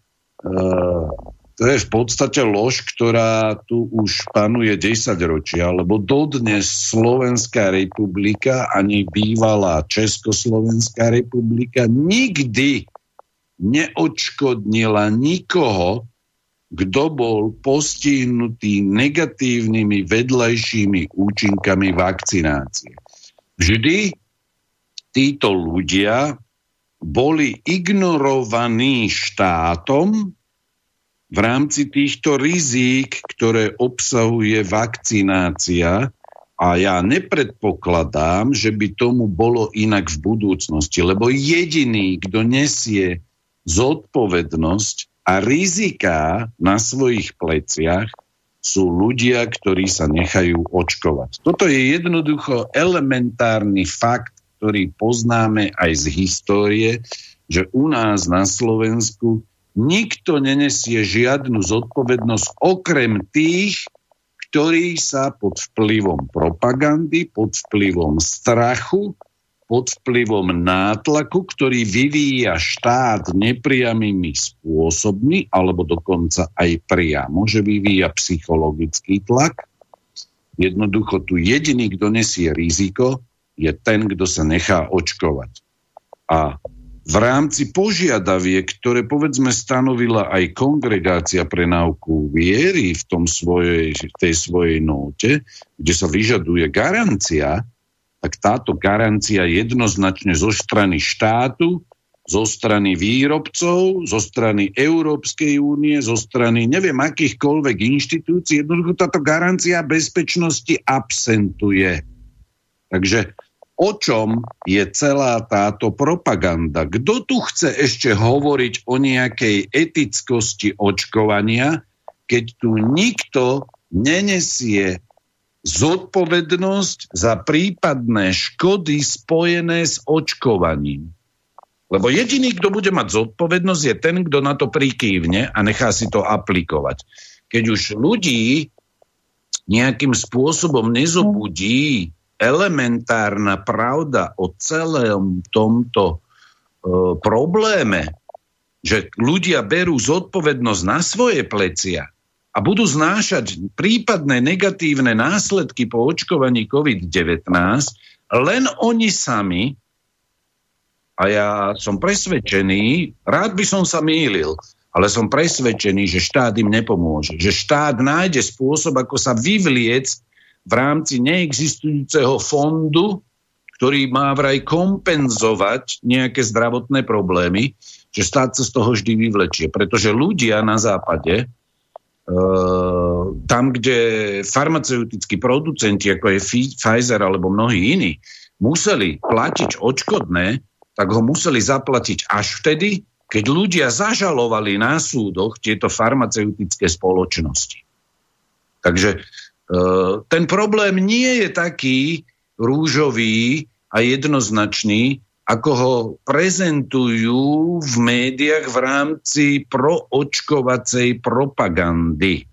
to je v podstate lož, ktorá tu už panuje 10 ročia, lebo dodnes Slovenská republika ani bývalá Československá republika nikdy neodškodnila nikoho, kto bol postihnutý negatívnymi vedľajšími účinkami vakcinácie. Vždy títo ľudia boli ignorovaní štátom, v rámci týchto rizík, ktoré obsahuje vakcinácia, a ja nepredpokladám, že by tomu bolo inak v budúcnosti, lebo jediný, kto nesie zodpovednosť a riziká na svojich pleciach, sú ľudia, ktorí sa nechajú očkovať. Toto je jednoducho elementárny fakt, ktorý poznáme aj z histórie, že u nás na Slovensku nikto nenesie žiadnu zodpovednosť okrem tých, ktorí sa pod vplyvom propagandy, pod vplyvom strachu, pod vplyvom nátlaku, ktorý vyvíja štát nepriamými spôsobmi, alebo dokonca aj priamo, že vyvíja psychologický tlak. Jednoducho tu jediný, kto nesie riziko, je ten, kto sa nechá očkovať. A v rámci požiadaviek, ktoré povedzme stanovila aj kongregácia pre náuku viery v tom svojej, tej svojej nóte, kde sa vyžaduje garancia, tak táto garancia jednoznačne zo strany štátu, zo strany výrobcov, zo strany Európskej únie, zo strany neviem akýchkoľvek inštitúcií, jednoducho táto garancia bezpečnosti absentuje. Takže o čom je celá táto propaganda. Kto tu chce ešte hovoriť o nejakej etickosti očkovania, keď tu nikto nenesie zodpovednosť za prípadné škody spojené s očkovaním. Lebo jediný, kto bude mať zodpovednosť, je ten, kto na to prikývne a nechá si to aplikovať. Keď už ľudí nejakým spôsobom nezobudí elementárna pravda o celom tomto e, probléme, že ľudia berú zodpovednosť na svoje plecia a budú znášať prípadné negatívne následky po očkovaní COVID-19, len oni sami, a ja som presvedčený, rád by som sa mýlil, ale som presvedčený, že štát im nepomôže. Že štát nájde spôsob, ako sa vyvliec v rámci neexistujúceho fondu, ktorý má vraj kompenzovať nejaké zdravotné problémy, že štát sa z toho vždy vyvlečie. Pretože ľudia na západe, e, tam, kde farmaceutickí producenti, ako je Pfizer alebo mnohí iní, museli platiť odškodné, tak ho museli zaplatiť až vtedy, keď ľudia zažalovali na súdoch tieto farmaceutické spoločnosti. Takže ten problém nie je taký rúžový a jednoznačný, ako ho prezentujú v médiách v rámci proočkovacej propagandy.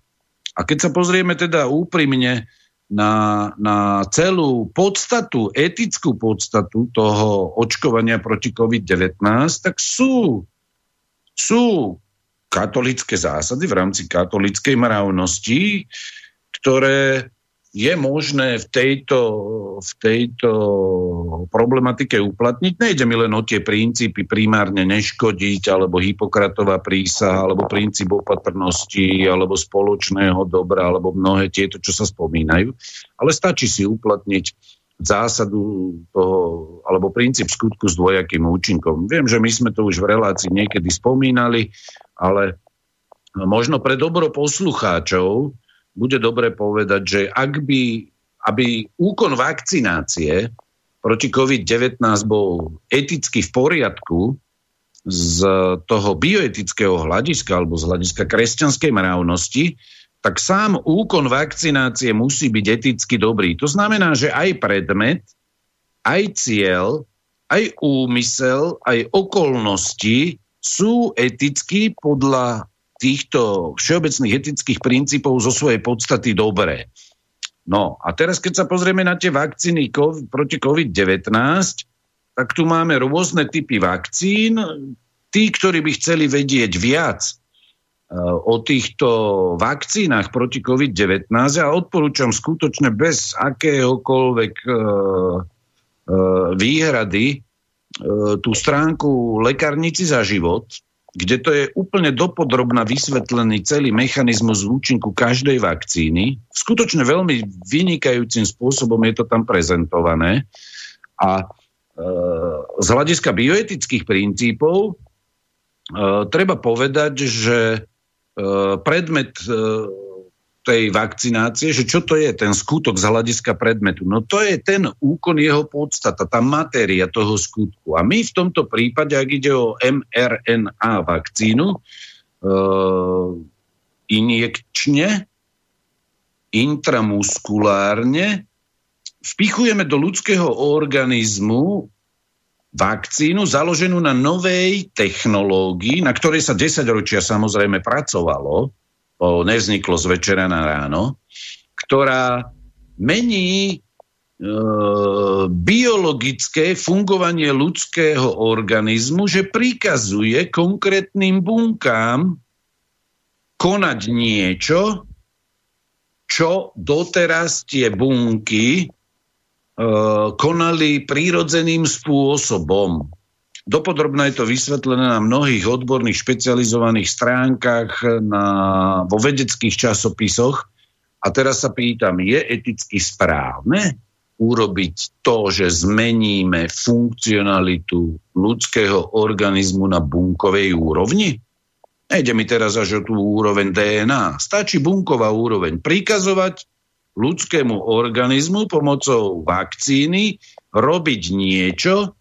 A keď sa pozrieme teda úprimne na, na celú podstatu, etickú podstatu toho očkovania proti COVID-19, tak sú, sú katolické zásady v rámci katolickej mravnosti, ktoré je možné v tejto, v tejto problematike uplatniť. Nejde mi len o tie princípy primárne neškodiť, alebo Hipokratová prísaha, alebo princíp opatrnosti, alebo spoločného dobra, alebo mnohé tieto, čo sa spomínajú. Ale stačí si uplatniť zásadu toho, alebo princíp skutku s dvojakým účinkom. Viem, že my sme to už v relácii niekedy spomínali, ale možno pre dobro poslucháčov bude dobre povedať, že ak by, aby úkon vakcinácie proti COVID-19 bol eticky v poriadku z toho bioetického hľadiska alebo z hľadiska kresťanskej mravnosti, tak sám úkon vakcinácie musí byť eticky dobrý. To znamená, že aj predmet, aj cieľ, aj úmysel, aj okolnosti sú eticky podľa týchto všeobecných etických princípov zo svojej podstaty dobré. No a teraz, keď sa pozrieme na tie vakcíny COVID, proti COVID-19, tak tu máme rôzne typy vakcín. Tí, ktorí by chceli vedieť viac uh, o týchto vakcínach proti COVID-19, ja odporúčam skutočne bez akéhokoľvek uh, uh, výhrady tú stránku Lekárnici za život, kde to je úplne dopodrobná vysvetlený celý mechanizmus účinku každej vakcíny. Skutočne veľmi vynikajúcim spôsobom je to tam prezentované. A e, z hľadiska bioetických princípov e, treba povedať, že e, predmet e, tej vakcinácie, že čo to je ten skutok z hľadiska predmetu. No to je ten úkon jeho podstata, tá matéria toho skutku. A my v tomto prípade, ak ide o mRNA vakcínu, e, injekčne, intramuskulárne, vpichujeme do ľudského organizmu vakcínu založenú na novej technológii, na ktorej sa 10 ročia samozrejme pracovalo, nevzniklo z večera na ráno, ktorá mení e, biologické fungovanie ľudského organizmu, že prikazuje konkrétnym bunkám konať niečo, čo doteraz tie bunky e, konali prírodzeným spôsobom. Dopodrobne je to vysvetlené na mnohých odborných špecializovaných stránkach, na, vo vedeckých časopisoch. A teraz sa pýtam, je eticky správne urobiť to, že zmeníme funkcionalitu ľudského organizmu na bunkovej úrovni? Nejde mi teraz až o tú úroveň DNA. Stačí bunková úroveň. Prikazovať ľudskému organizmu pomocou vakcíny robiť niečo,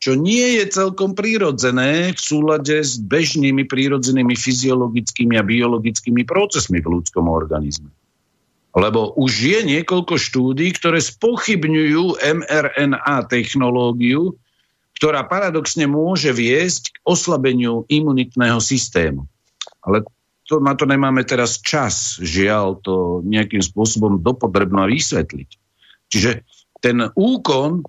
čo nie je celkom prírodzené v súlade s bežnými prírodzenými fyziologickými a biologickými procesmi v ľudskom organizme. Lebo už je niekoľko štúdí, ktoré spochybňujú mRNA technológiu, ktorá paradoxne môže viesť k oslabeniu imunitného systému. Ale to, na to nemáme teraz čas, žiaľ, to nejakým spôsobom dopodrebno vysvetliť. Čiže ten úkon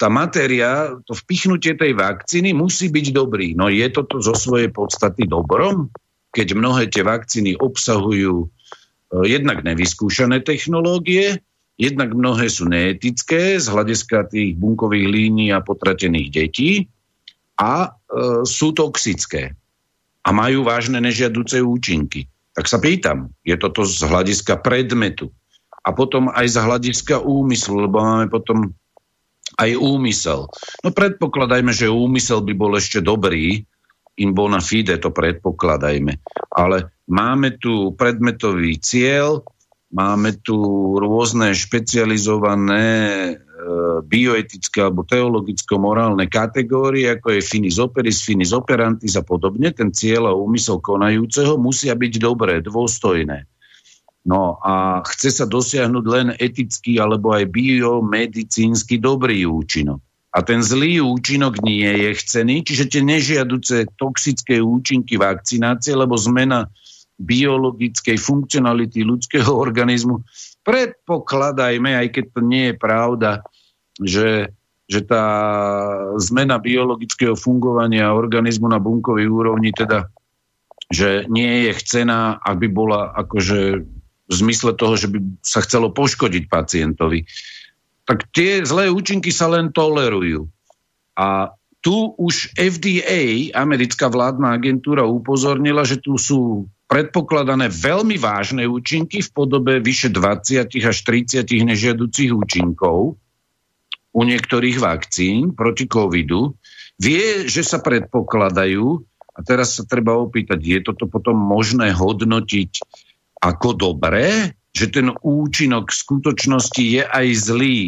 tá matéria, to vpichnutie tej vakcíny musí byť dobrý. No je toto zo svojej podstaty dobrom, keď mnohé tie vakcíny obsahujú e, jednak nevyskúšané technológie, jednak mnohé sú neetické z hľadiska tých bunkových línií a potratených detí a e, sú toxické a majú vážne nežiaduce účinky. Tak sa pýtam, je toto z hľadiska predmetu a potom aj z hľadiska úmyslu, lebo máme potom aj úmysel. No predpokladajme, že úmysel by bol ešte dobrý, in bona fide to predpokladajme. Ale máme tu predmetový cieľ, máme tu rôzne špecializované e, bioetické alebo teologicko-morálne kategórie, ako je finis operis, finis operantis a podobne. Ten cieľ a úmysel konajúceho musia byť dobré, dôstojné. No a chce sa dosiahnuť len etický alebo aj biomedicínsky dobrý účinok. A ten zlý účinok nie je chcený, čiže tie nežiaduce toxické účinky vakcinácie, lebo zmena biologickej funkcionality ľudského organizmu, predpokladajme, aj keď to nie je pravda, že, že tá zmena biologického fungovania organizmu na bunkovej úrovni teda že nie je chcená, aby bola akože v zmysle toho, že by sa chcelo poškodiť pacientovi. Tak tie zlé účinky sa len tolerujú. A tu už FDA, americká vládna agentúra, upozornila, že tu sú predpokladané veľmi vážne účinky v podobe vyše 20 až 30 nežiaducich účinkov u niektorých vakcín proti covidu. Vie, že sa predpokladajú, a teraz sa treba opýtať, je toto potom možné hodnotiť ako dobré, že ten účinok v skutočnosti je aj zlý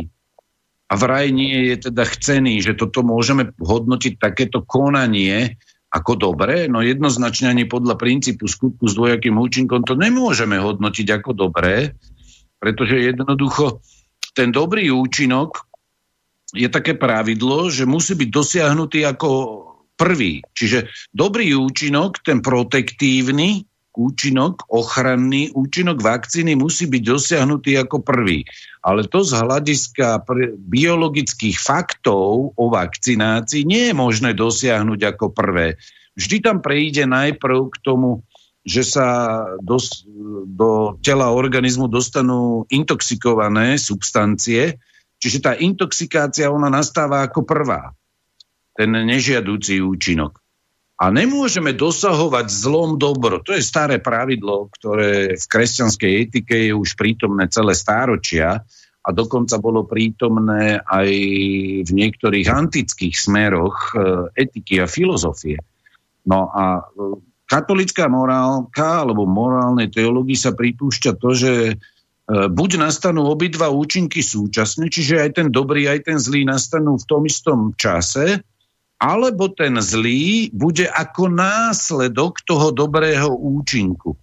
a vraj nie je teda chcený, že toto môžeme hodnotiť takéto konanie ako dobré, no jednoznačne ani podľa princípu skutku s dvojakým účinkom to nemôžeme hodnotiť ako dobré, pretože jednoducho ten dobrý účinok je také pravidlo, že musí byť dosiahnutý ako prvý. Čiže dobrý účinok, ten protektívny, účinok, ochranný účinok vakcíny musí byť dosiahnutý ako prvý. Ale to z hľadiska biologických faktov o vakcinácii nie je možné dosiahnuť ako prvé. Vždy tam prejde najprv k tomu, že sa do, do tela organizmu dostanú intoxikované substancie, čiže tá intoxikácia ona nastáva ako prvá. Ten nežiadúci účinok. A nemôžeme dosahovať zlom dobro. To je staré pravidlo, ktoré v kresťanskej etike je už prítomné celé stáročia a dokonca bolo prítomné aj v niektorých antických smeroch e, etiky a filozofie. No a e, katolická morálka alebo morálnej teológii sa pripúšťa to, že e, buď nastanú obidva účinky súčasne, čiže aj ten dobrý, aj ten zlý nastanú v tom istom čase, alebo ten zlý bude ako následok toho dobrého účinku.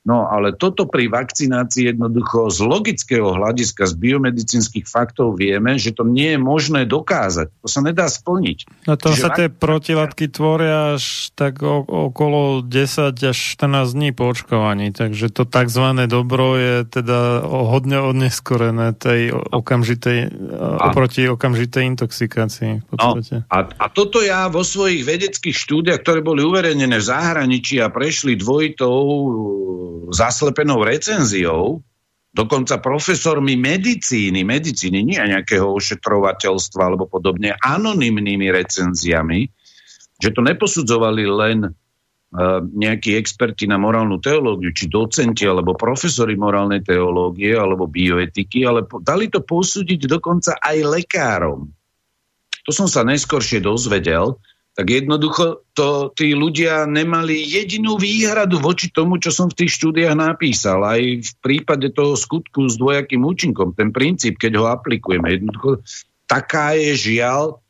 No ale toto pri vakcinácii jednoducho z logického hľadiska, z biomedicínskych faktov vieme, že to nie je možné dokázať. To sa nedá splniť. Na tom Čiže sa tie protilátky tvoria až tak o, okolo 10 až 14 dní po očkovaní, takže to tzv. dobro je teda hodne odneskorené tej okamžitej, a, oproti okamžitej intoxikácii. V podstate. No, a, a toto ja vo svojich vedeckých štúdiách, ktoré boli uverejnené v zahraničí a prešli dvojitou zaslepenou recenziou, dokonca profesormi medicíny, medicíny, nie nejakého ošetrovateľstva alebo podobne, anonymnými recenziami, že to neposudzovali len uh, nejakí experti na morálnu teológiu, či docenti, alebo profesori morálnej teológie, alebo bioetiky, ale dali to posúdiť dokonca aj lekárom. To som sa neskôršie dozvedel, tak jednoducho to tí ľudia nemali jedinú výhradu voči tomu, čo som v tých štúdiách napísal. Aj v prípade toho skutku s dvojakým účinkom, ten princíp, keď ho aplikujeme. Jednoducho taká je žiaľ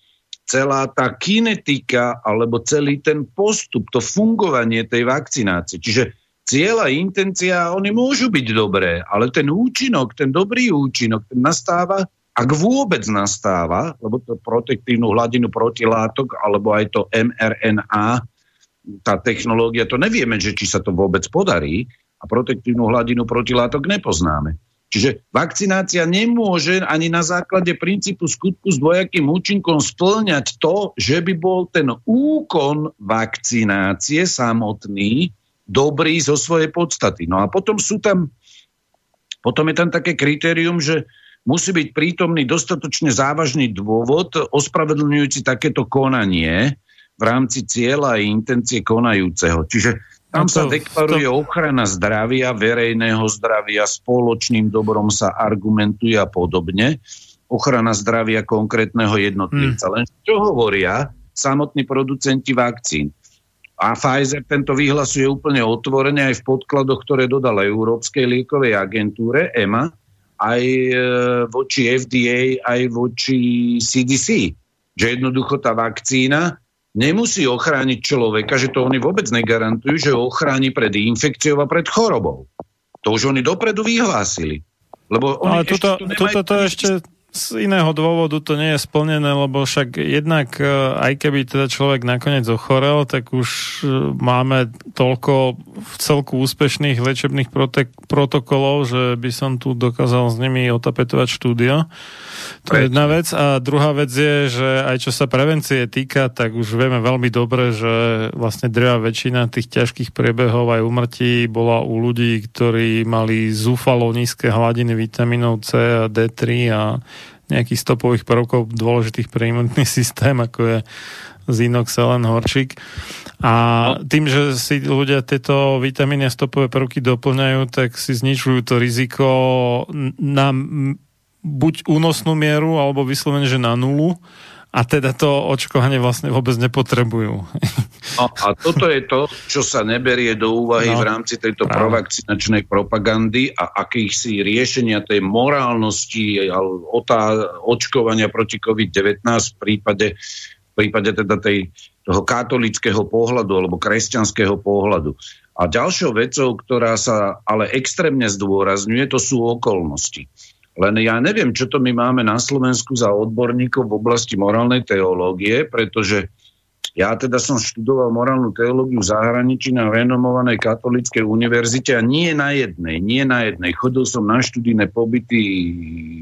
celá tá kinetika alebo celý ten postup, to fungovanie tej vakcinácie. Čiže cieľ a intencia, oni môžu byť dobré, ale ten účinok, ten dobrý účinok, ten nastáva ak vôbec nastáva, lebo to protektívnu hladinu protilátok, alebo aj to mRNA, tá technológia, to nevieme, že či sa to vôbec podarí a protektívnu hladinu protilátok nepoznáme. Čiže vakcinácia nemôže ani na základe princípu skutku s dvojakým účinkom splňať to, že by bol ten úkon vakcinácie samotný dobrý zo svojej podstaty. No a potom sú tam, potom je tam také kritérium, že musí byť prítomný dostatočne závažný dôvod ospravedlňujúci takéto konanie v rámci cieľa a intencie konajúceho. Čiže tam no to, sa deklaruje to... ochrana zdravia, verejného zdravia, spoločným dobrom sa argumentuje a podobne. Ochrana zdravia konkrétneho jednotlivca. Hmm. Len čo hovoria samotní producenti vakcín? A Pfizer tento vyhlasuje úplne otvorene aj v podkladoch, ktoré dodala Európskej liekovej agentúre EMA, aj e, voči FDA, aj voči CDC. Že jednoducho tá vakcína nemusí ochrániť človeka, že to oni vôbec negarantujú, že ho ochráni pred infekciou a pred chorobou. To už oni dopredu vyhlásili. Lebo oni Ale tuto, ešte tuto to ešte z iného dôvodu to nie je splnené, lebo však jednak e, aj keby teda človek nakoniec ochorel, tak už e, máme toľko v celku úspešných liečebných protek- protokolov, že by som tu dokázal s nimi otapetovať štúdio. To je jedna vec. A druhá vec je, že aj čo sa prevencie týka, tak už vieme veľmi dobre, že vlastne drevá väčšina tých ťažkých priebehov aj umrtí bola u ľudí, ktorí mali zúfalo nízke hladiny vitamínov C a D3 a nejakých stopových prvkov dôležitých pre imunitný systém, ako je Zinox, Selen, Horčík. A no. tým, že si ľudia tieto vitamíny a stopové prvky doplňajú, tak si znižujú to riziko na buď únosnú mieru, alebo vyslovene, že na nulu a teda to očkovanie vlastne vôbec nepotrebujú. No a toto je to, čo sa neberie do úvahy no, v rámci tejto práve. provakcinačnej propagandy a akýchsi riešenia tej morálnosti otá, očkovania proti COVID-19 v prípade, v prípade teda tej, toho katolického pohľadu alebo kresťanského pohľadu. A ďalšou vecou, ktorá sa ale extrémne zdôrazňuje, to sú okolnosti. Len ja neviem, čo to my máme na Slovensku za odborníkov v oblasti morálnej teológie, pretože ja teda som študoval morálnu teológiu v zahraničí na renomovanej katolíckej univerzite a nie na jednej, nie na jednej. Chodil som na študijné pobyty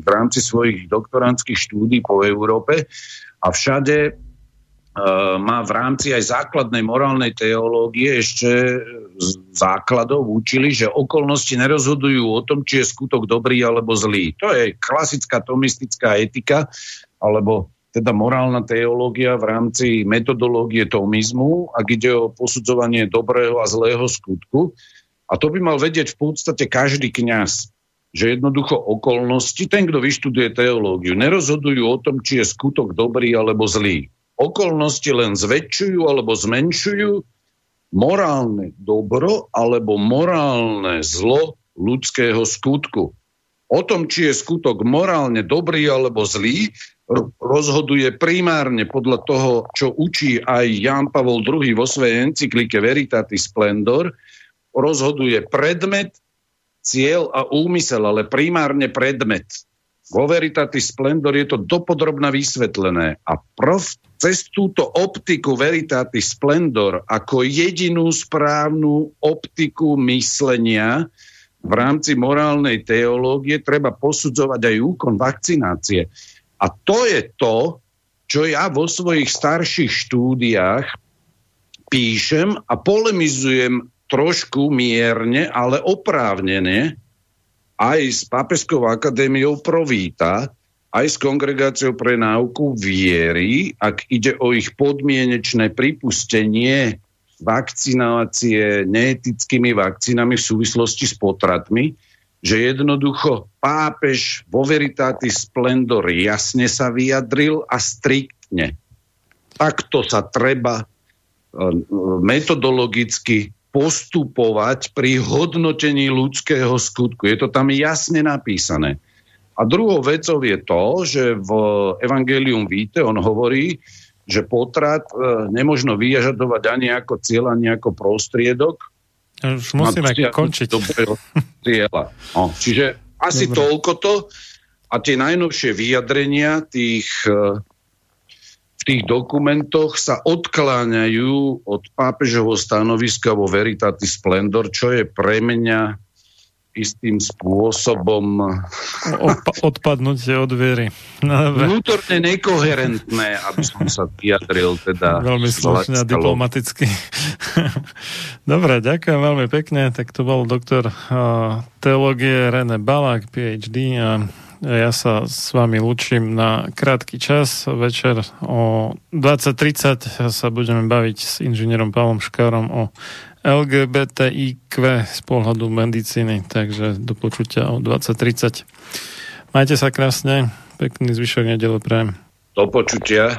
v rámci svojich doktorantských štúdí po Európe a všade má v rámci aj základnej morálnej teológie ešte základov učili, že okolnosti nerozhodujú o tom, či je skutok dobrý alebo zlý. To je klasická tomistická etika, alebo teda morálna teológia v rámci metodológie tomizmu, ak ide o posudzovanie dobrého a zlého skutku. A to by mal vedieť v podstate každý kňaz, že jednoducho okolnosti, ten, kto vyštuduje teológiu, nerozhodujú o tom, či je skutok dobrý alebo zlý okolnosti len zväčšujú alebo zmenšujú morálne dobro alebo morálne zlo ľudského skutku. O tom, či je skutok morálne dobrý alebo zlý, rozhoduje primárne podľa toho, čo učí aj Jan Pavol II vo svojej encyklike Veritatis Splendor, rozhoduje predmet, cieľ a úmysel, ale primárne predmet. Vo Veritatis Splendor je to dopodrobne vysvetlené a prof, cez túto optiku Veritatis Splendor ako jedinú správnu optiku myslenia v rámci morálnej teológie treba posudzovať aj úkon vakcinácie. A to je to, čo ja vo svojich starších štúdiách píšem a polemizujem trošku mierne, ale oprávnene aj s Pápežskou akadémiou Províta, aj s Kongregáciou pre náuku viery, ak ide o ich podmienečné pripustenie vakcinácie neetickými vakcínami v súvislosti s potratmi, že jednoducho pápež vo Veritatis Splendor jasne sa vyjadril a striktne. takto sa treba e, metodologicky postupovať pri hodnotení ľudského skutku. Je to tam jasne napísané. A druhou vecou je to, že v Evangelium Vite on hovorí, že potrat e, nemožno vyjažadovať ani ako cieľ, ani ako prostriedok. Už musíme končiť. Cieľa. No, čiže asi Dobre. toľko to. A tie najnovšie vyjadrenia tých e, tých dokumentoch sa odkláňajú od pápežovho stanoviska vo Veritatis Splendor, čo je pre mňa istým spôsobom Odpa- odpadnutie od viery. No, vnútorne nekoherentné, aby som sa vyjadril teda veľmi slušne a diplomaticky. Dobre, ďakujem veľmi pekne. Tak to bol doktor uh, teológie René Balák, PhD a ja sa s vami lúčim na krátky čas. Večer o 20.30 sa budeme baviť s inžinierom Pavlom Škárom o LGBTIQ z pohľadu medicíny, takže do počutia o 20.30. Majte sa krásne, pekný zvyšok nedele prajem. Do počutia.